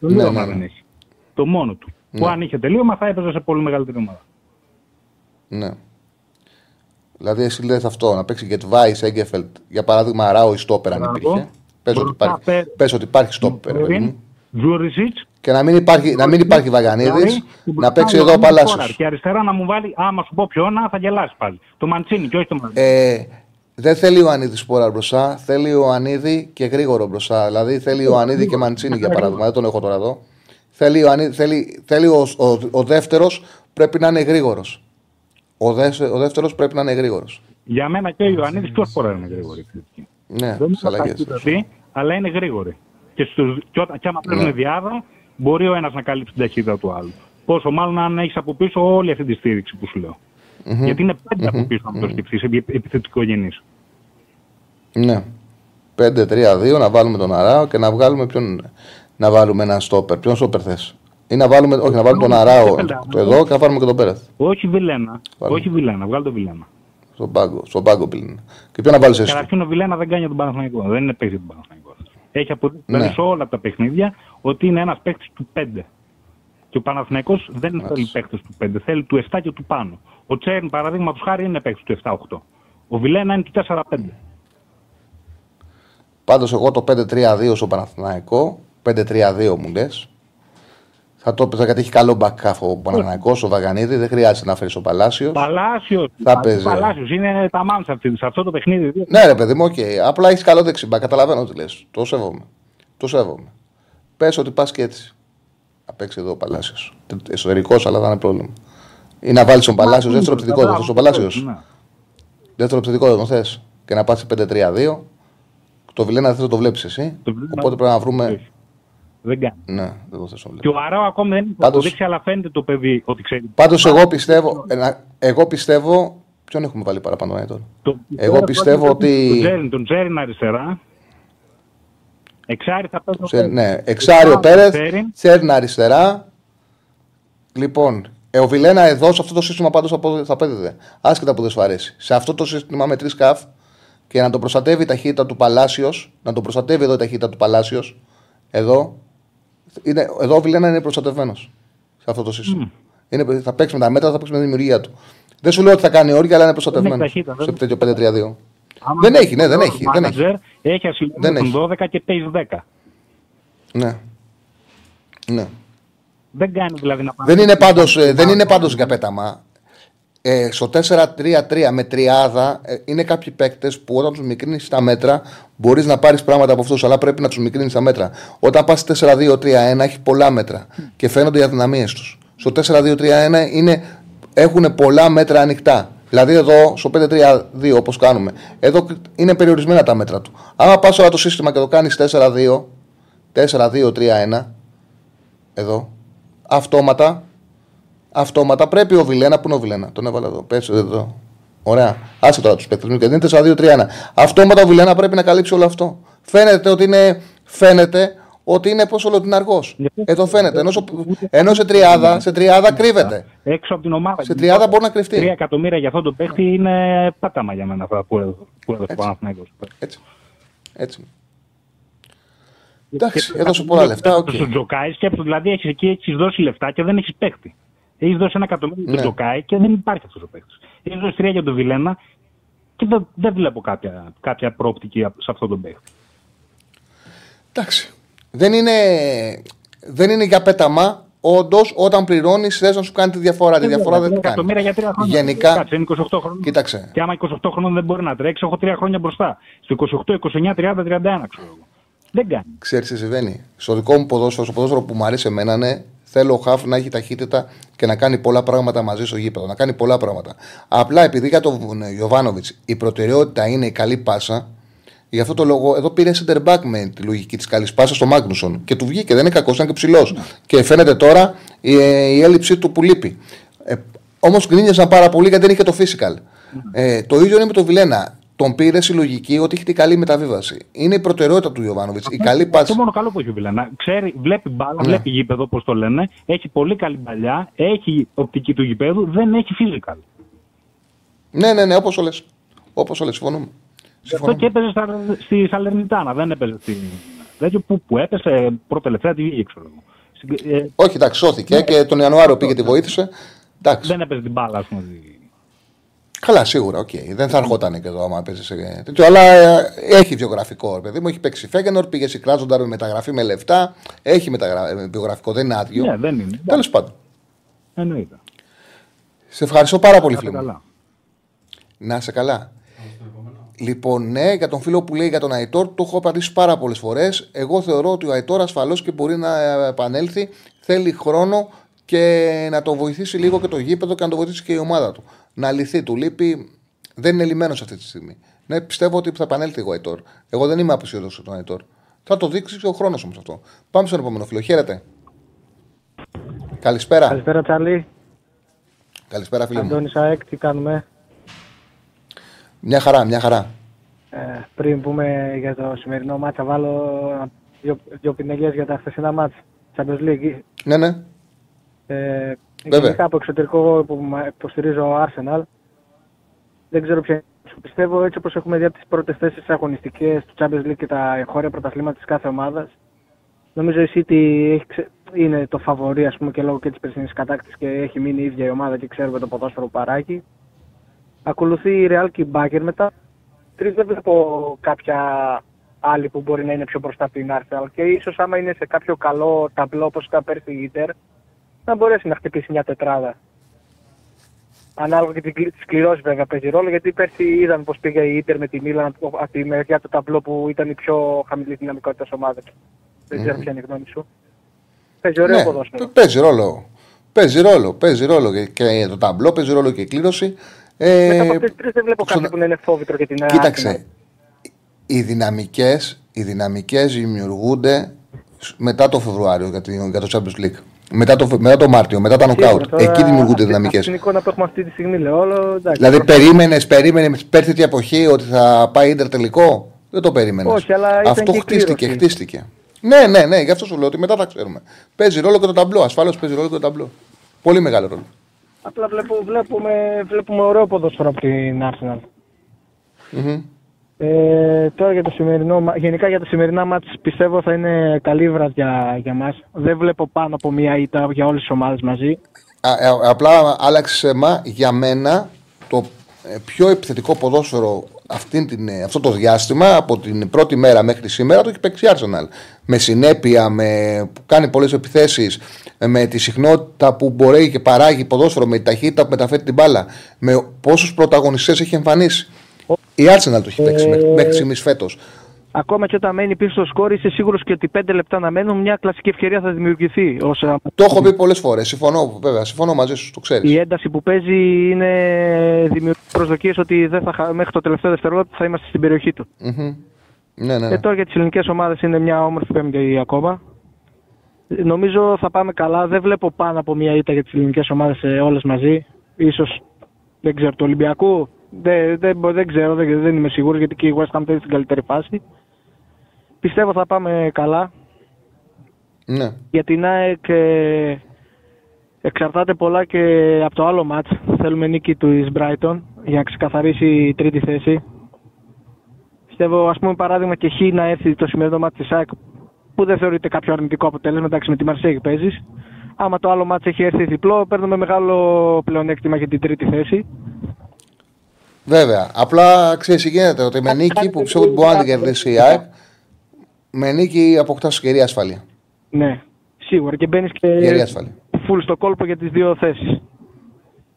Το Ναι, τελείωμα ναι, δεν ναι. έχει. Το μόνο του. Που αν είχε τελείωμα θα έπαιζε σε πολύ μεγαλύτερη ομάδα. Ναι. Δηλαδή, εσύ λες αυτό, να παίξει Get Vice, Eggefeld, για παράδειγμα, Ράο ή Στόπερ αν Μπράβο. υπήρχε. Πες ότι Μπροστά υπάρχει, πέ- πες ότι υπάρχει Στόπερ, παιδί μου. Τζούρισιτ. Και να μην υπάρχει, να μην υπάρχει Βαγανίδης, να παίξει εδώ ο Παλάσιος. Και αριστερά να μου βάλει, άμα σου πω ποιον, θα γελάσει πάλι. Το Μαντσίνη και όχι το Μαντσίνη. Ε, Δεν θέλει ο Ανίδης σπόρα μπροστά, θέλει ο Ανίδη και γρήγορο μπροστά. Δηλαδή θέλει ο Ανίδη και Μαντσίνη για παράδειγμα. Δεν τον έχω τώρα εδώ. Θέλει ο, Ανίδη, θέλει, θέλει ο, ο, ο δεύτερος πρέπει να είναι γρήγορος. Ο, δε, ο δεύτερος πρέπει να είναι γρήγορος. Για μένα και ο Ιωαννίδης ποιο φορά είναι γρήγορη. Ναι, Δεν στις αλλαγές. είναι ταχύτητα, αλλά είναι γρήγορη. Και, στους, και, όταν, και άμα παίζουν Ναι. διάδα, μπορεί ο ένας να καλύψει την ταχύτητα του άλλου. Πόσο μάλλον αν έχεις από πίσω όλη αυτή τη στήριξη που σου λέω. Γιατί είναι πέντε από πίσω να το σκεφτείς, επιθετικό γενή. Ναι. 5-3-2 να βάλουμε τον Αράο και να βγάλουμε ποιον. Να βάλουμε ένα στόπερ. Ποιον στόπερ θες; Ή να βάλουμε, όχι, να βάλουμε τον Αράο το εδώ και να βάλουμε και τον Πέρεθ. Όχι Βιλένα. Βάλε. Όχι Βιλένα, βγάλει το Βιλένα. Στον πάγκο, στον πάγκο πλήν. Και ποιον να βάλεις εσύ; Καταρχήν ο Βιλένα δεν κάνει για τον Παναθηναϊκό. Δεν είναι παίκτης του Παναθηναϊκού. Έχει αποδείξει Ναι. δηλαδή, σε όλα τα παιχνίδια ότι είναι ένας παίκτης του 5. Και ο Παναθηναϊκός δεν θέλει παίκτες του 5, θέλει του 7 και του πάνω. Ο Τσέρν, παραδείγματος χάρη, είναι παίκτης του 7-8. Ο Βιλένα είναι του 4-5. Πάντως, εγώ το 5-3-2 στο Παναθηναϊκό, 5-3-2 μου λες. Θα το έπαιζα γιατί έχει καλό back ο Παναθηναϊκός, ο Βαγανίδη. Δεν χρειάζεται να φέρει ο Παλάσιος. Παλάσιος. Θα παίζει. Παλάσιος είναι τα μάμσα αυτή, σε αυτό το παιχνίδι. Ναι, ρε παιδί μου, οκ. Απλά έχεις καλό δεξί back. Καταλαβαίνω τι λες. Το σέβομαι. Το σέβομαι. Πες ότι πας και έτσι. Να παίξει εδώ ο Παλάσιος. Εσωτερικός, αλλά δεν είναι πρόβλημα. Ή να βάλεις τον Παλάσιος δεύτερο επιθετικό. Δεν θε τον Παλάσιος. Ναι. Δεύτερο επιθετικό δεν τον θες. Και να πας 5-3-2. Το Βιλένα δεν θα το βλέπεις εσύ. Το Βιλένα- Οπότε πρέπει να βρούμε. Όχι. Δεν κάνει. Ναι, δεν το θες να Και ο Αράο ακόμα δεν έχει Πάντως- αποδείξει, αλλά φαίνεται το παιδί ότι ξέρει. Πάντως, εγώ πιστεύω. ένα- Εγώ πιστεύω. Ποιον έχουμε βάλει παραπάνω ναι, τώρα; Το- Εγώ πιστεύω ότι- Τον Τζέριν, τον Τζέριν αριστερά. Εξάρι θα παίζει. ο Σε, Πέρεθ. ναι, εξάρι ο Πέρεθ, Τζέριν. Τσέρνα αριστερά. Λοιπόν, ε, ο Βιλένα εδώ σε αυτό το σύστημα πάντως θα, θα πέδεται. Άσχετα που δεν σου αρέσει. Σε αυτό το σύστημα με τρεις καφ και να τον προστατεύει η ταχύτητα του Παλάσιος, να τον προστατεύει εδώ η ταχύτητα του Παλάσιος, εδώ, είναι, εδώ ο Βιλένα είναι προστατευμένος σε αυτό το σύστημα. Είναι, θα παίξει με τα μέτρα, θα παίξει με τη δημιουργία του. Δεν σου λέω ότι θα κάνει όρια, αλλά είναι προστατευμένος. ταχύτητα, Σε δεν- τέτοιο 5-3-2. Άμα Δεν είναι έχει, ναι, δεν έχει, δεν έχει. manager, Έχει ασυλία Δεν τον έχει. 12 και παίζει 10. Ναι. Ναι. Δεν κάνει δηλαδή να Δεν είναι πάντως, ε, δεν είναι πάντως για πέταμα. Ε, στο 4-3-3 με τριάδα ε, είναι κάποιοι παίκτες που όταν τους μικρύνεις τα μέτρα μπορείς να πάρεις πράγματα από αυτούς, αλλά πρέπει να τους μικρύνεις τα μέτρα. Όταν πας 4-2-3-1 έχει πολλά μέτρα και φαίνονται οι αδυναμίες τους. Στο 4-2-3-1 είναι, έχουν πολλά μέτρα ανοιχτά. Δηλαδή εδώ στο 5-3-2 όπως κάνουμε, εδώ είναι περιορισμένα τα μέτρα του. Άμα πας τώρα το σύστημα και το κάνεις 4-2, 4-2-3-1, εδώ, αυτόματα αυτόματα πρέπει ο Βιλένα. Πού είναι ο Βιλένα, τον έβαλα εδώ. Πέσει εδώ. Ωραία. Άσε τώρα του παίκτε μου και δίνει 4-2-3-1. Αυτόματα ο Βιλένα πρέπει να καλύψει όλο αυτό. Φαίνεται ότι είναι, φαίνεται ότι είναι πόσο λέω, ότι είναι αργό. Εδώ φαίνεται. Ενώ, στο- ενώ σε τριάδα, σε τριάδα κρύβεται. έξω από την ομάδα. Σε τριάδα μπορεί να κρυφτεί. 3 εκατομμύρια για αυτό το παίχτη είναι πέταμα για μένα αυτά που έδωσε που έδωσε ο Έτσι. Παναθηναϊκός. Έτσι. Έτσι. Εντάξει, έδωσε πολλά λεφτά. οκ. Στον Τσοκάι σκέψου, δηλαδή έχει εκεί έχεις δώσει λεφτά και δεν έχει παίχτη. Έχει δώσει ένα εκατομμύριο για Ναι. τον Τσοκάι και δεν υπάρχει αυτός ο παίχτης. Έχει δώσει τρία για τον Βιλένα και δεν, δεν βλέπω κάποια, κάποια προοπτική σε αυτό τον παίχτη. Εντάξει. Δεν είναι, δεν είναι για πέταμα. Όντως, όταν πληρώνεις, θες να σου κάνει τη διαφορά. Τη διαφορά δεν Τρία την εκατομμύρια κάνει. για τρία χρόνια. Γενικά, Κάτσε, είναι 28 χρόνια. κοίταξε. Και άμα 28 χρόνων δεν μπορεί να τρέξει, έχω τρία χρόνια μπροστά. Στο 28, 29, 30, 31 ξέρω εγώ. Δεν κάνει. Ξέρεις τι συμβαίνει. Στο δικό μου ποδόσφαιρο, στο ποδόσφαιρο που μου αρέσει εμένα, ναι, θέλω ο Χαφ να έχει ταχύτητα και να κάνει πολλά πράγματα μαζί στο γήπεδο. Να κάνει πολλά πράγματα. Απλά επειδή για τον Ιωβάνοβιτ η προτεραιότητα είναι η καλή πάσα, γι' αυτό το λόγο εδώ πήρε center back με τη λογική της καλής πάσας στο Μάγνουσον. Και του βγήκε, δεν είναι κακός, ήταν και ψηλός. Και φαίνεται τώρα η, η έλλειψή του που λείπει. Ε, Όμως γκρίνιαζαν πάρα πολύ γιατί δεν είχε το physical. Ε, το ίδιο είναι με τον Βιλένα. Τον πήρε η λογική ότι έχει την καλή μεταβίβαση. Είναι η προτεραιότητα του Ιωβάνοβιτς. Η καλή Το πάση. μόνο καλό που έχει ο Βιλένα. Ξέρει, βλέπει μπάλα, Ναι. βλέπει γήπεδο, όπω το λένε. Έχει πολύ καλή παλιά, έχει οπτική του γηπέδου, δεν έχει physical. Ναι, ναι, ναι, όπως το λε. Όπως το λε, συμφωνούμε. Γι' αυτό και έπαιζε στα, στη Σαλερνιτάνα, δεν έπαιζε στη. τέτοιο που, που έπεσε πρώτα-τελευταία τη βγήκε, ξέρω εγώ. Στην- ε, Όχι, εντάξει, σώθηκε και τον Ιανουάριο πήγε τη βοήθησε. Εντάξει. δεν έπαιζε την μπάλα, ας πούμε. Καλά, σίγουρα, οκ. Δεν θα ερχόταν και εδώ άμα παίζεις σε τέτοιο. Αλλά ε, έχει βιογραφικό, ρε παιδί μου. Έχει παίξει Φέγενορντ, πήγε σε Κράσνονταρ με μεταγραφή με λεφτά. Έχει μεταγρα... ε, βιογραφικό, δεν είναι άδειο. Ναι, δεν είναι. Τέλος πάντων. Εννοείται. Σε ευχαριστώ πάρα πολύ, Κάθε φίλε μου. καλά. Να είσαι καλά. Λοιπόν, ναι, για τον φίλο που λέει για τον Αϊτόρ, το έχω απαντήσει πάρα πολλές φορές. Εγώ θεωρώ ότι ο Αϊτόρ ασφαλώς και μπορεί να επανέλθει. Θέλει χρόνο και να το βοηθήσει λίγο και το γήπεδο και να το βοηθήσει και η ομάδα του. Να λυθεί. Του λείπει. Δεν είναι λυμένο αυτή τη στιγμή. Ναι, πιστεύω ότι θα επανέλθει ο Αϊτόρ. Εγώ δεν είμαι αποσιόδοξο τον Αϊτόρ. Θα το δείξει και ο χρόνος όμως αυτό. Πάμε στον επόμενο φίλο. Χαίρετε. Καλησπέρα. Καλησπέρα, Τσάρλι. Καλησπέρα, φίλε μου. Αντώνη Σαέκ, τι κάνουμε; Μια χαρά, μια χαρά. Ε, πριν πούμε για το σημερινό μάτσα, βάλω δύο, δύο πινελιές για τα χθεσινά μάτσα. Champions League. Ναι, ναι. Ε, Βέβαια. γενικά από εξωτερικό που μα- υποστηρίζω ο Arsenal. Δεν ξέρω ποια σου πιστεύω έτσι όπως έχουμε δει από τις πρώτες θέσεις αγωνιστικές του Champions League και τα εγχώρια πρωταθλήματα της κάθε ομάδας. Νομίζω η City έχει ξε- είναι το φαβορή ας πούμε και λόγω και της περσινής κατάκτησης και έχει μείνει η ίδια η ομάδα και ξέρουμε το ποδόσφαιρο που παράγει. Ακολουθεί η Real και η Bayern μετά. Τρεις δεν βλέπω κάποια άλλη που μπορεί να είναι πιο μπροστά από την Arsenal και ίσως άμα είναι σε κάποιο καλό ταμπλό όπως ήταν πέρσι η Inter να μπορέσει να χτυπήσει μια τετράδα. Ανάλογα και τις σκληρώσει βέβαια παίζει ρόλο, γιατί πέρσι είδαμε πώ πήγε η Ιντερ με τη Μίλαν από από τη μεριά του ταμπλό που ήταν η πιο χαμηλή δυναμικότητα ομάδας. Δεν ξέρω ποια είναι η γνώμη σου. Παίζει ωραίο Ναι, ποδόσφαιρο. παι- παίζει ρόλο. Παίζει ρόλο. Παίζει ρόλο και, και το ταμπλό, παίζει ρόλο και η κλήρωση. Ε, Μετά από αυτές τις τρεις δεν βλέπω στον- κάποιον που να είναι φόβητρο για την Κοίταξε. Οι δυναμικές, οι δυναμικές δημιουργούνται σ- μετά το Φεβρουάριο για, την- για το Champions League. Μετά το, Φε- μετά το Μάρτιο, μετά τα νοκάουτ. Εκεί δημιουργούνται οι δυναμικές. Αυτή την εικόνα που έχουμε αυτή τη στιγμή, λέω. Όλο, εντάξει, Δηλαδή, προφανώς. περίμενες, περίμενες πέρσι την εποχή ότι θα πάει ίντερ τελικό; Δεν το περίμενες. Όχι, αλλά ήταν Αυτό και χτίστηκε, κλήρωση. χτίστηκε. Ναι, ναι, ναι, γι' αυτό σου λέω ότι μετά θα ξέρουμε. Παίζει ρόλο και το ταμπλό. Ασφαλώ παίζει ρόλο και το ταμπλό. Πολύ μεγάλο ρόλο. Απλά βλέπω, βλέπουμε, βλέπουμε ωραίο ποδόσφαιρο από την Arsenal. Μμμ. Ε, τώρα για το σημερινό, μα- γενικά για τα σημερινά μάτς πιστεύω θα είναι καλή βραδιά για μας. Δεν βλέπω πάνω από μία ήττα για όλες τις ομάδες μαζί. Α, ε, απλά άλλαξε μα για μένα το ε, πιο επιθετικό ποδόσφαιρο αυτήν την, ε, αυτό το διάστημα από την πρώτη μέρα μέχρι σήμερα το έχει παίξει η Arsenal. Με συνέπεια, με, που κάνει πολλές επιθέσεις, ε, με τη συχνότητα που μπορεί και παράγει ποδόσφαιρο, με τη ταχύτητα που μεταφέρει την μπάλα, με πόσους πρωταγωνιστές έχει εμφανίσει. Η Arsenal το έχει παίξει Ε, μέχρι, μέχρι στιγμής φέτος. Ακόμα και όταν μένει πίσω στο σκόρ, είσαι σίγουρος και ότι 5 λεπτά να μένουν, μια κλασική ευκαιρία θα δημιουργηθεί. Ως, α, Το έχω πει πολλές φορές. Συμφωνώ, βέβαια. Συμφωνώ μαζί σου, το ξέρεις. η ένταση που παίζει είναι δημιουργεί προσδοκίες ότι δεν θα, χα- μέχρι το τελευταίο δευτερόλεπτο θα είμαστε στην περιοχή του. Μμμ. Ναι, ναι, Ε, ναι. τώρα για τις ελληνικές ομάδες είναι μια όμορφη πέμπτη ακόμα. Ε, Νομίζω θα πάμε καλά. Δεν βλέπω πάνω από μια ήττα για τις ελληνικές ομάδες ε, όλες μαζί. Ίσως, δεν ξέρω, του Ολυμπιακού. Δεν, δεν, μπο- δεν ξέρω, δεν, δεν είμαι σίγουρος γιατί και η West Ham παίζει στην καλύτερη φάση. Πιστεύω θα πάμε καλά. ναι. Για την ΑΕΚ ε, εξαρτάται πολλά και από το άλλο μάτς. Θέλουμε νίκη του Brighton για να ξεκαθαρίσει η τρίτη θέση. Πιστεύω, ας πούμε, παράδειγμα και χ να έρθει το σημερινό μάτς της ΑΕΚ που δεν θεωρείται κάποιο αρνητικό αποτέλεσμα. Εντάξει, με τη Μαρσέγη παίζεις. Άμα το άλλο μάτς έχει έρθει διπλό, παίρνουμε μεγάλο πλεονέκτημα για την τρίτη θέση. Βέβαια. Απλά ξέρεις τι γίνεται. Ότι με νίκη που πιστεύω ότι μπορεί να την κερδίσει η ΑΕΚ, με νίκη αποκτάς κερία ασφαλεία. Ναι, σίγουρα. Και μπαίνεις Γερή και ασφαλεία. full στο κόλπο για τις δύο θέσεις.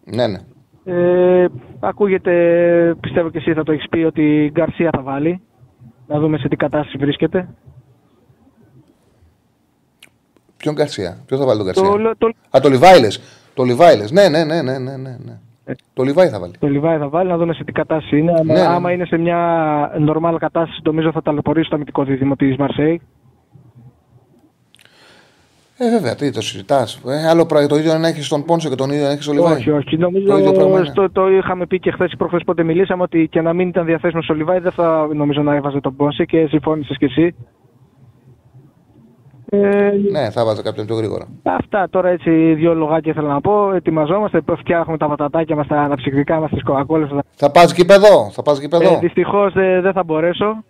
Ναι, ναι. Ε, ακούγεται, πιστεύω και εσύ θα το έχεις πει, ότι η Γκαρσία θα βάλει. Να δούμε σε τι κατάσταση βρίσκεται. Ποιον Γκαρσία; Ποιος θα βάλει τον Γκαρσία; Το, λε- το, Α, το Λιβάιλες. Το Λιβάιλες. Ναι, ναι, ναι, ναι, ναι, ναι. Ναι. Το Λιβάη θα βάλει. το Λιβάη θα βάλει, να δούμε σε τι κατάσταση είναι. Άμα, Ναι, ναι. άμα είναι σε μια νορμάλ κατάσταση, νομίζω θα ταλαιπωρήσει το αμυντικό δίδυμο της Μαρσέη. Ε, βέβαια, τι το συζητάς. Ε, άλλο πράγμα. Το ίδιο να έχεις στον Πόνσο και τον ίδιο να έχεις στον Λιβάη. Όχι, όχι. Το ίδιο Νομίζω πράγμα είναι. στο, το είχαμε πει και χθες ή προχθές πότε μιλήσαμε ότι και να μην ήταν διαθέσιμος ο Λιβάη δεν θα νομίζω να έβαζε τον Πόνσε και συμφώνησες κι εσύ. Ε, Ναι, θα βάζα κάποιον πιο γρήγορα. Αυτά τώρα έτσι δύο λογάκια ήθελα να πω. Ετοιμαζόμαστε, φτιάχνουμε τα πατατάκια μας, τα αναψυκτικά μας, τις κοκακόλες. Θα πας γήπεδο. Θα πας γήπεδο. Ε, δυστυχώς ε, δεν θα μπορέσω.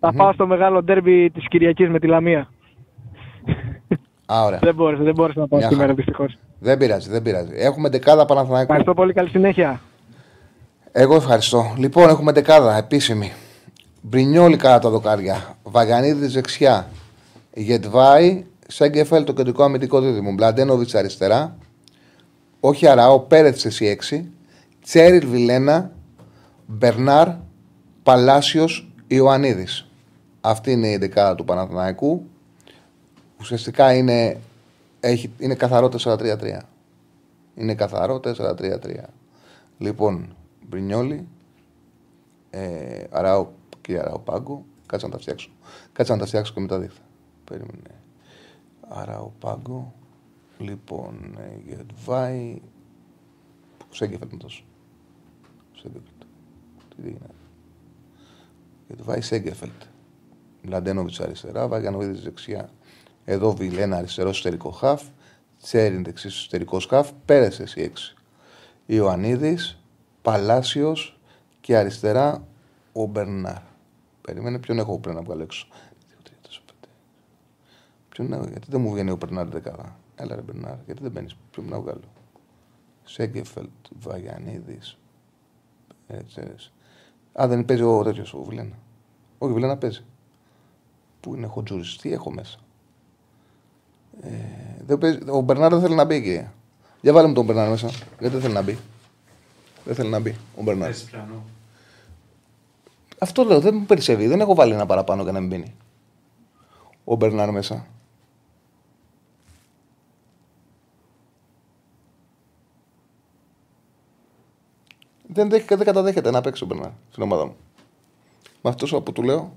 Θα πάω στο μεγάλο ντέρμπι της Κυριακής με τη Λαμία. Α, ωραία. δεν μπόρεσα, δεν μπόρεσα να πάω Μια σήμερα χαρά. δυστυχώς. Δεν πειράζει, δεν πειράζει. Έχουμε δεκάδα Παναθηναϊκού. Ευχαριστώ πολύ, καλή συνέχεια. Εγώ ευχαριστώ. Λοιπόν, έχουμε δεκάδα επίσημη. Μπρινιόλι κατά τα δοκάρια. Βαγανίδη δεξιά. Γετβάη, Σέγκεφελ το κεντρικό αμυντικό δίδυμο. Μπλαντένοβιτς αριστερά. Όχι Αράο, Πέρετς εσύ 6. Τσέριλ Βιλένα. Μπερνάρ. Παλάσιος Ιωαννίδης. Αυτή είναι η δεκάδα του Παναθηναϊκού. Ουσιαστικά είναι, έχει, είναι καθαρό 4-3-3. Είναι καθαρό 4-3-3. Λοιπόν, Μπρινιόλι, ε, Αράο, κύριε Αράο Πάγκο, κάτσε να τα φτιάξω. Κάτσε να τα φτιάξω και μετά δείχτα. Περίμενε. Αράο Πάγκο, λοιπόν, ε, Γετβάη, Σέγκεφελτ τόσο. Σέγκεφελτ. Τι έγινε. Γετβάη Σέγκεφελτ. Μλαντένοβιτς αριστερά, Βαγιανοβίδης δεξιά. Εδώ Βιλένα αριστερό εσωτερικό χαφ. Τσέριν δεξί εσωτερικό χαφ. Πέρασε εσύ έξι. Ιωαννίδης, Παλάσιος και αριστερά ο Μπερνάρ. Περίμενε ποιον έχω πρέπει να βγάλω έξω. Ποιον, γιατί δεν μου βγαίνει ο Μπερνάρ δεκάδα. Έλα ρε Μπερνάρ, γιατί δεν μπαίνει, ποιον να βγάλω. Σέγκεφελτ, Βαγιανίδης. Έτσι, έτσι. Α, δεν παίζει ο τέτοιος ο Βιλένα. Όχι, ο Βιλένα παίζει. Πού είναι Χοντζούρι, τι έχω μέσα. Ε, δεν παίζει, ο Μπερνάρ δεν θέλει να μπει εκεί. Για βάλε μου τον Μπερνάρ μέσα. Γιατί δεν θέλει να μπει. Δεν θέλει να μπει ο Μπερνάρ. Πες πιανό. Αυτό λέω, δεν μου περισσεύει. Δεν έχω βάλει ένα παραπάνω για να μην μπαίνει. Ο Μπερνάρ μέσα. Δεν, δέχεται, δεν καταδέχεται να παίξει ο Μπερνάρ στην ομάδα μου. Με αυτός που του λέω,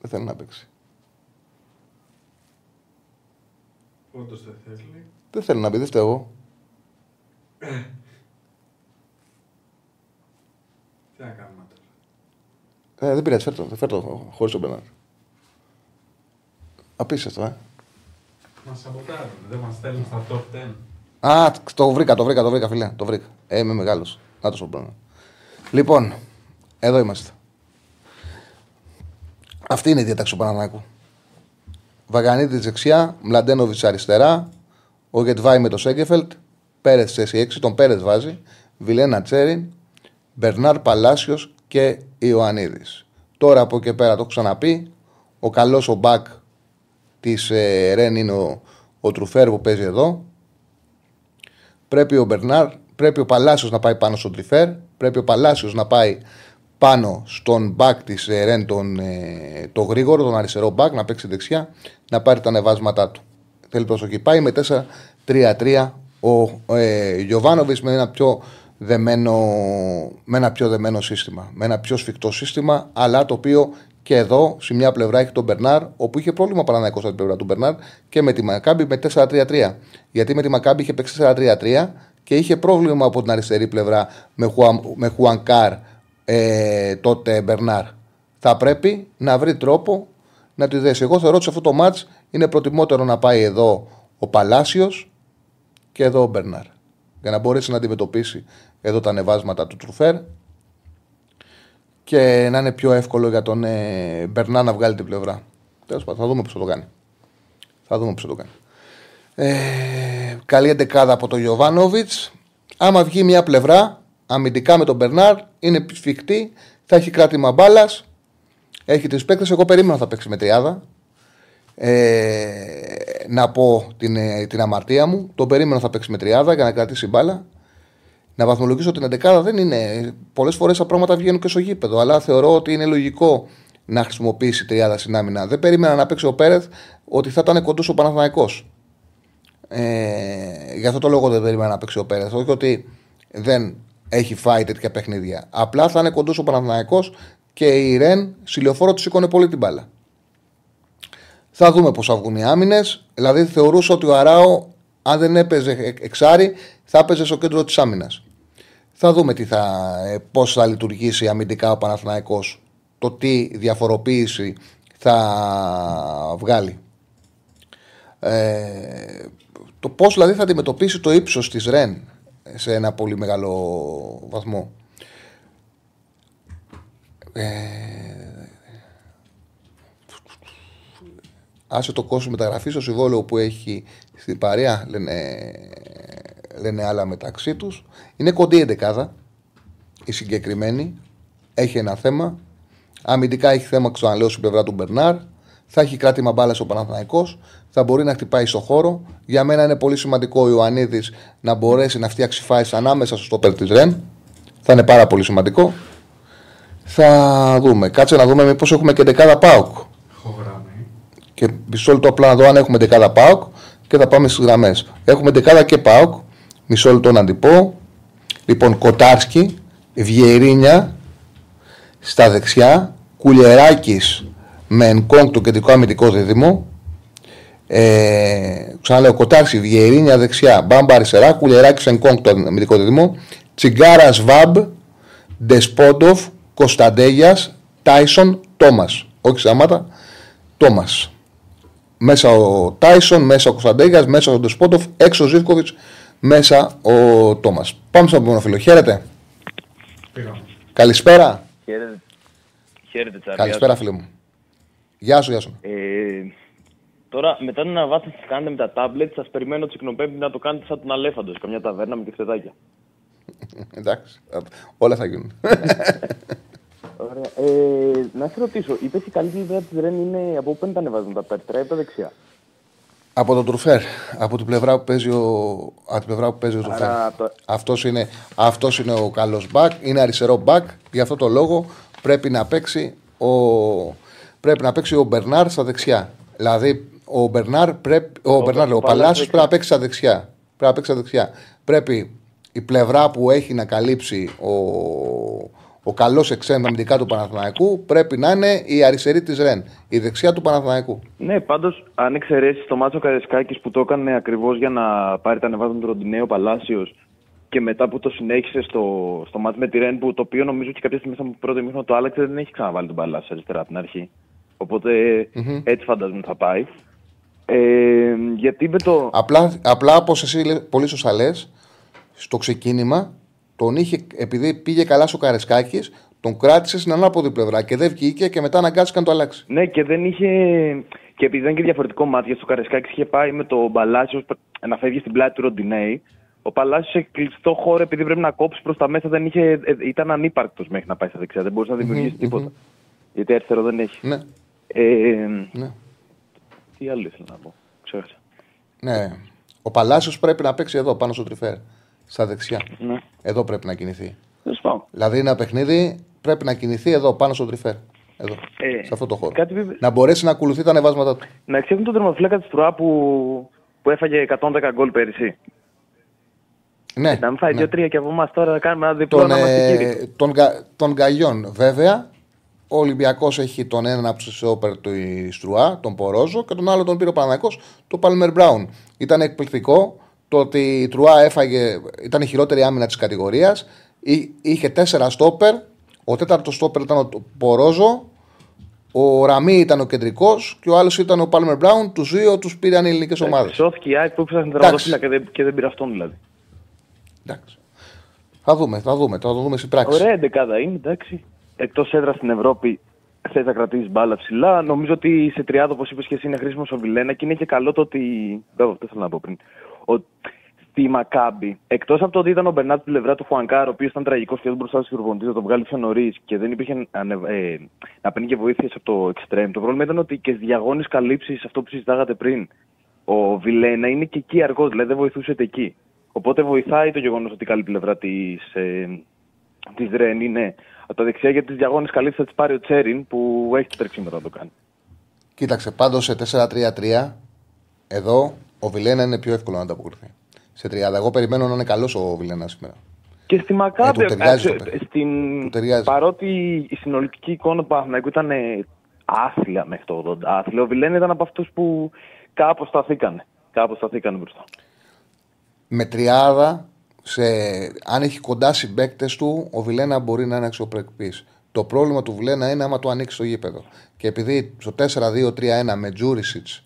δεν θέλει να παίξει. Όντως δεν θέλει. Δεν θέλει να μπει, δεν φταίω εγώ. Τι να κάνουμε τώρα; Ε, δεν πειράζει, φέρ το, φέρ το χωρίς τον Μπερνάρ. Απίστευτο, ε. Μας σαμποτάρουν, δεν μας στέλνουν στα top 10. Α, το βρήκα, το βρήκα, το βρήκα, φίλε. Το βρήκα. Ε, είμαι μεγάλος. Να το σου πω. Λοιπόν, εδώ είμαστε. Αυτή είναι η διάταξη του Πανανάκου. Βαγανίδης δεξιά, Μλαντένοβιτς αριστερά, ο Γετβάη με το Σέγκεφελτ, Πέρε θέση 6, τον Πέρε βάζει, Βιλένα Τσέριν, Μπερνάρ Παλάσιος και Ιωαννίδης. Τώρα από εκεί πέρα το έχω ξαναπεί, ο καλός ο μπακ της ε, Ρεν είναι ο, ο Τρουφέρ που παίζει εδώ. Πρέπει ο Μπερνάρ, πρέπει ο Παλάσιος να πάει πάνω στον Τριφέρ, πρέπει ο Παλάσιος να πάει πάνω στον μπακ της ε, Ρεν, τον, ε, το γρήγορο, τον αριστερό μπακ, να παίξει δεξιά, να πάρει τα ανεβάσματά του. Θέλει προσοχή. Πάει με 4-3-3 ο ε, Γιωβάνοβιτς με ένα πιο δεμένο, με ένα πιο δεμένο σύστημα. Με ένα πιο σφιχτό σύστημα, αλλά το οποίο και εδώ, σε μια πλευρά έχει τον Μπερνάρ, όπου είχε πρόβλημα παραναϊκό από την πλευρά του Μπερνάρ και με τη Μακάμπη με 4-3-3. Γιατί με τη Μακάμπη είχε παίξει 4-3-3 και είχε πρόβλημα από την αριστερή πλευρά με, Χουαν, με Χουανκάρ ε, τότε Μπερνάρ. Θα πρέπει να βρει τρόπο να τη δέσει. Εγώ θεωρώ ότι σε αυτό το μάτς είναι προτιμότερο να πάει εδώ ο Παλάσιος και εδώ ο Μπερνάρ. Για να μπορέσει να αντιμετωπίσει εδώ τα ανεβάσματα του Τρουφέρ και να είναι πιο εύκολο για τον ε, Μπερνάρ να βγάλει την πλευρά. Τέλος πάντων, θα δούμε πώς θα το κάνει. Θα δούμε πώς θα το κάνει. Ε, καλή εντεκάδα από τον Γιωβάνοβιτς. Άμα βγει μια πλευρά αμυντικά με τον Μπερνάρ, είναι σφιχτή, θα έχει κράτημα μπάλας. Έχει τρεις παίκτες. Εγώ περίμενα θα παίξει με τριάδα. Ε, να πω την, ε, την αμαρτία μου. Το περίμενα θα παίξει με τριάδα για να κρατήσει μπάλα. Να βαθμολογήσω την 11 δεν είναι. Πολλές φορές τα πράγματα βγαίνουν και στο γήπεδο. Αλλά θεωρώ ότι είναι λογικό να χρησιμοποιήσει τριάδα στην άμυνα. Δεν περίμενα να παίξει ο Πέρεθ ότι θα ήταν κοντός ο Παναθηναϊκός. Ε, γι' αυτό το λόγο δεν περίμενα να παίξει ο Πέρεθ. Όχι ότι δεν έχει φάει τέτοια παιχνίδια. Απλά θα είναι κοντός ο Παναθηναϊκός και η Ρεν συλλοφόρο του σήκωνε πολύ την μπάλα. Θα δούμε πώς θα βγουν οι άμυνες. Δηλαδή θεωρούσα ότι ο Αράο, αν δεν έπαιζε εξάρι, θα έπαιζε στο κέντρο της άμυνας. Θα δούμε τι θα, ε, πώς θα λειτουργήσει αμυντικά ο Παναθηναϊκός το τι διαφοροποίηση θα βγάλει. Ε, το πώς δηλαδή θα αντιμετωπίσει το ύψος της ΡΕΝ σε ένα πολύ μεγάλο βαθμό. Ε, άσε το κόσμο μεταγραφής στο συμβόλαιο που έχει στην παρέα, λένε, λένε άλλα μεταξύ τους. Είναι κοντή η εντεκάδα. Η συγκεκριμένη έχει ένα θέμα. Αμυντικά έχει θέμα, ξαναλέω, στην πλευρά του Μπερνάρ. Θα έχει κράτημα μπάλα ο Παναθναϊκό. Θα μπορεί να χτυπάει στο χώρο. Για μένα είναι πολύ σημαντικό ο Ιωαννίδης να μπορέσει να φτιάξει φάσεις ανάμεσα στο στόπερ της Ρεν. Θα είναι πάρα πολύ σημαντικό. Θα δούμε. Κάτσε να δούμε μήπω έχουμε και δεκάδα ΠΑΟΚ. Έχω γραμμή. Και μισό λεπτό απλά να δω αν έχουμε δεκάδα ΠΑΟΚ και θα πάμε στις γραμμές. Έχουμε δεκάδα και ΠΑΟΚ. Μισό λεπτό να την πω. Λοιπόν, Κοτάρσκι, Βιερίνια στα δεξιά, Κουλιεράκης με Ενκόγκ το κεντρικό αμυντικό δίδυμο. Ε, ξαναλέω, Κοτάρσκι, Βιερίνια δεξιά, Μπάμπα αριστερά, Κουλιεράκη Ενκόγκ το αμυντικό δίδυμο. Τσιγκάρα Βαμπ, Ντεσπόντοφ, Κωνσταντέγιας, Τάισον, Τόμας. Όχι Σαμάτα, Τόμας. Μέσα ο Τάισον, μέσα ο Κωνσταντέγιας, μέσα ο Ντεσπόντοφ, έξω ο Ζήφκοβιτς, μέσα ο Τόμας. Πάμε στον επόμενο φίλο. Χαίρετε. Πήγαμε. Καλησπέρα. Χαίρετε. Χαίρετε, Τσάρλι. Καλησπέρα, φίλε μου. Γεια σου, γεια σου. Ε, τώρα, μετά την αναβάθμιση που κάνετε με τα τάμπλετ, σας περιμένω τσικνοπέμπτη να το κάνετε σαν τον Αλέφαντος, καμιά ταβέρνα με κεφτεδάκια. (laughs) Εντάξει. Όλα θα γίνουν. (laughs) Ωραία. Ε, να σε ρωτήσω, είπε η καλή πλευρά τη Ρεν είναι από πού παίρνει τα ανεβάσματα, από τα αριστερά ή από τα δεξιά; από τον Τρουφέρ. Από την πλευρά που παίζει ο, από την πλευρά που παίζει ο Τρουφέρ. Άρα, το- Αυτός είναι, αυτός είναι ο καλός μπακ. Είναι αριστερό μπακ. Γι' αυτό το λόγο πρέπει να παίξει ο, πρέπει να παίξει ο Μπερνάρ στα δεξιά. Δηλαδή ο Μπερνάρ πρέπει, ο, Μπερνάρ, λέω, ο ο Παλάσιος Παλάσιος πρέπει να παίξει στα δεξιά. Πρέπει να παίξει στα δεξιά. Πρέπει η πλευρά που έχει να καλύψει ο, ο καλός εξέντα αμυντικά του Παναθηναϊκού πρέπει να είναι η αριστερή της Ρεν. Η δεξιά του Παναθηναϊκού. Ναι, πάντως, αν εξαιρέσεις το μάτσο Καρεσκάκης που το έκανε ακριβώς για να πάρει τα ανεβάσματα του Ροντινέο Παλάσιος και μετά που το συνέχισε στο, στο μάτσο με τη Ρεν, που το οποίο νομίζω και κάποια στιγμή στο πρώτο μήχρονο το άλλαξε, δεν έχει ξαναβάλει τον Παλάσιο αριστερά από την αρχή. Οπότε, έτσι φαντάζομαι θα πάει. Ε, γιατί με το. Απλά, απλά όπως εσύ λέ- πολύ σωστά λες, στο ξεκίνημα τον είχε, επειδή πήγε καλά στο Καρεσκάκης, τον κράτησε στην ανάποδη πλευρά και δεν βγήκε και μετά αναγκάστηκαν να το αλλάξει. Ναι, και δεν είχε. Και επειδή ήταν και διαφορετικό μάτι, γιατί στο Καρεσκάκης είχε πάει με το Παλάσιος να φεύγει στην πλάτη του Ροντινέη. Ο Παλάσιος σε κλειστό χώρο, επειδή πρέπει να κόψει προς τα μέσα, δεν είχε, ε, ήταν ανύπαρκτος μέχρι να πάει στα δεξιά. Δεν μπορούσε να δημιουργήσει τίποτα. Γιατί αριστερό δεν έχει. Ναι, Ε, ναι. τι άλλο ήθελα να πω. Ξέχασα. ναι. Ο Παλάσιος πρέπει να παίξει εδώ πάνω στο τριφέρ. Στα δεξιά. Ναι. Εδώ πρέπει να κινηθεί. Τέλος πάντων. Δηλαδή ένα παιχνίδι πρέπει να κινηθεί εδώ πάνω στο τριφέρ. Εδώ. Ε, σε αυτό το χώρο. κάτι που- Να μπορέσει να ακολουθεί τα ανεβάσματα του. Να εξέχουν τον τερματοφύλακα της Τρουά που, που έφαγε 110 γκολ πέρυσι. Ναι, Να μην φάει ναι. δύο-τρία και από εμάς τώρα να κάνουμε ένα διπλό τον, να είμαστε ε, κύριοι. τον, Γα- τον Γκαγιόν. Βέβαια, ο Ολυμπιακός έχει τον έναν από τους σόπερ του Στρουά, τον Πορόζο, και τον άλλο τον πήρε ο Παναγιακός, τον Πάλμερ Μπράουν. Ήταν εκπληκτικό το ότι η Τρουά έφαγε, ήταν η χειρότερη άμυνα της κατηγορίας. Είχε τέσσερα στόπερ. Ο τέταρτος στόπερ ήταν ο Πορόζο. Ο Ραμί ήταν ο κεντρικός και ο άλλος ήταν ο Πάλμερ Μπράουν. Τους δύο τους πήραν οι ελληνικές ομάδες. Σώθηκε η ΑΕΚ που έψαχνε Εντάξει. τερματοφύλακα και δεν, και δεν πήρε αυτόν δηλαδή. Εντάξει. Θα δούμε, θα δούμε, θα το δούμε στην πράξη. Ωραία εντεκάδα είναι, εντάξει. Εκτός έδρας στην Ευρώπη θες να κρατήσεις μπάλα ψηλά. Νομίζω ότι σε τριάδο, όπω είπες και εσύ, είναι χρήσιμος ο Βιλένα και είναι και καλό το ότι. Δεν αυτό θέλω να πω πριν. Ο... Στη Μακάμπη, εκτός από το ότι ήταν ο Μπερνάτ στην πλευρά του Χουανκάρ, ο οποίος ήταν τραγικός και δεν μπορούσε να προπονητή να τον βγάλει πιο νωρίς και δεν υπήρχε ανε- ε, να παίρνει και βοήθειες από το εξτρέμ. Το πρόβλημα ήταν ότι και στις διαγώνες καλύψεις, αυτό που συζητάγατε πριν, ο Βιλένα είναι και εκεί αργός, δηλαδή δεν βοηθούσε ούτε εκεί. Οπότε βοηθάει το γεγονός ότι η καλή πλευρά της ε, της Ρεν είναι από τα δεξιά για τις διαγώνες καλύψει θα τις πάρει ο Τσέριν που έχει το τρεξίmetρο να το κάνει. Κοίταξε, πάντως σε 4-3-3 εδώ ο Βιλένα είναι πιο εύκολο να ανταποκριθεί. Σε 30. Εγώ περιμένω να είναι καλός ο Βιλένα σήμερα. Και στη Μακάμπη, Ε, του ταιριάζει το ε, παιχνίδι. στην... Του ταιριάζει. παρότι η συνολική εικόνα του Παναθηναϊκού ήταν ε, άθλια μέχρι το 80, άθλια, ο Βιλένα ήταν από αυτούς που κάπως σταθήκανε. Κάπως σταθήκανε μπροστά. Με τριάδα, σε, αν έχει κοντά συμπαίκτες του, ο Βιλένα μπορεί να είναι αξιοπρεπής. Το πρόβλημα του Βιλένα είναι άμα του ανοίξει το γήπεδο. Και επειδή στο 4-2-3-1 με Τζούρισιτς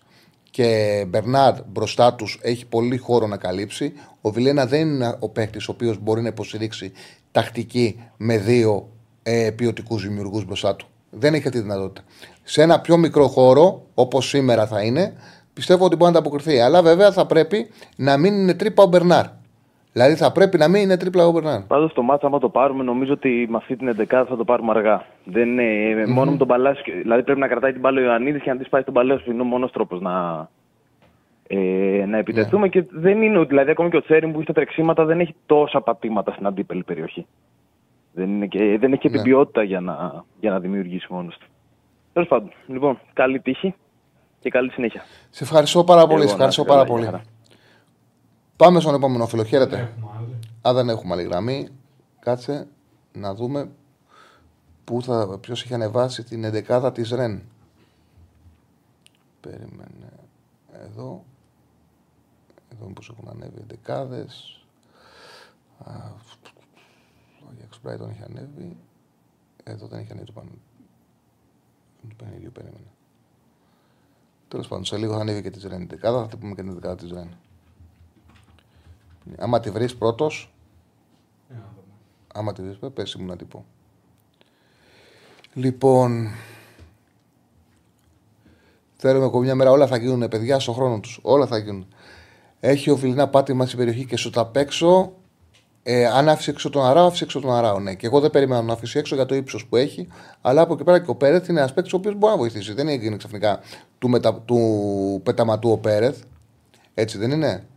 και Μπερνάρ μπροστά τους έχει πολύ χώρο να καλύψει, ο Βιλένα δεν είναι ο παίκτης ο οποίος μπορεί να υποστηρίξει τακτική με δύο ε, ποιοτικούς δημιουργούς μπροστά του. Δεν έχει αυτή τη δυνατότητα. Σε ένα πιο μικρό χώρο, όπως σήμερα θα είναι, πιστεύω ότι μπορεί να ανταποκριθεί. Αλλά βέβαια θα πρέπει να μην είναι τρύπα ο Μπερνάρ. Δηλαδή θα πρέπει να μην είναι τρίπλα ο Μπερνάρ. Πάντως το μάτσα, άμα το πάρουμε, νομίζω ότι με αυτή την 11 θα το πάρουμε αργά. Δεν είναι, Μόνο με τον Παλάσιο. Δηλαδή πρέπει να κρατάει την μπάλα ο Ιωαννίδης και να της πάει στον Παλάσιο. Είναι ο μόνος τρόπος να, ε, να επιτεθούμε. Και δεν είναι, δηλαδή, ακόμη και ο Τσέριν που έχει τα τρεξίματα δεν έχει τόσα πατήματα στην αντίπελη περιοχή. Δεν, είναι και, δεν έχει και την Ναι. ποιότητα για να, για να δημιουργήσει μόνος του. Τέλος πάντων, λοιπόν, καλή τύχη και καλή συνέχεια. Σε ευχαριστώ πάρα πολύ. Εγώ, Σε ευχαριστώ να πάρα είστε πολύ. καλά, για Πάμε στον επόμενο φίλο. Χαίρετε. Έχουμε άλλη. Α, δεν έχουμε άλλη γραμμή. Κάτσε να δούμε πού θα, ποιος έχει ανεβάσει την 11η της ΡΕΝ. Περίμενε. Εδώ. Εδώ μήπως έχουν ανέβει εντεκάδες. Α, Ο Γιάξ Μπράιτον έχει ανέβει. Εδώ δεν έχει ανέβει το πάνω. Του παιχνιδιού περίμενε. Τέλος πάντων, σε λίγο θα ανέβει και της ΡΕΝ. Δεκάδα, θα την πούμε και την δεκάδα της ΡΕΝ. Άμα τη βρεις πρώτος, Για να δούμε. Άμα τη βρεις, πες μου να την πω. Λοιπόν, θέλουμε ακόμα μια μέρα όλα θα γίνουν παιδιά στον χρόνο τους. Όλα θα γίνουν. Έχει ο Βιλνά πάτημα στην περιοχή και σου τα παίξω. Ε, αν άφησε έξω τον Αράο, άφησε έξω τον Αράο. Ναι. Και εγώ δεν περίμενα να αφήσει έξω για το ύψος που έχει. Αλλά από εκεί πέρα και ο Πέρεθ είναι ένας παίκτης ο οποίος μπορεί να βοηθήσει. Δεν έγινε ξαφνικά του, μετα, του πεταματού ο Πέρεθ. Έτσι δεν είναι;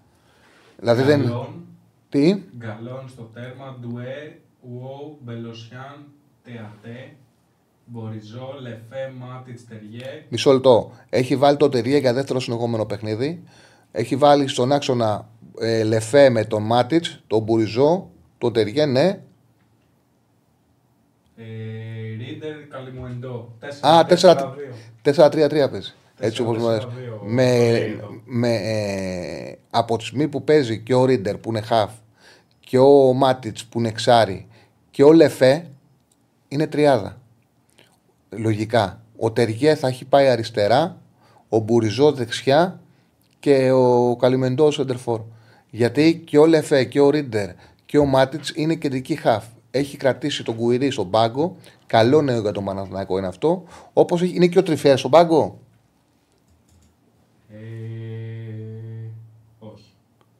Δηλαδή δεν. Γκαλόν, Τι; Γκαλόν στο τέρμα, Ντουέ, Ουόου, Μπελοσιάν, Τεατέ, Μποριζό, Λεφέ, Μάτιτς, Τεριέ. Μισό λεπτό. Έχει βάλει το Τεριέ για δεύτερο συνεχόμενο παιχνίδι. Έχει βάλει στον άξονα ε, Λεφέ με τον Μάτιτς, τον Μπουριζό, τον Τεριέ, ναι. Ε, Ρίντερ, Καλιμουεντό. Α, 4-4-2. 4-3-3 παίζει. Έτσι όπως μου αρέσει. 4-4-2, Με, το Ρέιδο. με, ε, από τη στιγμή που παίζει και ο Ρίντερ που είναι χαφ και ο Μάτιτς που είναι εξάρι και ο Λεφέ είναι τριάδα. Λογικά. Ο Τεριέ θα έχει πάει αριστερά, ο Μπουριζό δεξιά και ο Καλιμεντός Σεντερφόρ. Γιατί και ο Λεφέ και ο Ρίντερ και ο Μάτιτς είναι κεντρική χαφ. Έχει κρατήσει τον Κουιρί στον πάγκο. Καλό νέο για τον Παναθηναϊκό είναι αυτό. Όπως είναι και ο Τριφέ στον πάγκο. Ε, όχι.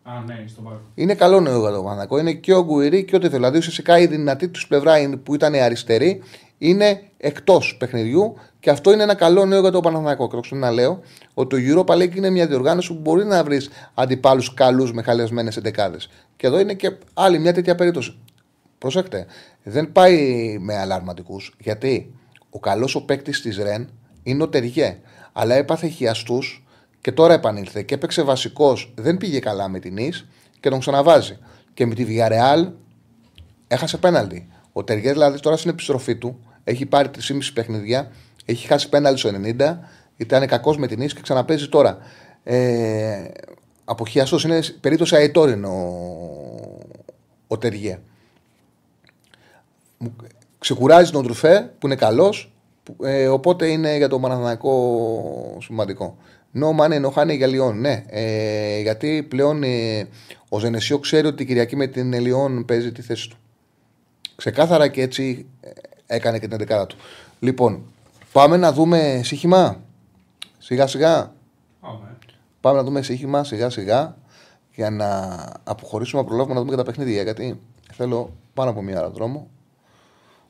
Α, ναι, στον πάγκο. Είναι καλό νέο για τον Παναθηναϊκό. Είναι και ο Γκουιρί και ο Τριφέ. Δηλαδή ουσιαστικά η δυνατή τους πλευρά είναι- που ήταν η αριστερή είναι εκτός παιχνιδιού και αυτό είναι ένα καλό νέο για τον Παναθηναϊκό. Και το ξαναλέω ότι το Europa League είναι μια διοργάνωση που μπορεί να βρεις αντιπάλους καλούς με χαλιασμένες εντεκάδες. Και εδώ είναι και άλλη μια τέτοια περίπτωση. Προσέξτε, δεν πάει με αλαρματικού. Γιατί ο καλός ο παίκτης της Ρεν είναι ο Τεριέ. Αλλά έπαθε χιαστούς και τώρα επανήλθε και έπαιξε βασικός. Δεν πήγε καλά με την Ις και τον ξαναβάζει. Και με τη Villarreal έχασε πέναλτι. Ο Τεριές δηλαδή τώρα στην επιστροφή του έχει πάρει 3,5 παιχνίδια, έχει χάσει πέναλτι στο 90, ήταν κακός με την Ις και ξαναπέζει τώρα. Ε, αποχιαστός είναι περίπτωση αετόριν ο, ο Τεριέ μου- ξεκουράζει τον Τρουφέ που είναι καλός. Ε, οπότε είναι για το Παναθηναϊκό σημαντικό. No money, no honey για Λιόν. Ναι, ε, γιατί πλέον ε, ο Ζενεσιό ξέρει ότι την Κυριακή με την Λιόν παίζει τη θέση του. Ξεκάθαρα και έτσι ε, έκανε και την 11 του. Λοιπόν, πάμε να δούμε σύγχυμα. Σιγά σιγά. Πάμε. Πάμε να δούμε σύγχυμα σιγά σιγά για να αποχωρήσουμε να προλάβουμε να δούμε και τα παιχνίδια. Γιατί θέλω πάνω από μία ώρα δρόμο.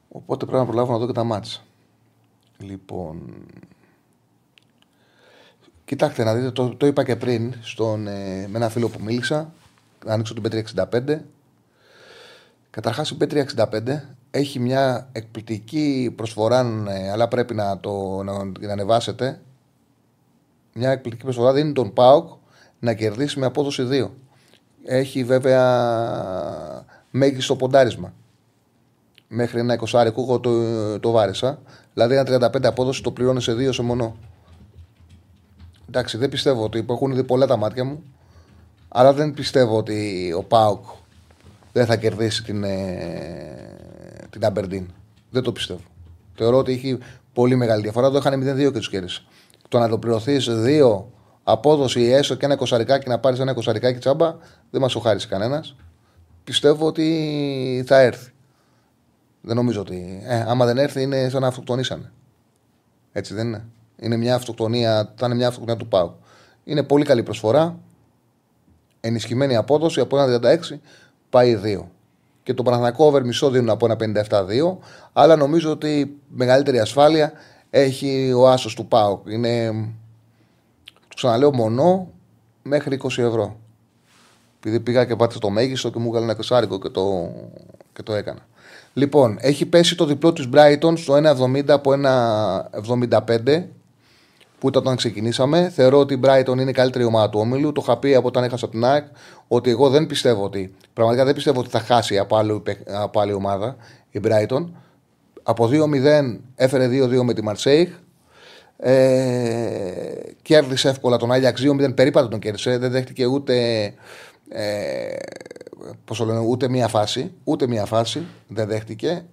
Οπότε πρέπει να προλάβω να δω και τα μάτσα. Λοιπόν. Κοιτάξτε να δείτε, το, το είπα και πριν στον, ε, με ένα φίλο που μίλησα. Να ανοίξω την P365. Καταρχάς η P365 έχει μια εκπληκτική προσφορά, ε, αλλά πρέπει να το να, να ανεβάσετε μια εκπληκτική προσφορά δίνει τον ΠΑΟΚ να κερδίσει με απόδοση 2. Έχει βέβαια μέγιστο ποντάρισμα. Μέχρι ένα 20 εγώ το, το βάρισα. Δηλαδή ένα 35 απόδοση το πληρώνει σε 2 σε μονό. Εντάξει, δεν πιστεύω ότι έχουν δει πολλά τα μάτια μου. Αλλά δεν πιστεύω ότι ο ΠΑΟΚ δεν θα κερδίσει την, ε, την Αμπερντίν. Δεν το πιστεύω. Θεωρώ ότι έχει πολύ μεγάλη διαφορά. Το είχαν 0-2 και τους κέρδισε. Το να το πληρωθεί δύο απόδοση έστω και ένα κοσαρικάκι να πάρεις ένα κοσαρικάκι τσάμπα δεν μας το χάρισε κανένας. Πιστεύω ότι θα έρθει. Δεν νομίζω ότι. Ε, άμα δεν έρθει, είναι σαν να αυτοκτονήσανε. Έτσι δεν είναι. Είναι μια αυτοκτονία, θα είναι μια αυτοκτονία του Πάου. Είναι πολύ καλή προσφορά. Ενισχυμένη απόδοση από ένα 36 πάει 2. Και το Παναθηναϊκό over μισό δίνουν από ένα 57-2. Αλλά νομίζω ότι μεγαλύτερη ασφάλεια έχει ο άσος του ΠΑΟΚ. Είναι, το ξαναλέω, μονό μέχρι 20 ευρώ. Επειδή πήγα και πάτησα το μέγιστο και μου έβγαλε ένα κεσάρικο και το, και το έκανα. Λοιπόν, έχει πέσει το διπλό της Brighton στο 1,70 από 1,75 που ήταν όταν ξεκινήσαμε. Θεωρώ ότι η Brighton είναι η καλύτερη ομάδα του όμιλου. Το είχα πει από όταν έχασα την ΑΕΚ ότι εγώ δεν πιστεύω ότι. Πραγματικά δεν πιστεύω ότι θα χάσει από άλλη, από άλλη ομάδα η Brighton. Από 2-0 έφερε 2-2 με τη Μαρσέιχ. Ε, κέρδισε εύκολα τον Άγιαξ 2-0 περίπατο τον κέρδισε. Δεν δέχτηκε ούτε. Ε, πώς το λένε, ούτε μία φάση. Ούτε μία φάση δεν δέχτηκε.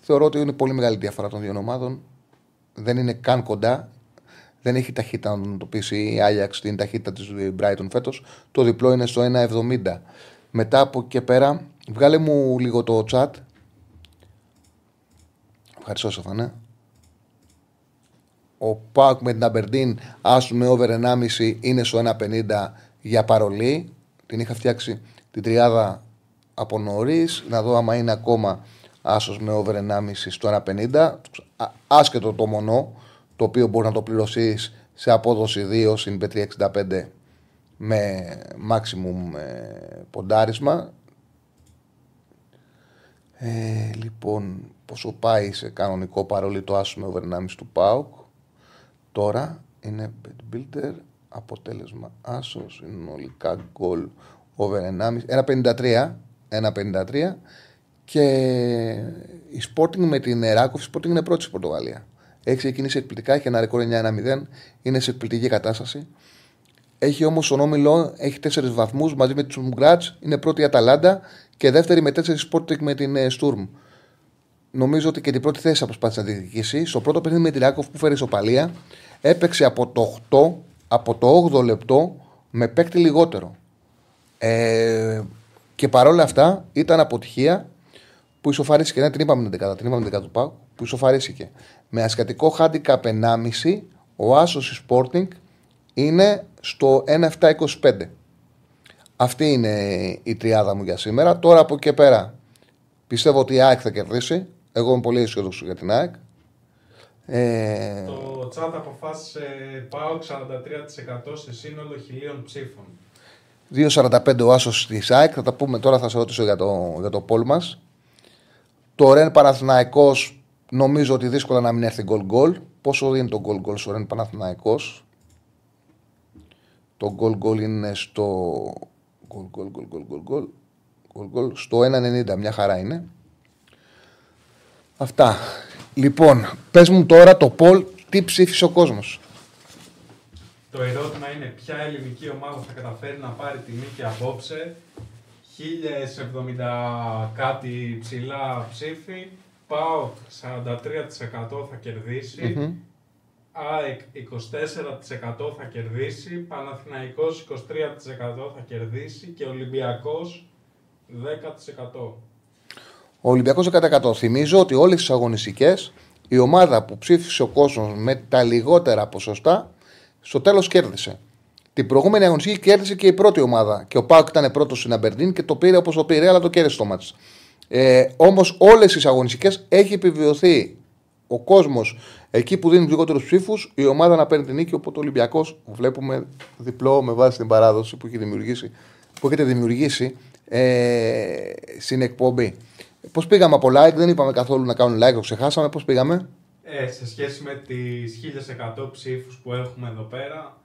Θεωρώ ότι είναι πολύ μεγάλη διαφορά των δύο ομάδων. Δεν είναι καν κοντά. Δεν έχει ταχύτητα να το πει η Άγιαξ την ταχύτητα της Brighton φέτος. Το διπλό είναι στο 1,70. Μετά από εκεί και πέρα, βγάλε μου λίγο το chat. Ευχαριστώ, Σοφανέ. Ο Πάουκ με την Αμπερντίν, άσουμε over 1,5 είναι στο 1,50 για παρολί. Την είχα φτιάξει την τριάδα από νωρίς. Να δω άμα είναι ακόμα άσος με over 1,5 στο 1,50. Άσχετο το μονό, το οποίο μπορεί να το πληρώσεις σε απόδοση 2 συν 365 με maximum ε, ποντάρισμα. Ε, λοιπόν, πόσο πάει σε κανονικό παρόλο το άσο με over 1,5 του ΠΑΟΚ; Τώρα είναι bet builder, αποτέλεσμα άσος, συνολικά γκολ over 1,5, 1,53, 1,53 και η Sporting με την Εράκοφ, η Sporting είναι πρώτη στην Πορτογαλία. Έχει ξεκινήσει εκπληκτικά, έχει ένα ρεκόρ 9-1-0, είναι σε εκπληκτική κατάσταση. Έχει όμως στον όμιλο έχει 4 βαθμούς μαζί με τους Μουγκράτ, είναι πρώτη η Αταλάντα και δεύτερη με 4 Sporting με την Sturm. Νομίζω ότι και την πρώτη θέση θα προσπάθησε να διεκδικήσει. Στο πρώτο παιχνίδι με την Ράκοφ που φέρει ισοπαλία, έπαιξε από το 8, από το 8 λεπτό με παίκτη λιγότερο. Ε, και παρόλα αυτά ήταν αποτυχία που ισοφαρίστηκε. Ναι, την είπαμε την 10, την είπαμε την 10 του Πάου, που ισοφαρίστηκε. Με ασιατικό χάντικα 1,5 ο Άσο Sporting είναι στο 1,725. Αυτή είναι η τριάδα μου για σήμερα. Τώρα από εκεί και πέρα πιστεύω ότι η ΑΕΚ θα κερδίσει. Εγώ είμαι πολύ αισιόδοξος για την ΑΕΚ. Ε... Το τσάτ αποφάσισε πάω 43% σε σύνολο χιλίων ψήφων. 2,45 ο Άσο της ΑΕΚ. Θα τα πούμε τώρα, θα σε ρωτήσω για το, για το πόλ μας. Το Ρεν Παναθυναϊκό νομίζω ότι δύσκολα να μην έρθει γκολ γκολ. Πόσο είναι το γκολ γκολ στο Ρεν Παναθυναϊκό. Το γκολ γκολ είναι στο. Γκολ γκολ γκολ γκολ γκολ γκολ γκολ. Στο 1,90 μια χαρά είναι. Αυτά. Λοιπόν, πες μου τώρα το Πολ τι ψήφισε ο κόσμος; Το ερώτημα είναι ποια ελληνική ομάδα θα καταφέρει να πάρει τη νίκη απόψε. 1070 κάτι ψηλά ψήφι. ΠΑΟΚ 43% θα κερδισει mm ΑΕΚ 24% θα κερδίσει. Παναθηναϊκός 23% θα κερδίσει. Και Ολυμπιακός 10%. Ο Ολυμπιακός 10%. Θυμίζω ότι όλες τις αγωνιστικές η ομάδα που ψήφισε ο κόσμος με τα λιγότερα ποσοστά στο τέλος κέρδισε. Την προηγούμενη αγωνιστική κέρδισε και η πρώτη ομάδα. Και ο Πάουκ ήταν πρώτος στην Αμπερντίν και το πήρε όπως το πήρε, αλλά το κέρδισε το μάτι. Ε, Όμως όλες τις αγωνιστικές έχει επιβιωθεί ο κόσμος εκεί που δίνει λιγότερους ψήφους, η ομάδα να παίρνει την νίκη. Οπότε ο Ολυμπιακός βλέπουμε διπλό με βάση την παράδοση που, έχει δημιουργήσει, που έχετε δημιουργήσει ε, στην εκπομπή. Πώς πήγαμε από like, δεν είπαμε καθόλου να κάνουν like, το ξεχάσαμε. Πώς πήγαμε; Ε, σε σχέση με τις 1100 ψήφους που έχουμε εδώ πέρα,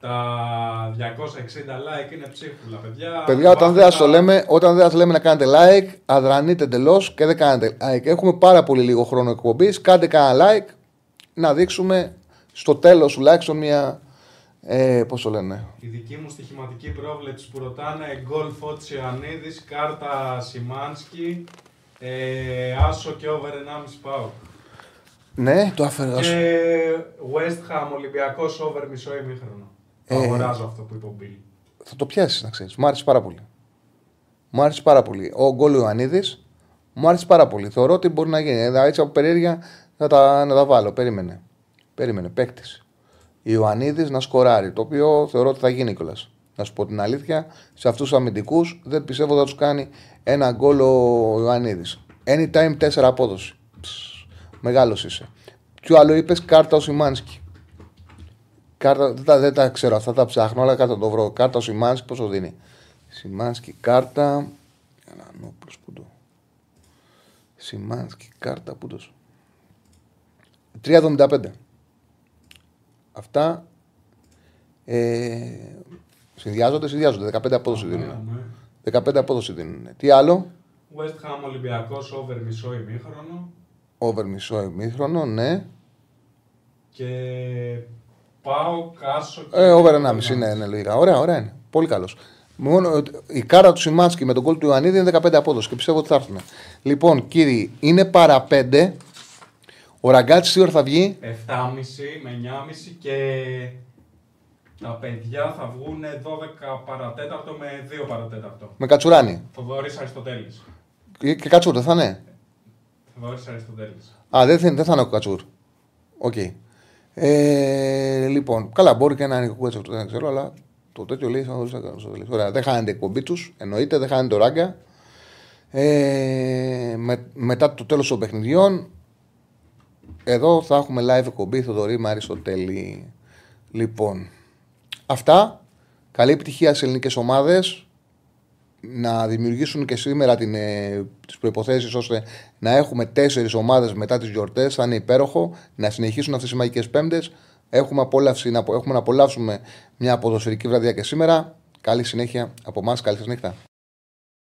τα 260 like είναι ψήφουλα, παιδιά. Παιδιά, όταν δεν σας λέμε, όταν δεν λέμε να κάνετε like, αδρανείτε εντελώς και δεν κάνετε like. Έχουμε πάρα πολύ λίγο χρόνο εκπομπής. Κάντε κανένα like να δείξουμε στο τέλος τουλάχιστον μια. Ε, Πώς το λένε; Η δική μου στοιχηματική πρόβλεψη που ρωτάνε γκολ Φώτσι Ιωαννίδη, κάρτα Σιμάνσκι, ε, άσο και over 1,5 πάω. Ναι, το άφερα. Και West Ham Ολυμπιακός over μισό ημίχρονο. Ε, Αγοράζω αυτό που είπε ο Μπίλ. Θα το πιάσεις να ξέρεις. Μου άρεσε πάρα πολύ. Μου άρεσε πάρα πολύ. Ο Γκολ Ιωαννίδης μου άρεσε πάρα πολύ. Θεωρώ ότι μπορεί να γίνει. Δηλαδή, έτσι από περίεργεια να τα, να τα βάλω. Περίμενε. Περίμενε. Παίκτης. Ιωαννίδης να σκοράρει. Το οποίο θεωρώ ότι θα γίνει κιόλας. Να σου πω την αλήθεια, σε αυτούς τους αμυντικούς δεν πιστεύω ότι θα τους κάνει ένα γκολ ο Ιωαννίδης. Anytime 4 απόδοση. Μεγάλος είσαι. Ποιο άλλο είπες, κάρτα ο Σιμάνσκι. Κάρτα, δεν, τα, δεν τα ξέρω, αυτά τα ψάχνω, αλλά κάτω το βρω. Κάρτα ο Σιμάνσκι πόσο δίνει; Σιμάνσκι κάρτα. Ένα που το. Σιμάνσκι, κάρτα, πού το. 3,75. Αυτά ε, συνδυάζονται, συνδυάζονται. 15 απόδοση δίνουν. Ναι. 15 απόδοση δίνουν. Τι άλλο, West Ham Ολυμπιακός over μισό ημίχρονο over μισό ημίχρονο, ναι. και πάω κάσο και... Ε, over 1,5 ναι, ναι, λογικά. Ωραία, ωραία είναι. Πολύ καλός. Μόνο ότι η κάρα του Σιμάνσκι με τον κόλ του Ιωαννίδη είναι 15 απόδοση και πιστεύω ότι θα έρθουν. Λοιπόν, κύριοι, είναι παρά 5. Ο Ραγκάτσι τι ώρα θα βγει. 7,5 με 9,5 και τα παιδιά θα βγουν 12 παρατέταρτο με 2 παρατέταρτο. Με Κατσουράνη. Θοδωρής Αριστοτέλης. Και, και Κατσούρ δεν θα είναι; Θοδωρής Αριστοτέλης. Α, δεν, θα- δεν θα είναι ο Κατσούρ. Οκ. Ε, λοιπόν, καλά, μπορεί και να είναι ο αυτό, δεν ξέρω, αλλά το τέτοιο λέει σαν να Ωραία, δεν χάνεται η εκπομπή τους, εννοείται, δεν χάνεται το ράγκα. Ε, με, μετά το τέλος των παιχνιδιών, εδώ θα έχουμε live εκπομπή Θοδωρή Μαριστοτέλη. Λοιπόν, αυτά. Καλή επιτυχία στις ελληνικές ομάδες να δημιουργήσουν και σήμερα την, ε, τις προϋποθέσεις ώστε να έχουμε τέσσερις ομάδες μετά τις γιορτές θα είναι υπέροχο να συνεχίσουν αυτές οι μαγικές πέμπτες. Έχουμε, απόλαυση, να, έχουμε να απολαύσουμε μια ποδοσφαιρική βραδιά και σήμερα. Καλή συνέχεια από εμάς, καλή σας νύχτα